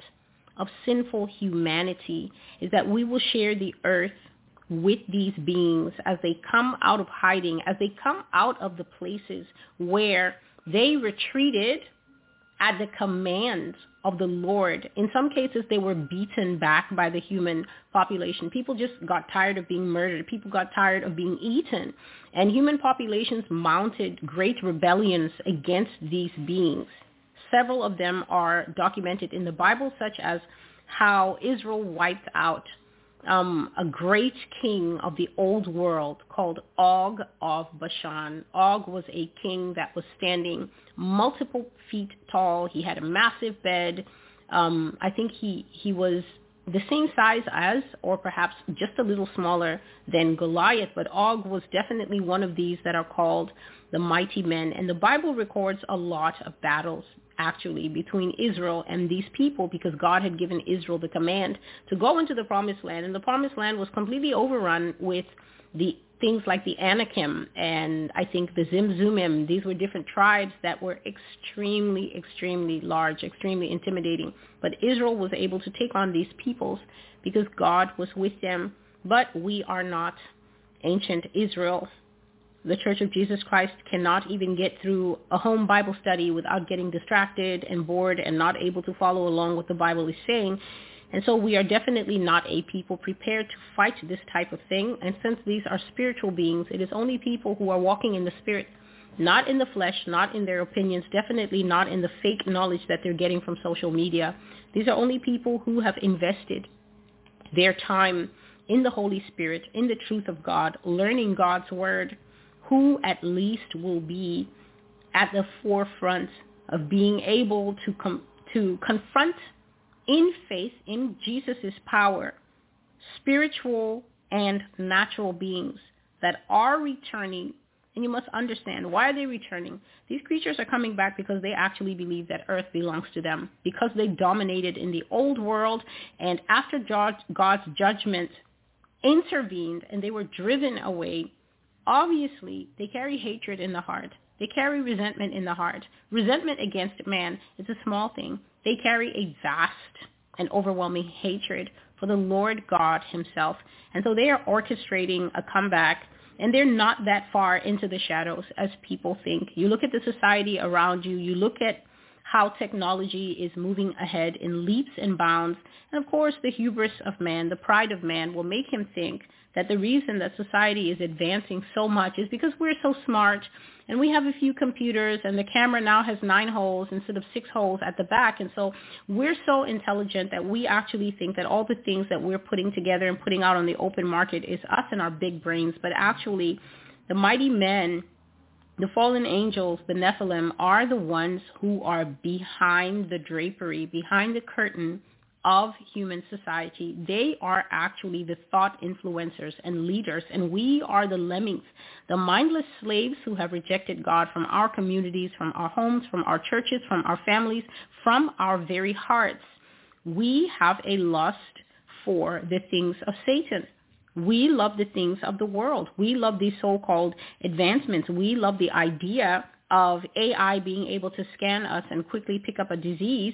of sinful humanity is that we will share the earth with these beings as they come out of hiding, as they come out of the places where they retreated at the command of the Lord. In some cases, they were beaten back by the human population. People just got tired of being murdered. People got tired of being eaten. And human populations mounted great rebellions against these beings. Several of them are documented in the Bible, such as how Israel wiped out um, a great king of the old world called Og of Bashan. Og was a king that was standing multiple feet tall. He had a massive bed. Um, I think he, he was the same size as, or perhaps just a little smaller than Goliath, but Og was definitely one of these that are called the mighty men. And the Bible records a lot of battles actually between Israel and these people because God had given Israel the command to go into the promised land and the promised land was completely overrun with the things like the Anakim and I think the Zimzumim. These were different tribes that were extremely, extremely large, extremely intimidating. But Israel was able to take on these peoples because God was with them. But we are not ancient Israel the Church of Jesus Christ cannot even get through a home Bible study without getting distracted and bored and not able to follow along what the Bible is saying. And so we are definitely not a people prepared to fight this type of thing. And since these are spiritual beings, it is only people who are walking in the spirit, not in the flesh, not in their opinions, definitely not in the fake knowledge that they're getting from social media. These are only people who have invested their time in the Holy Spirit, in the truth of God, learning God's word, who at least will be at the forefront of being able to com- to confront in faith in Jesus' power spiritual and natural beings that are returning. And you must understand why are they returning? These creatures are coming back because they actually believe that earth belongs to them because they dominated in the old world and after god's judgment intervened and they were driven away Obviously, they carry hatred in the heart. They carry resentment in the heart. Resentment against man is a small thing. They carry a vast and overwhelming hatred for the Lord God himself. And so they are orchestrating a comeback and they're not that far into the shadows as people think. You look at the society around you, you look at how technology is moving ahead in leaps and bounds. And of course, the hubris of man, the pride of man will make him think that the reason that society is advancing so much is because we're so smart and we have a few computers and the camera now has nine holes instead of six holes at the back. And so we're so intelligent that we actually think that all the things that we're putting together and putting out on the open market is us and our big brains. But actually, the mighty men the fallen angels, the Nephilim, are the ones who are behind the drapery, behind the curtain of human society. They are actually the thought influencers and leaders, and we are the lemmings, the mindless slaves who have rejected God from our communities, from our homes, from our churches, from our families, from our very hearts. We have a lust for the things of Satan. We love the things of the world. We love these so-called advancements. We love the idea of AI being able to scan us and quickly pick up a disease.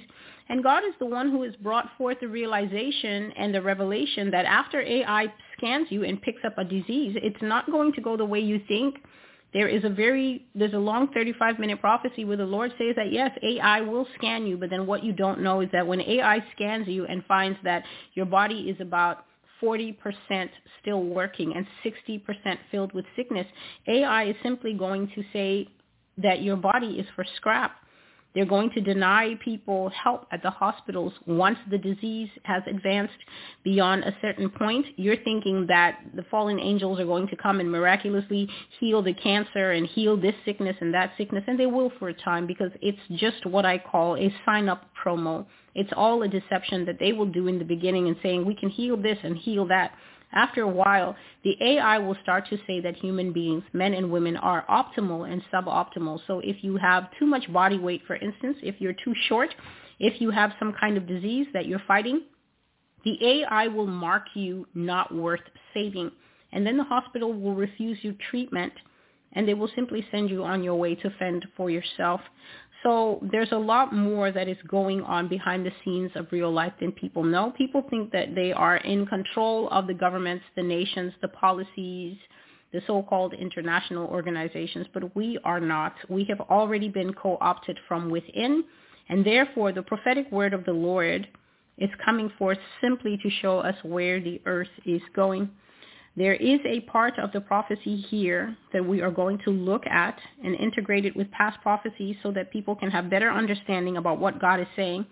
And God is the one who has brought forth the realization and the revelation that after AI scans you and picks up a disease, it's not going to go the way you think. There is a very, there's a long 35 minute prophecy where the Lord says that yes, AI will scan you, but then what you don't know is that when AI scans you and finds that your body is about 40% still working and 60% filled with sickness, AI is simply going to say, that your body is for scrap. They're going to deny people help at the hospitals once the disease has advanced beyond a certain point. You're thinking that the fallen angels are going to come and miraculously heal the cancer and heal this sickness and that sickness, and they will for a time because it's just what I call a sign-up promo. It's all a deception that they will do in the beginning and saying, we can heal this and heal that after a while, the AI will start to say that human beings, men and women, are optimal and suboptimal. So if you have too much body weight, for instance, if you're too short, if you have some kind of disease that you're fighting, the AI will mark you not worth saving. And then the hospital will refuse you treatment and they will simply send you on your way to fend for yourself. So there's a lot more that is going on behind the scenes of real life than people know. People think that they are in control of the governments, the nations, the policies, the so-called international organizations, but we are not. We have already been co-opted from within, And therefore, the prophetic word of the Lord is coming forth simply to show us where the earth is going. There is a part of the prophecy here that we are going to look at and integrate it with past prophecies so that people can have better understanding about what God is saying.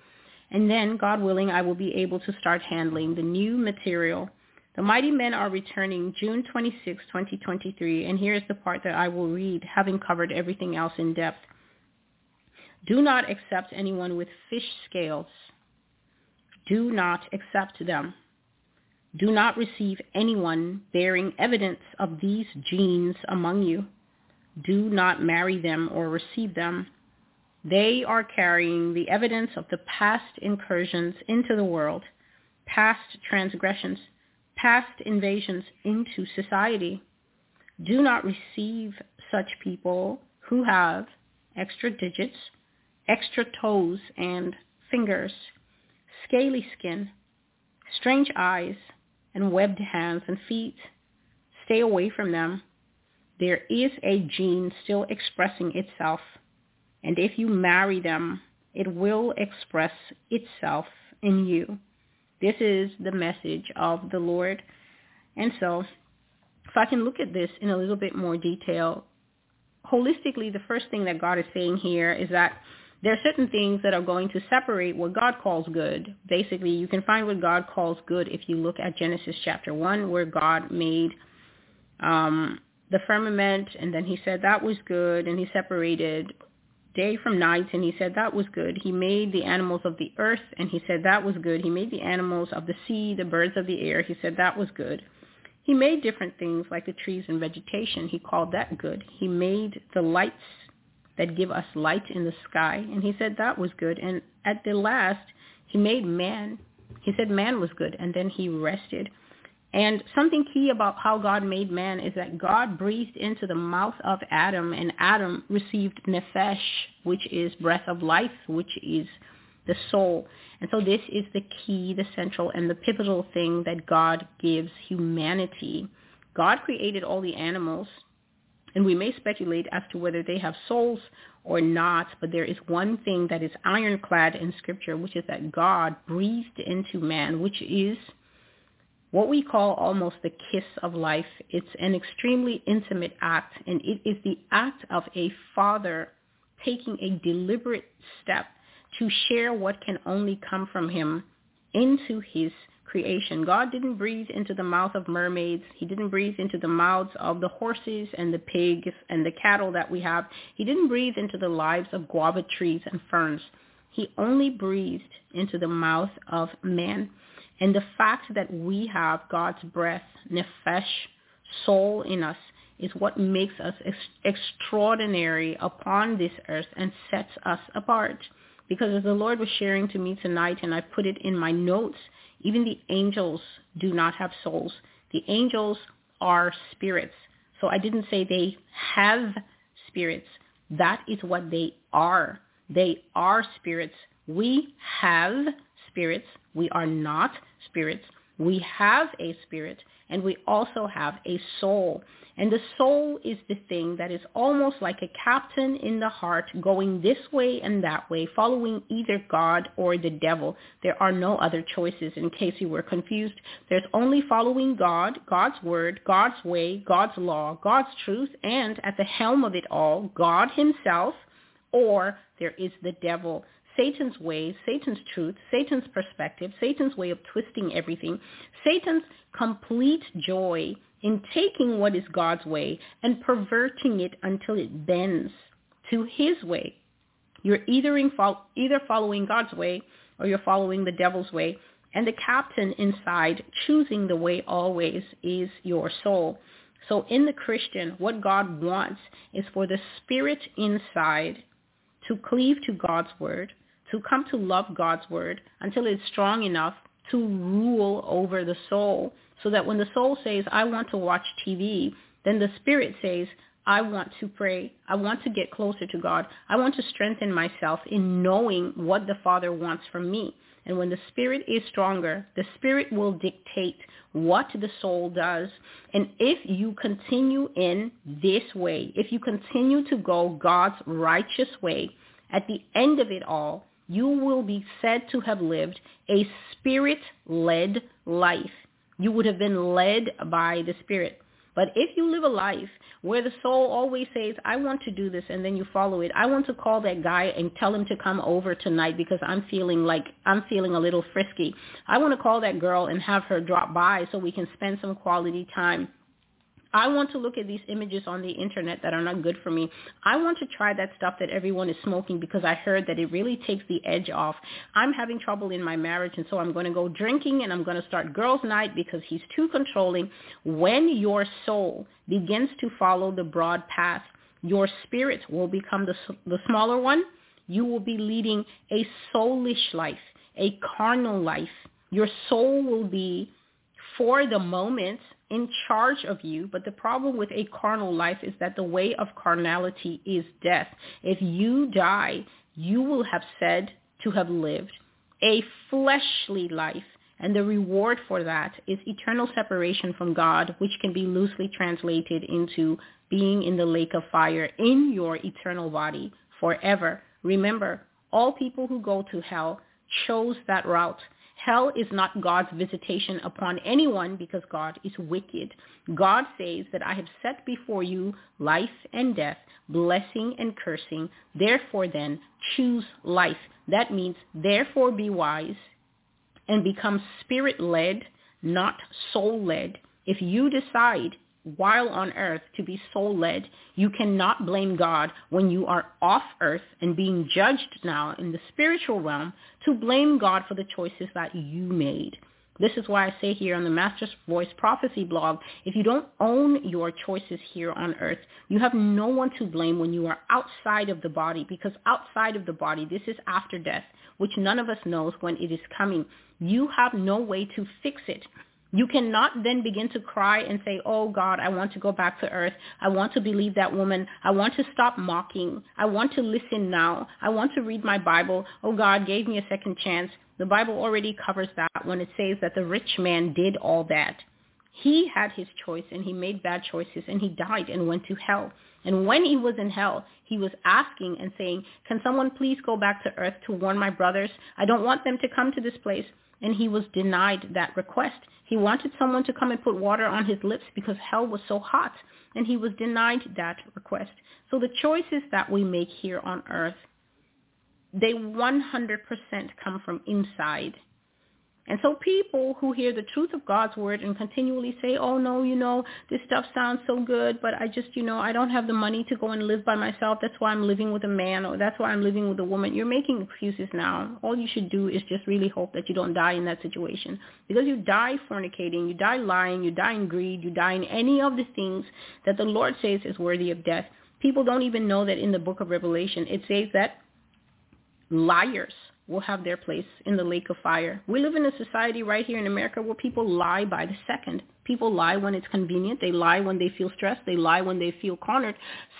And then, God willing, I will be able to start handling the new material. The mighty men are returning June 26, 2023, and here is the part that I will read, having covered everything else in depth. Do not accept anyone with fish scales. Do not accept them do not receive anyone bearing evidence of these genes among you. Do not marry them or receive them. They are carrying the evidence of the past incursions into the world, past transgressions, past invasions into society. Do not receive such people who have extra digits, extra toes and fingers, scaly skin, strange eyes, and webbed hands and feet. Stay away from them. There is a gene still expressing itself, and if you marry them, it will express itself in you. This is the message of the Lord. And so, if I can look at this in a little bit more detail, holistically, the first thing that God is saying here is that there are certain things that are going to separate what God calls good. Basically, you can find what God calls good if you look at Genesis chapter 1 where God made um, the firmament and then he said that was good and he separated day from night and he said that was good. He made the animals of the earth and he said that was good. He made the animals of the sea, the birds of the air. He said that was good. He made different things like the trees and vegetation. He called that good. He made the lights that give us light in the sky. And he said that was good. And at the last, he made man. He said man was good. And then he rested. And something key about how God made man is that God breathed into the mouth of Adam, and Adam received nephesh, which is breath of life, which is the soul. And so this is the key, the central, and the pivotal thing that God gives humanity. God created all the animals and we may speculate as to whether they have souls or not, but there is one thing that is ironclad in Scripture, which is that God breathed into man, which is what we call almost the kiss of life. It's an extremely intimate act, and it is the act of a father taking a deliberate step to share what can only come from him into his creation. God didn't breathe into the mouth of mermaids. He didn't breathe into the mouths of the horses and the pigs and the cattle that we have. He didn't breathe into the lives of guava trees and ferns. He only breathed into the mouth of man. And the fact that we have God's breath, nefesh, soul in us, is what makes us ex- extraordinary upon this earth and sets us apart. Because as the Lord was sharing to me tonight, and I put it in my notes, even the angels do not have souls. The angels are spirits. So I didn't say they have spirits. That is what they are. They are spirits. We have spirits. We are not spirits. We have a spirit and we also have a soul. And the soul is the thing that is almost like a captain in the heart going this way and that way, following either God or the devil. There are no other choices in case you were confused. There's only following God, God's word, God's way, God's law, God's truth, and at the helm of it all, God himself, or there is the devil. Satan's ways, Satan's truth, Satan's perspective, Satan's way of twisting everything, Satan's complete joy in taking what is God's way and perverting it until it bends to his way. You're either, in either following God's way or you're following the devil's way. And the captain inside choosing the way always is your soul. So in the Christian, what God wants is for the spirit inside to cleave to God's word, to come to love God's word until it's strong enough to rule over the soul so that when the soul says, I want to watch TV, then the spirit says, I want to pray. I want to get closer to God. I want to strengthen myself in knowing what the Father wants from me. And when the spirit is stronger, the spirit will dictate what the soul does. And if you continue in this way, if you continue to go God's righteous way, at the end of it all, you will be said to have lived a spirit-led life. You would have been led by the Spirit. But if you live a life where the soul always says, I want to do this, and then you follow it, I want to call that guy and tell him to come over tonight because I'm feeling like I'm feeling a little frisky. I want to call that girl and have her drop by so we can spend some quality time. I want to look at these images on the internet that are not good for me. I want to try that stuff that everyone is smoking because I heard that it really takes the edge off. I'm having trouble in my marriage and so I'm going to go drinking and I'm going to start girls night because he's too controlling. When your soul begins to follow the broad path, your spirit will become the, the smaller one. You will be leading a soulish life, a carnal life. Your soul will be, for the moment, in charge of you. But the problem with a carnal life is that the way of carnality is death. If you die, you will have said to have lived a fleshly life. And the reward for that is eternal separation from God, which can be loosely translated into being in the lake of fire in your eternal body forever. Remember, all people who go to hell chose that route. Hell is not God's visitation upon anyone because God is wicked. God says that I have set before you life and death, blessing and cursing. Therefore then, choose life. That means therefore be wise and become spirit-led, not soul-led. If you decide while on earth to be soul-led. You cannot blame God when you are off earth and being judged now in the spiritual realm to blame God for the choices that you made. This is why I say here on the Master's Voice Prophecy blog, if you don't own your choices here on earth, you have no one to blame when you are outside of the body because outside of the body, this is after death, which none of us knows when it is coming. You have no way to fix it. You cannot then begin to cry and say, oh God, I want to go back to earth. I want to believe that woman. I want to stop mocking. I want to listen now. I want to read my Bible. Oh God gave me a second chance. The Bible already covers that when it says that the rich man did all that. He had his choice and he made bad choices and he died and went to hell. And when he was in hell, he was asking and saying, can someone please go back to earth to warn my brothers? I don't want them to come to this place. And he was denied that request. He wanted someone to come and put water on his lips because hell was so hot, and he was denied that request. So the choices that we make here on earth, they 100% come from inside. And so people who hear the truth of God's word and continually say, oh no, you know, this stuff sounds so good, but I just, you know, I don't have the money to go and live by myself. That's why I'm living with a man or that's why I'm living with a woman. You're making excuses now. All you should do is just really hope that you don't die in that situation. Because you die fornicating, you die lying, you die in greed, you die in any of the things that the Lord says is worthy of death. People don't even know that in the book of Revelation it says that liars will have their place in the lake of fire. We live in a society right here in America where people lie by the second. People lie when it's convenient. They lie when they feel stressed. They lie when they feel cornered.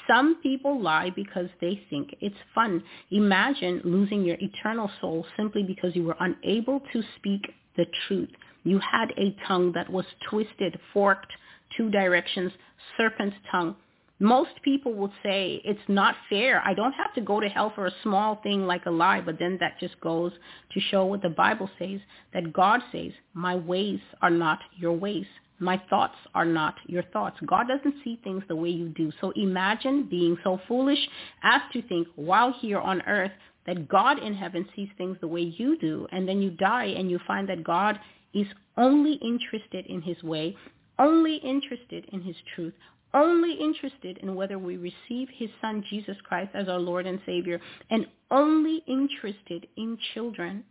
Some people lie because they think it's fun. Imagine losing your eternal soul simply because you were unable to speak the truth. You had a tongue that was twisted, forked, two directions, serpent's tongue. Most people would say it's not fair. I don't have to go to hell for a small thing like a lie, but then that just goes to show what the Bible says, that God says, my ways are not your ways. My thoughts are not your thoughts. God doesn't see things the way you do. So imagine being so foolish as to think while here on earth that God in heaven sees things the way you do, and then you die and you find that God is only interested in his way, only interested in his truth, only interested in whether we receive his son Jesus Christ as our Lord and Savior, and only interested in children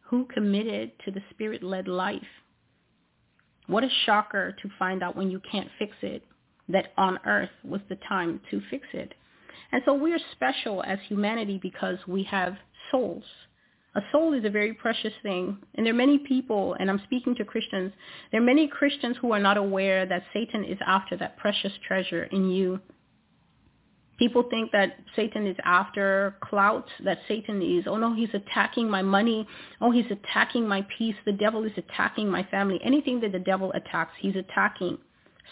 who committed to the spirit-led life. What a shocker to find out when you can't fix it, that on earth was the time to fix it. And so we're special as humanity because we have souls a soul is a very precious thing. And there are many people, and I'm speaking to Christians, there are many Christians who are not aware that Satan is after that precious treasure in you. People think that Satan is after clout, that Satan is, oh no, he's attacking my money. Oh, he's attacking my peace. The devil is attacking my family. Anything that the devil attacks, he's attacking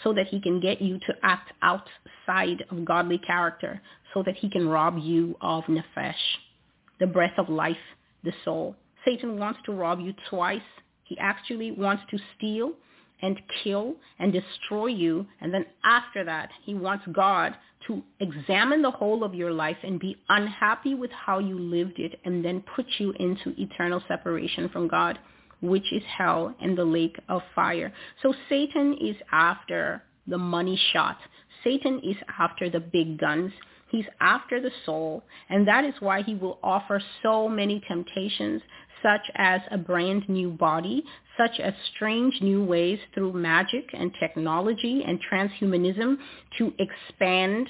so that he can get you to act outside of godly character, so that he can rob you of nefesh the breath of life, the soul. Satan wants to rob you twice. He actually wants to steal and kill and destroy you. And then after that, he wants God to examine the whole of your life and be unhappy with how you lived it and then put you into eternal separation from God, which is hell and the lake of fire. So Satan is after the money shot. Satan is after the big guns. He's after the soul. And that is why he will offer so many temptations, such as a brand new body, such as strange new ways through magic and technology and transhumanism to expand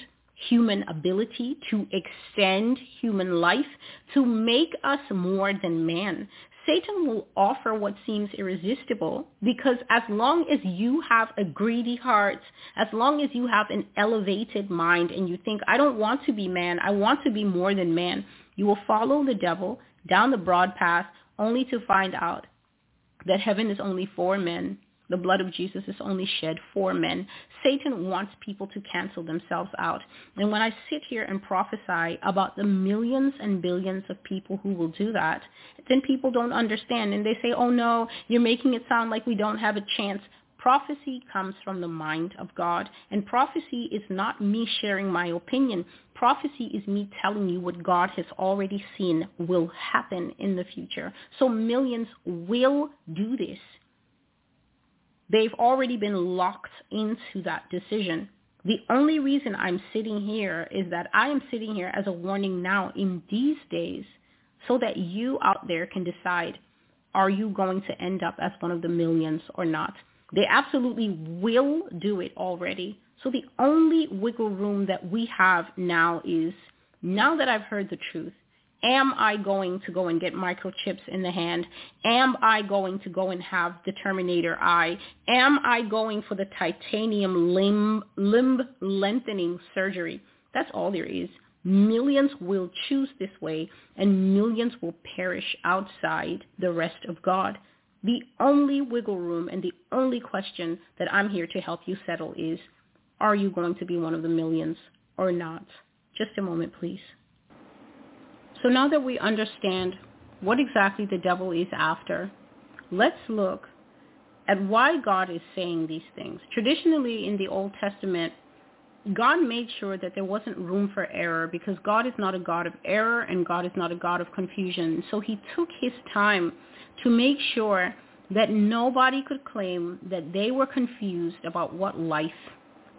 human ability, to extend human life, to make us more than man. Satan will offer what seems irresistible because as long as you have a greedy heart, as long as you have an elevated mind and you think, I don't want to be man, I want to be more than man, you will follow the devil down the broad path only to find out that heaven is only for men. The blood of Jesus is only shed for men. Satan wants people to cancel themselves out. And when I sit here and prophesy about the millions and billions of people who will do that, then people don't understand and they say, oh no, you're making it sound like we don't have a chance. Prophecy comes from the mind of God. And prophecy is not me sharing my opinion. Prophecy is me telling you what God has already seen will happen in the future. So millions will do this. They've already been locked into that decision. The only reason I'm sitting here is that I am sitting here as a warning now in these days so that you out there can decide, are you going to end up as one of the millions or not? They absolutely will do it already. So the only wiggle room that we have now is, now that I've heard the truth, am I going to go and get microchips in the hand? Am I going to go and have the Terminator eye? Am I going for the titanium limb, limb lengthening surgery? That's all there is. Millions will choose this way and millions will perish outside the rest of God. The only wiggle room and the only question that I'm here to help you settle is, are you going to be one of the millions or not? Just a moment, please. So now that we understand what exactly the devil is after, let's look at why God is saying these things. Traditionally in the Old Testament, God made sure that there wasn't room for error because God is not a God of error and God is not a God of confusion. So he took his time to make sure that nobody could claim that they were confused about what life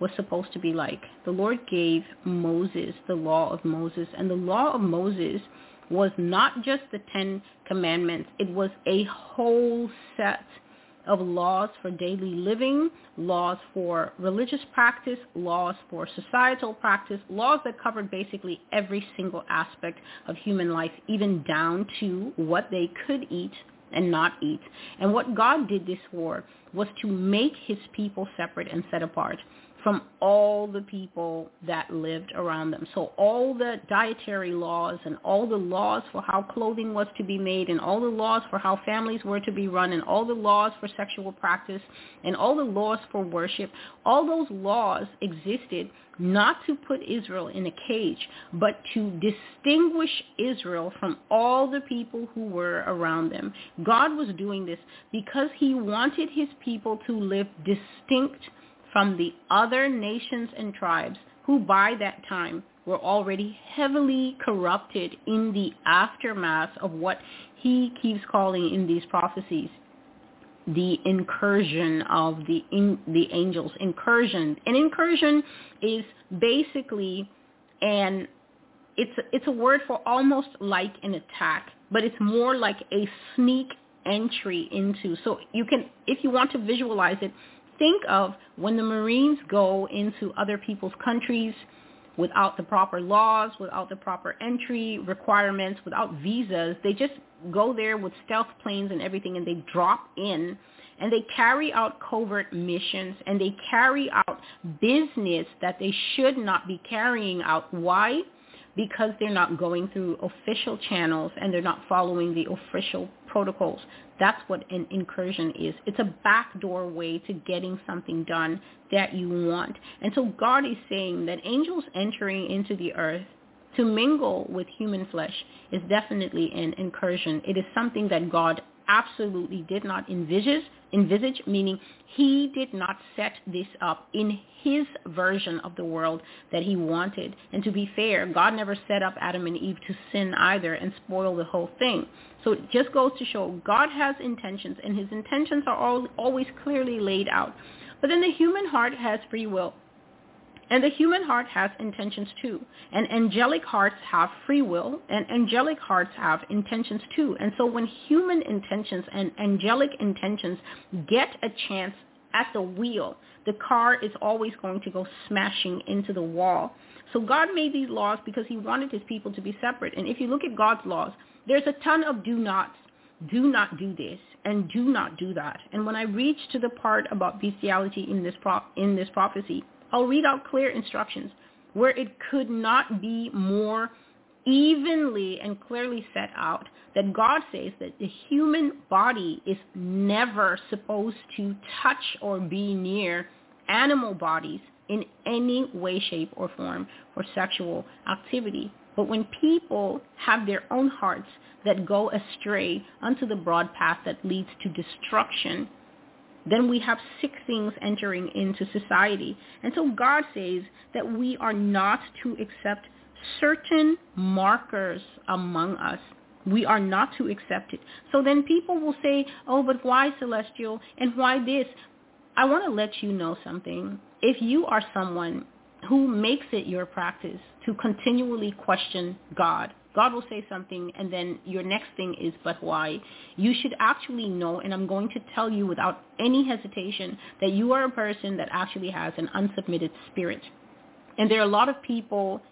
was supposed to be like. The Lord gave Moses the law of Moses, and the law of Moses was not just the Ten Commandments. It was a whole set of laws for daily living, laws for religious practice, laws for societal practice, laws that covered basically every single aspect of human life, even down to what they could eat and not eat. And what God did this for was to make his people separate and set apart from all the people that lived around them. So all the dietary laws and all the laws for how clothing was to be made and all the laws for how families were to be run and all the laws for sexual practice and all the laws for worship, all those laws existed not to put Israel in a cage, but to distinguish Israel from all the people who were around them. God was doing this because he wanted his people to live distinct from the other nations and tribes who by that time were already heavily corrupted in the aftermath of what he keeps calling in these prophecies the incursion of the in, the angels. Incursion. An incursion is basically an it's it's a word for almost like an attack but it's more like a sneak entry into. So you can if you want to visualize it think of when the Marines go into other people's countries without the proper laws, without the proper entry requirements, without visas. They just go there with stealth planes and everything and they drop in and they carry out covert missions and they carry out business that they should not be carrying out. Why? Because they're not going through official channels and they're not following the official protocols. That's what an incursion is. It's a backdoor way to getting something done that you want. And so God is saying that angels entering into the earth to mingle with human flesh is definitely an incursion. It is something that God absolutely did not envisage, envisage, meaning he did not set this up in his version of the world that he wanted. And to be fair, God never set up Adam and Eve to sin either and spoil the whole thing. So it just goes to show God has intentions and his intentions are all, always clearly laid out. But then the human heart has free will. And the human heart has intentions too. And angelic hearts have free will, and angelic hearts have intentions too. And so when human intentions and angelic intentions get a chance at the wheel, the car is always going to go smashing into the wall. So God made these laws because he wanted his people to be separate. And if you look at God's laws, there's a ton of do nots. Do not do this and do not do that. And when I reach to the part about bestiality in this pro- in this prophecy, I'll read out clear instructions where it could not be more evenly and clearly set out that God says that the human body is never supposed to touch or be near animal bodies in any way, shape, or form for sexual activity. But when people have their own hearts that go astray unto the broad path that leads to destruction, then we have sick things entering into society. And so God says that we are not to accept certain markers among us. We are not to accept it. So then people will say, oh, but why celestial and why this? I want to let you know something. If you are someone who makes it your practice to continually question God, God will say something and then your next thing is, but why? You should actually know, and I'm going to tell you without any hesitation, that you are a person that actually has an unsubmitted spirit. And there are a lot of people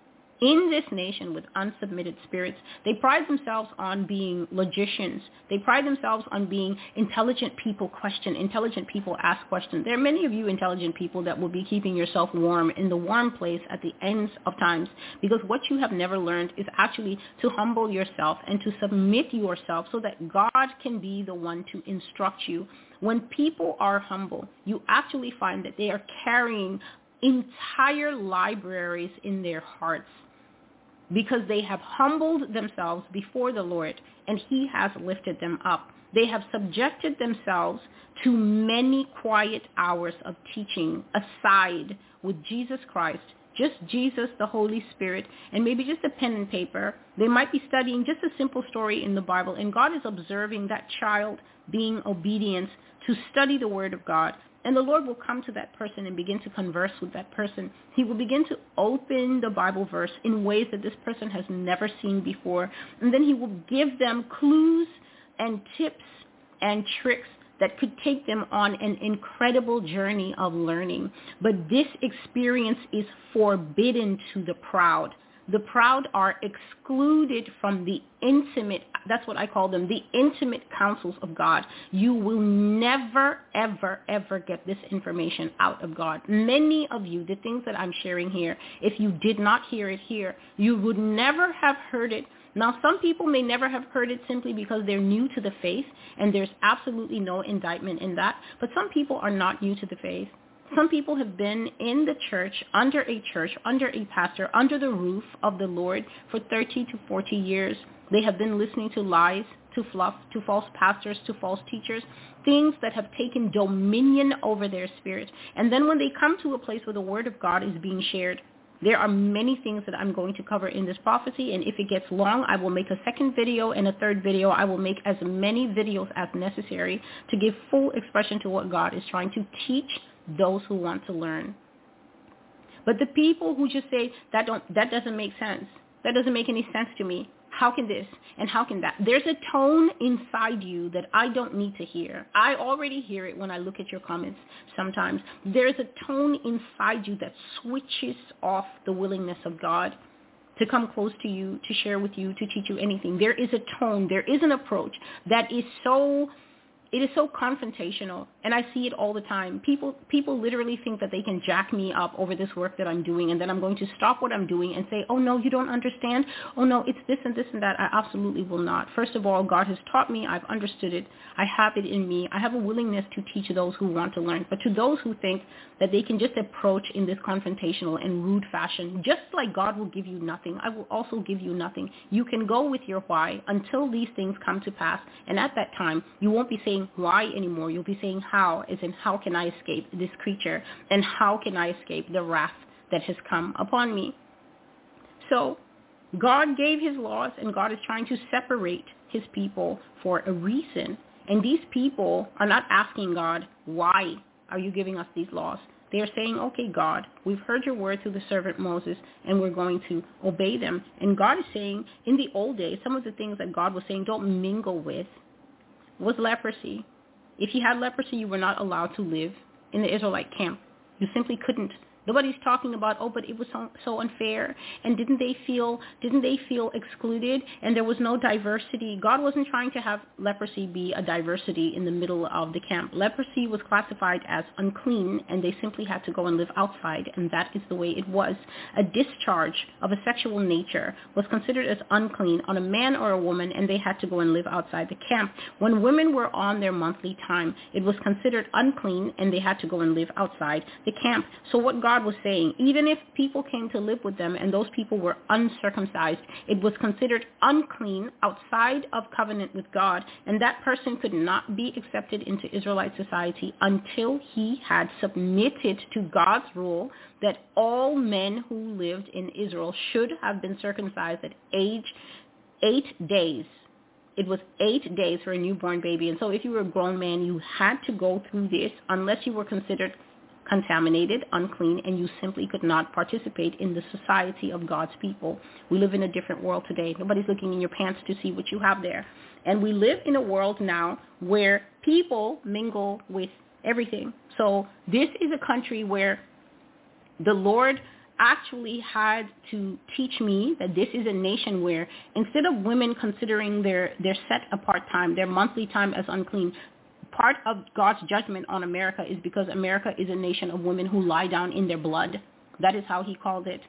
in this nation with unsubmitted spirits. They pride themselves on being logicians. They pride themselves on being intelligent people question, intelligent people ask questions. There are many of you intelligent people that will be keeping yourself warm in the warm place at the ends of times because what you have never learned is actually to humble yourself and to submit yourself so that God can be the one to instruct you. When people are humble, you actually find that they are carrying entire libraries in their hearts because they have humbled themselves before the Lord and he has lifted them up. They have subjected themselves to many quiet hours of teaching aside with Jesus Christ, just Jesus, the Holy Spirit, and maybe just a pen and paper. They might be studying just a simple story in the Bible, and God is observing that child being obedient to study the Word of God, and the Lord will come to that person and begin to converse with that person. He will begin to open the Bible verse in ways that this person has never seen before. And then he will give them clues and tips and tricks that could take them on an incredible journey of learning. But this experience is forbidden to the proud. The proud are excluded from the intimate, that's what I call them, the intimate counsels of God. You will never, ever, ever get this information out of God. Many of you, the things that I'm sharing here, if you did not hear it here, you would never have heard it now, some people may never have heard it simply because they're new to the faith, and there's absolutely no indictment in that. But some people are not new to the faith. Some people have been in the church, under a church, under a pastor, under the roof of the Lord for 30 to 40 years. They have been listening to lies, to fluff, to false pastors, to false teachers, things that have taken dominion over their spirit. And then when they come to a place where the word of God is being shared, there are many things that I'm going to cover in this prophecy, and if it gets long, I will make a second video and a third video. I will make as many videos as necessary to give full expression to what God is trying to teach those who want to learn. But the people who just say that don't that doesn't make sense. That doesn't make any sense to me. How can this and how can that? There's a tone inside you that I don't need to hear. I already hear it when I look at your comments sometimes. There's a tone inside you that switches off the willingness of God to come close to you, to share with you, to teach you anything. There is a tone, there is an approach that is so it is so confrontational and I see it all the time. People people literally think that they can jack me up over this work that I'm doing and then I'm going to stop what I'm doing and say, "Oh no, you don't understand. Oh no, it's this and this and that." I absolutely will not. First of all, God has taught me. I've understood it. I have it in me. I have a willingness to teach those who want to learn. But to those who think that they can just approach in this confrontational and rude fashion, just like God will give you nothing, I will also give you nothing. You can go with your why until these things come to pass. And at that time, you won't be saying why anymore. You'll be saying how, as in how can I escape this creature and how can I escape the wrath that has come upon me. So God gave his laws and God is trying to separate his people for a reason. And these people are not asking God, why are you giving us these laws? They are saying, okay, God, we've heard your word through the servant Moses, and we're going to obey them. And God is saying, in the old days, some of the things that God was saying, don't mingle with, was leprosy. If you had leprosy, you were not allowed to live in the Israelite camp. You simply couldn't. Nobody's talking about, oh, but it was so, so unfair, and didn't they feel didn't they feel excluded, and there was no diversity. God wasn't trying to have leprosy be a diversity in the middle of the camp. Leprosy was classified as unclean, and they simply had to go and live outside, and that is the way it was. A discharge of a sexual nature was considered as unclean on a man or a woman, and they had to go and live outside the camp. When women were on their monthly time, it was considered unclean, and they had to go and live outside the camp. So what God God was saying, even if people came to live with them and those people were uncircumcised, it was considered unclean outside of covenant with God, and that person could not be accepted into Israelite society until he had submitted to God's rule that all men who lived in Israel should have been circumcised at age eight days it was eight days for a newborn baby. And so if you were a grown man, you had to go through this unless you were considered contaminated, unclean, and you simply could not participate in the society of God's people. We live in a different world today. Nobody's looking in your pants to see what you have there. And we live in a world now where people mingle with everything. So this is a country where the Lord actually had to teach me that this is a nation where instead of women considering their, their set apart time, their monthly time as unclean, part of God's judgment on America is because America is a nation of women who lie down in their blood. That is how he called it.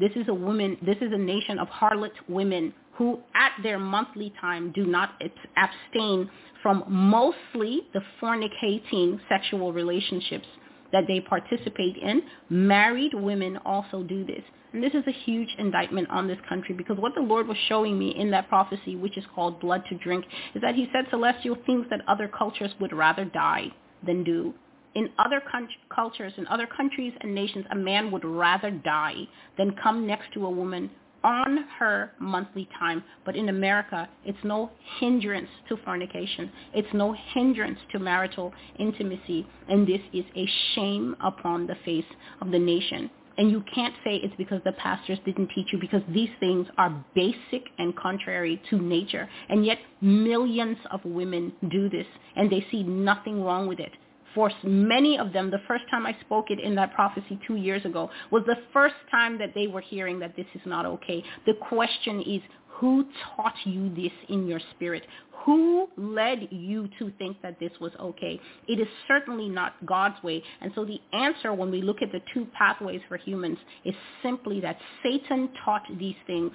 This is a woman, this is a nation of harlot women who at their monthly time do not abstain from mostly the fornicating sexual relationships that they participate in. Married women also do this. And this is a huge indictment on this country because what the Lord was showing me in that prophecy, which is called blood to drink, is that he said celestial things that other cultures would rather die than do. In other con- cultures, in other countries and nations, a man would rather die than come next to a woman on her monthly time. But in America, it's no hindrance to fornication. It's no hindrance to marital intimacy. And this is a shame upon the face of the nation. And you can't say it's because the pastors didn't teach you because these things are basic and contrary to nature. And yet millions of women do this and they see nothing wrong with it. For many of them, the first time I spoke it in that prophecy two years ago was the first time that they were hearing that this is not okay. The question is, who taught you this in your spirit? Who led you to think that this was okay? It is certainly not God's way. And so the answer when we look at the two pathways for humans is simply that Satan taught these things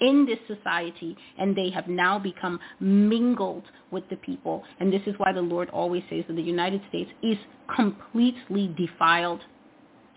in this society and they have now become mingled with the people. And this is why the Lord always says that the United States is completely defiled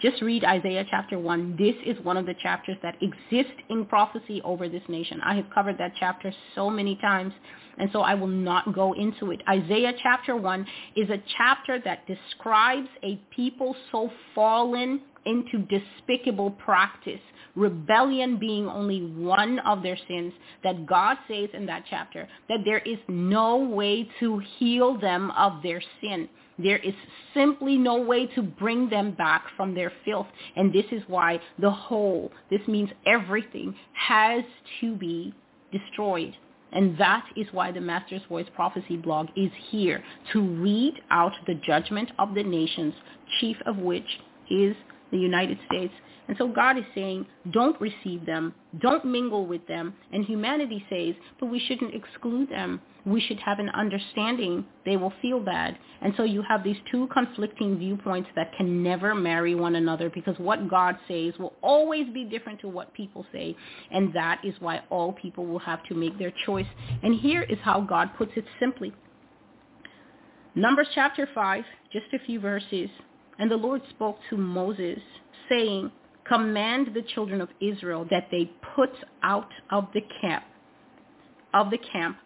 just read Isaiah chapter 1. This is one of the chapters that exist in prophecy over this nation. I have covered that chapter so many times, and so I will not go into it. Isaiah chapter 1 is a chapter that describes a people so fallen into despicable practice, rebellion being only one of their sins, that God says in that chapter that there is no way to heal them of their sin. There is simply no way to bring them back from their filth. And this is why the whole, this means everything, has to be destroyed. And that is why the Master's Voice Prophecy blog is here to read out the judgment of the nations, chief of which is the United States. And so God is saying, don't receive them, don't mingle with them. And humanity says, but we shouldn't exclude them. We should have an understanding. They will feel bad. And so you have these two conflicting viewpoints that can never marry one another because what God says will always be different to what people say. And that is why all people will have to make their choice. And here is how God puts it simply. Numbers chapter 5, just a few verses. And the Lord spoke to Moses, saying, Command the children of Israel that they put out of the camp, of the camp,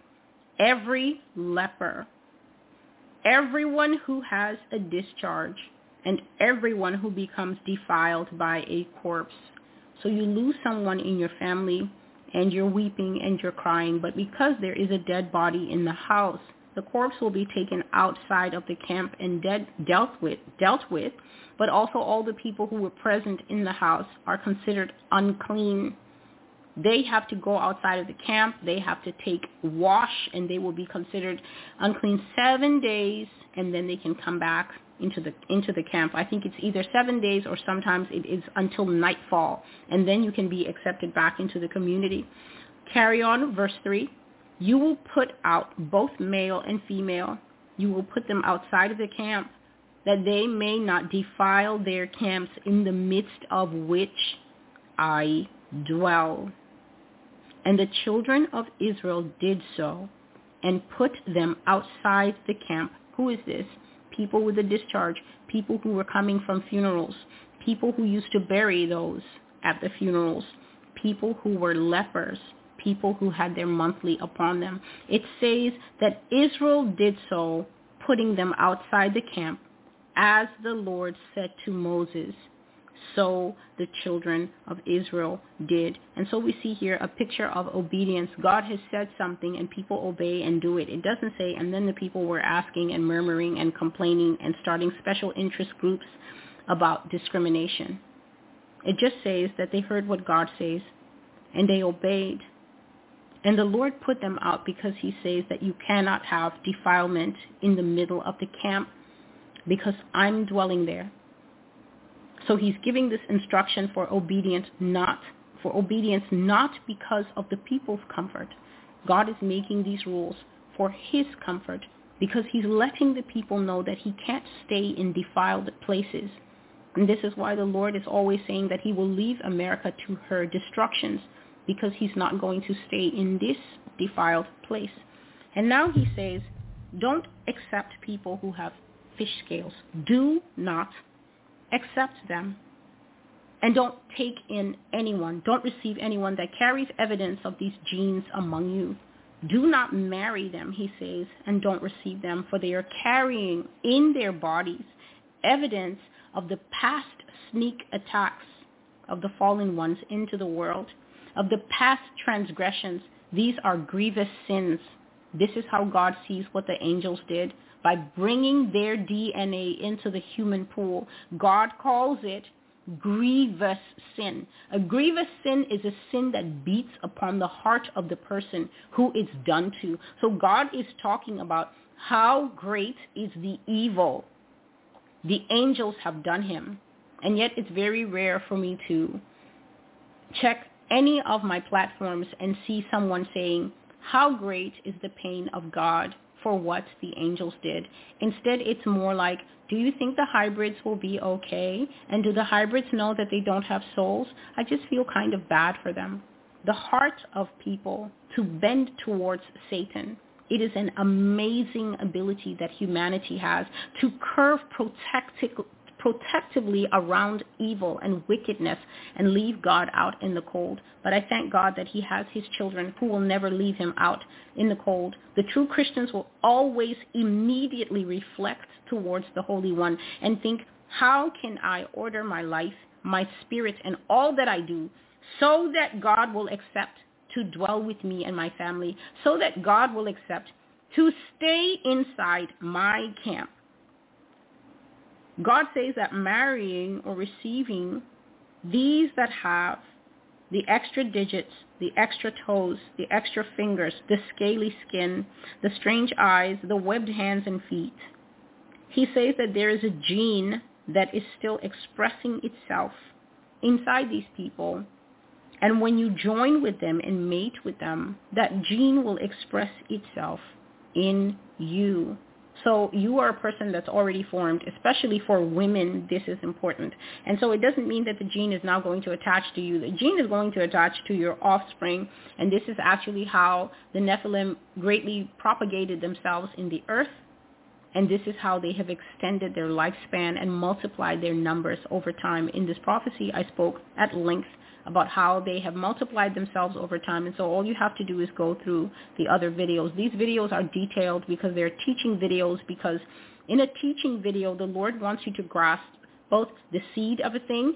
every leper, everyone who has a discharge, and everyone who becomes defiled by a corpse. So you lose someone in your family, and you're weeping and you're crying, but because there is a dead body in the house, the corpse will be taken outside of the camp and dead, dealt with, dealt with, but also all the people who were present in the house are considered unclean. They have to go outside of the camp. They have to take wash, and they will be considered unclean seven days, and then they can come back into the into the camp. I think it's either seven days or sometimes it is until nightfall, and then you can be accepted back into the community. Carry on, verse three. You will put out both male and female. You will put them outside of the camp, that they may not defile their camps in the midst of which I dwell. And the children of Israel did so and put them outside the camp. Who is this? People with a discharge, people who were coming from funerals, people who used to bury those at the funerals, people who were lepers, people who had their monthly upon them. It says that Israel did so, putting them outside the camp, as the Lord said to Moses. So the children of Israel did. And so we see here a picture of obedience. God has said something and people obey and do it. It doesn't say, and then the people were asking and murmuring and complaining and starting special interest groups about discrimination. It just says that they heard what God says and they obeyed. And the Lord put them out because he says that you cannot have defilement in the middle of the camp because I'm dwelling there. So he's giving this instruction for obedience not for obedience not because of the people's comfort. God is making these rules for his comfort because he's letting the people know that he can't stay in defiled places. And this is why the Lord is always saying that he will leave America to her destructions because he's not going to stay in this defiled place. And now he says, don't accept people who have fish scales. Do not accept them. And don't take in anyone, don't receive anyone that carries evidence of these genes among you. Do not marry them, he says, and don't receive them, for they are carrying in their bodies evidence of the past sneak attacks of the fallen ones into the world of the past transgressions. These are grievous sins. This is how God sees what the angels did. By bringing their DNA into the human pool, God calls it grievous sin. A grievous sin is a sin that beats upon the heart of the person who it's done to. So God is talking about how great is the evil the angels have done him. And yet it's very rare for me to check any of my platforms and see someone saying, how great is the pain of God for what the angels did. Instead, it's more like, do you think the hybrids will be okay? And do the hybrids know that they don't have souls? I just feel kind of bad for them. The heart of people to bend towards Satan. It is an amazing ability that humanity has to curve protective, protectively around evil and wickedness and leave God out in the cold. But I thank God that he has his children who will never leave him out in the cold. The true Christians will always immediately reflect towards the Holy One and think, how can I order my life, my spirit, and all that I do so that God will accept to dwell with me and my family, so that God will accept to stay inside my camp God says that marrying or receiving these that have the extra digits, the extra toes, the extra fingers, the scaly skin, the strange eyes, the webbed hands and feet. He says that there is a gene that is still expressing itself inside these people. And when you join with them and mate with them, that gene will express itself in you. So you are a person that's already formed, especially for women, this is important. And so it doesn't mean that the gene is now going to attach to you. The gene is going to attach to your offspring, and this is actually how the Nephilim greatly propagated themselves in the earth, and this is how they have extended their lifespan and multiplied their numbers over time. In this prophecy, I spoke at length about how they have multiplied themselves over time. And so all you have to do is go through the other videos. These videos are detailed because they're teaching videos because in a teaching video, the Lord wants you to grasp both the seed of a thing,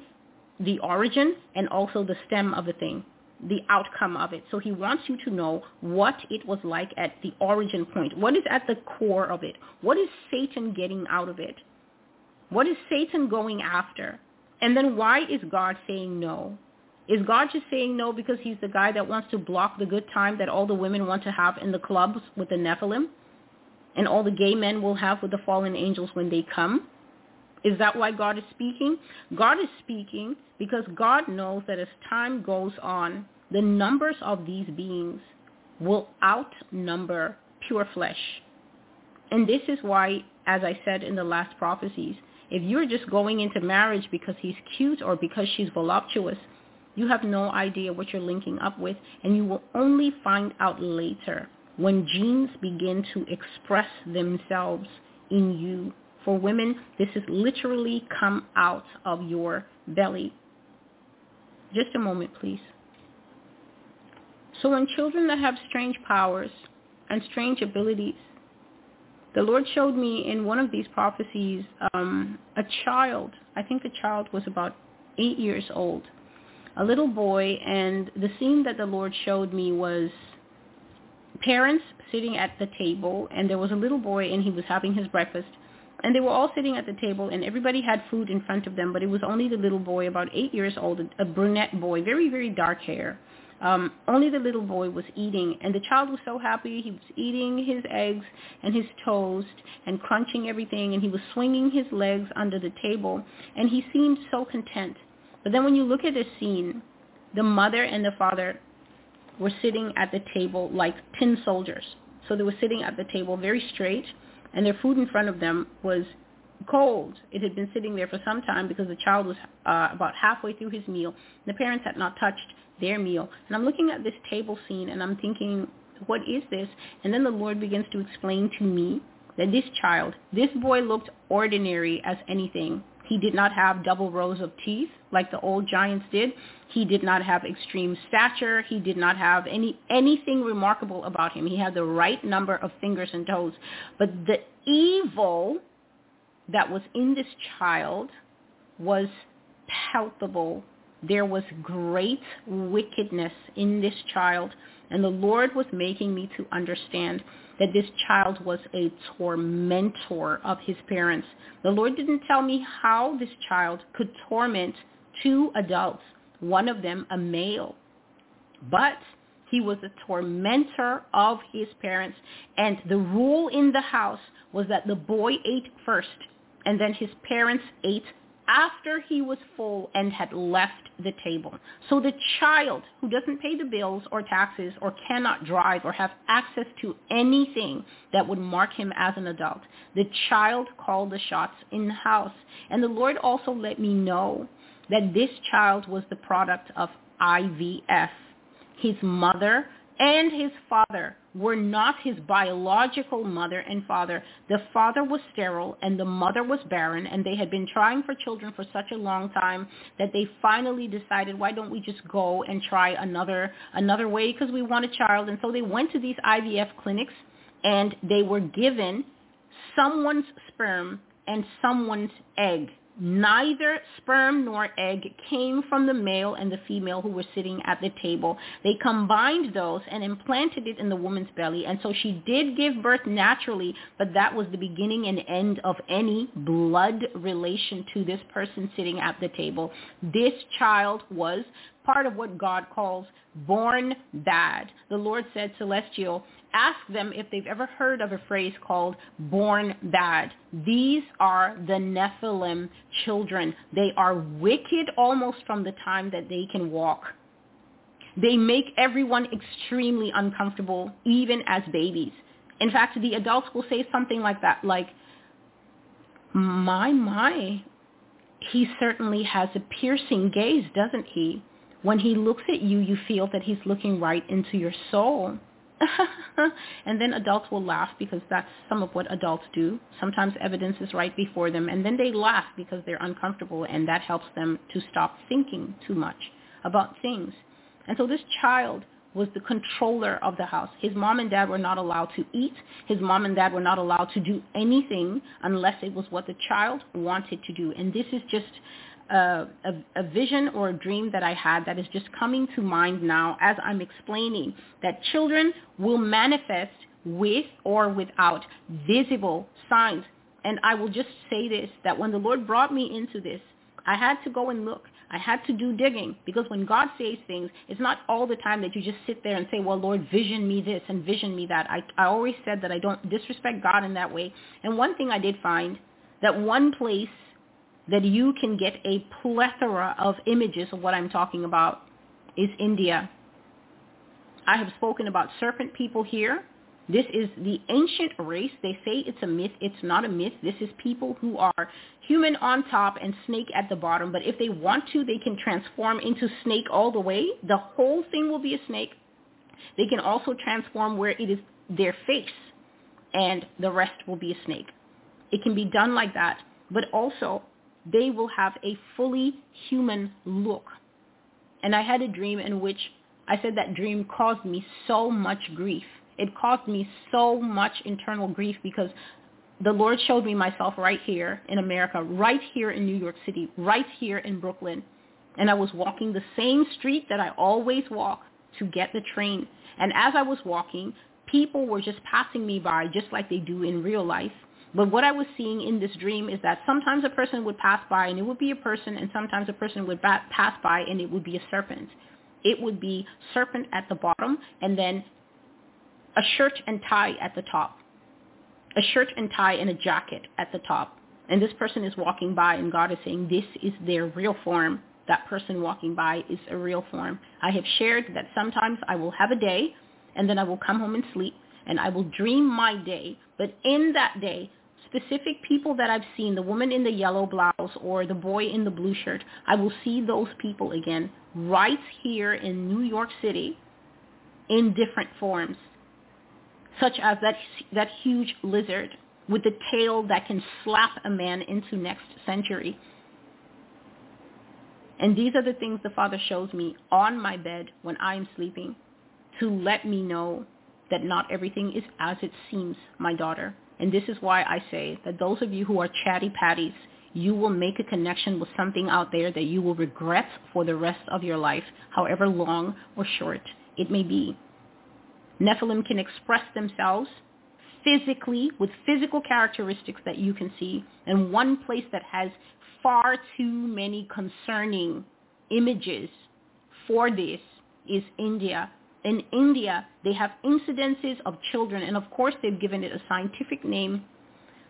the origin, and also the stem of a thing, the outcome of it. So he wants you to know what it was like at the origin point. What is at the core of it? What is Satan getting out of it? What is Satan going after? And then why is God saying no? Is God just saying no because he's the guy that wants to block the good time that all the women want to have in the clubs with the Nephilim? And all the gay men will have with the fallen angels when they come? Is that why God is speaking? God is speaking because God knows that as time goes on, the numbers of these beings will outnumber pure flesh. And this is why, as I said in the last prophecies, if you're just going into marriage because he's cute or because she's voluptuous, you have no idea what you're linking up with, and you will only find out later when genes begin to express themselves in you. For women, this is literally come out of your belly. Just a moment, please. So when children that have strange powers and strange abilities, the Lord showed me in one of these prophecies um, a child. I think the child was about eight years old a little boy, and the scene that the Lord showed me was parents sitting at the table, and there was a little boy, and he was having his breakfast, and they were all sitting at the table, and everybody had food in front of them, but it was only the little boy, about eight years old, a brunette boy, very, very dark hair. Um, only the little boy was eating, and the child was so happy. He was eating his eggs and his toast and crunching everything, and he was swinging his legs under the table, and he seemed so content. But then when you look at the scene, the mother and the father were sitting at the table like tin soldiers. So they were sitting at the table very straight, and their food in front of them was cold. It had been sitting there for some time because the child was uh, about halfway through his meal. And The parents had not touched their meal. And I'm looking at this table scene and I'm thinking, what is this? And then the Lord begins to explain to me that this child, this boy looked ordinary as anything. He did not have double rows of teeth like the old giants did. He did not have extreme stature. He did not have any anything remarkable about him. He had the right number of fingers and toes. But the evil that was in this child was palpable. There was great wickedness in this child. And the Lord was making me to understand that this child was a tormentor of his parents. The Lord didn't tell me how this child could torment two adults, one of them a male. But he was a tormentor of his parents. And the rule in the house was that the boy ate first, and then his parents ate after he was full and had left the table. So the child who doesn't pay the bills or taxes or cannot drive or have access to anything that would mark him as an adult, the child called the shots in the house. And the Lord also let me know that this child was the product of IVF. His mother and his father were not his biological mother and father. The father was sterile and the mother was barren and they had been trying for children for such a long time that they finally decided why don't we just go and try another another way? Because we want a child. And so they went to these IVF clinics and they were given someone's sperm and someone's egg Neither sperm nor egg came from the male and the female who were sitting at the table. They combined those and implanted it in the woman's belly. And so she did give birth naturally, but that was the beginning and end of any blood relation to this person sitting at the table. This child was part of what God calls born bad. The Lord said, Celestial, ask them if they've ever heard of a phrase called born bad. These are the Nephilim children. They are wicked almost from the time that they can walk. They make everyone extremely uncomfortable, even as babies. In fact, the adults will say something like that, like, my, my, he certainly has a piercing gaze, doesn't he? When he looks at you, you feel that he's looking right into your soul. and then adults will laugh because that's some of what adults do. Sometimes evidence is right before them, and then they laugh because they're uncomfortable, and that helps them to stop thinking too much about things. And so this child was the controller of the house. His mom and dad were not allowed to eat. His mom and dad were not allowed to do anything unless it was what the child wanted to do. And this is just a, a, a, vision or a dream that I had that is just coming to mind now as I'm explaining that children will manifest with or without visible signs. And I will just say this, that when the Lord brought me into this, I had to go and look. I had to do digging because when God says things, it's not all the time that you just sit there and say, well, Lord, vision me this and vision me that. I, I always said that I don't disrespect God in that way. And one thing I did find, that one place that you can get a plethora of images of what I'm talking about is India. I have spoken about serpent people here. This is the ancient race. They say it's a myth. It's not a myth. This is people who are human on top and snake at the bottom. But if they want to, they can transform into snake all the way. The whole thing will be a snake. They can also transform where it is their face and the rest will be a snake. It can be done like that. But also, they will have a fully human look. And I had a dream in which I said that dream caused me so much grief. It caused me so much internal grief because the Lord showed me myself right here in America, right here in New York City, right here in Brooklyn. And I was walking the same street that I always walk to get the train. And as I was walking, people were just passing me by just like they do in real life. But what I was seeing in this dream is that sometimes a person would pass by and it would be a person and sometimes a person would pass by and it would be a serpent. It would be serpent at the bottom and then a shirt and tie at the top. A shirt and tie and a jacket at the top. And this person is walking by and God is saying this is their real form. That person walking by is a real form. I have shared that sometimes I will have a day and then I will come home and sleep and I will dream my day. But in that day, specific people that I've seen, the woman in the yellow blouse or the boy in the blue shirt, I will see those people again right here in New York City in different forms, such as that, that huge lizard with the tail that can slap a man into next century. And these are the things the Father shows me on my bed when I am sleeping to let me know that not everything is as it seems, my daughter. And this is why I say that those of you who are chatty patties, you will make a connection with something out there that you will regret for the rest of your life, however long or short it may be. Nephilim can express themselves physically with physical characteristics that you can see. And one place that has far too many concerning images for this is India in India, they have incidences of children, and of course they've given it a scientific name,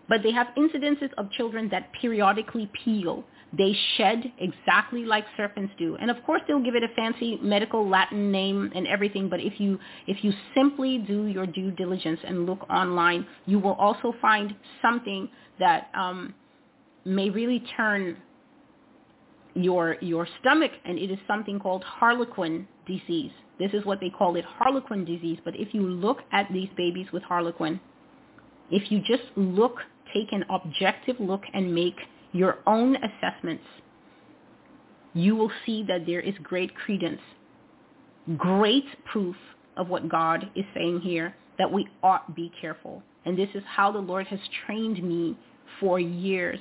but they have incidences of children that periodically peel. They shed exactly like serpents do. And of course they'll give it a fancy medical Latin name and everything, but if you, if you simply do your due diligence and look online, you will also find something that um, may really turn your, your stomach, and it is something called harlequin disease. This is what they call it, harlequin disease. But if you look at these babies with harlequin, if you just look, take an objective look and make your own assessments, you will see that there is great credence, great proof of what God is saying here, that we ought be careful. And this is how the Lord has trained me for years.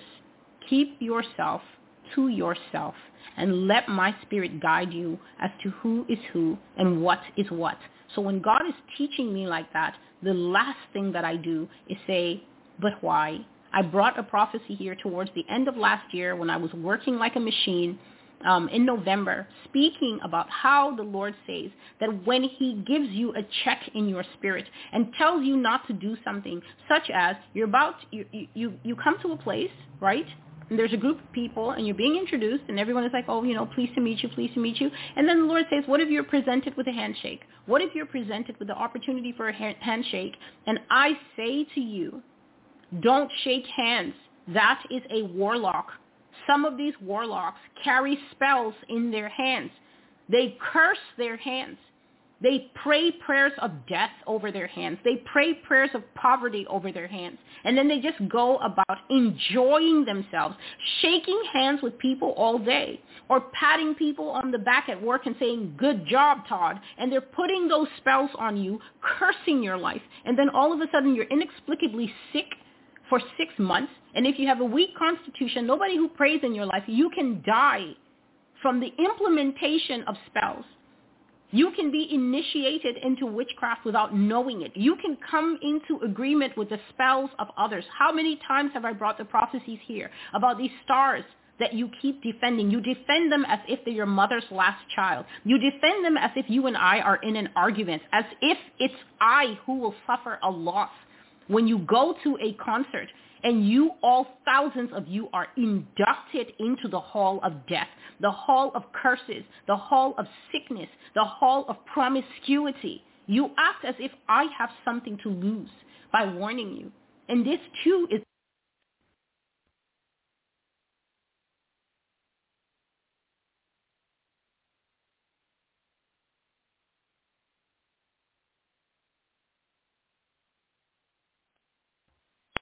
Keep yourself to yourself and let my spirit guide you as to who is who and what is what. So when God is teaching me like that, the last thing that I do is say, but why? I brought a prophecy here towards the end of last year when I was working like a machine um, in November, speaking about how the Lord says that when he gives you a check in your spirit and tells you not to do something, such as you're about, you, you, you come to a place, right? And there's a group of people and you're being introduced and everyone is like, oh, you know, pleased to meet you, pleased to meet you. And then the Lord says, what if you're presented with a handshake? What if you're presented with the opportunity for a handshake? And I say to you, don't shake hands. That is a warlock. Some of these warlocks carry spells in their hands. They curse their hands. They pray prayers of death over their hands. They pray prayers of poverty over their hands. And then they just go about enjoying themselves, shaking hands with people all day or patting people on the back at work and saying, good job, Todd. And they're putting those spells on you, cursing your life. And then all of a sudden you're inexplicably sick for six months. And if you have a weak constitution, nobody who prays in your life, you can die from the implementation of spells. You can be initiated into witchcraft without knowing it. You can come into agreement with the spells of others. How many times have I brought the prophecies here about these stars that you keep defending? You defend them as if they're your mother's last child. You defend them as if you and I are in an argument, as if it's I who will suffer a loss. When you go to a concert and you all thousands of you are inducted into the hall of death, the hall of curses, the hall of sickness, the hall of promiscuity. You act as if I have something to lose by warning you. And this too is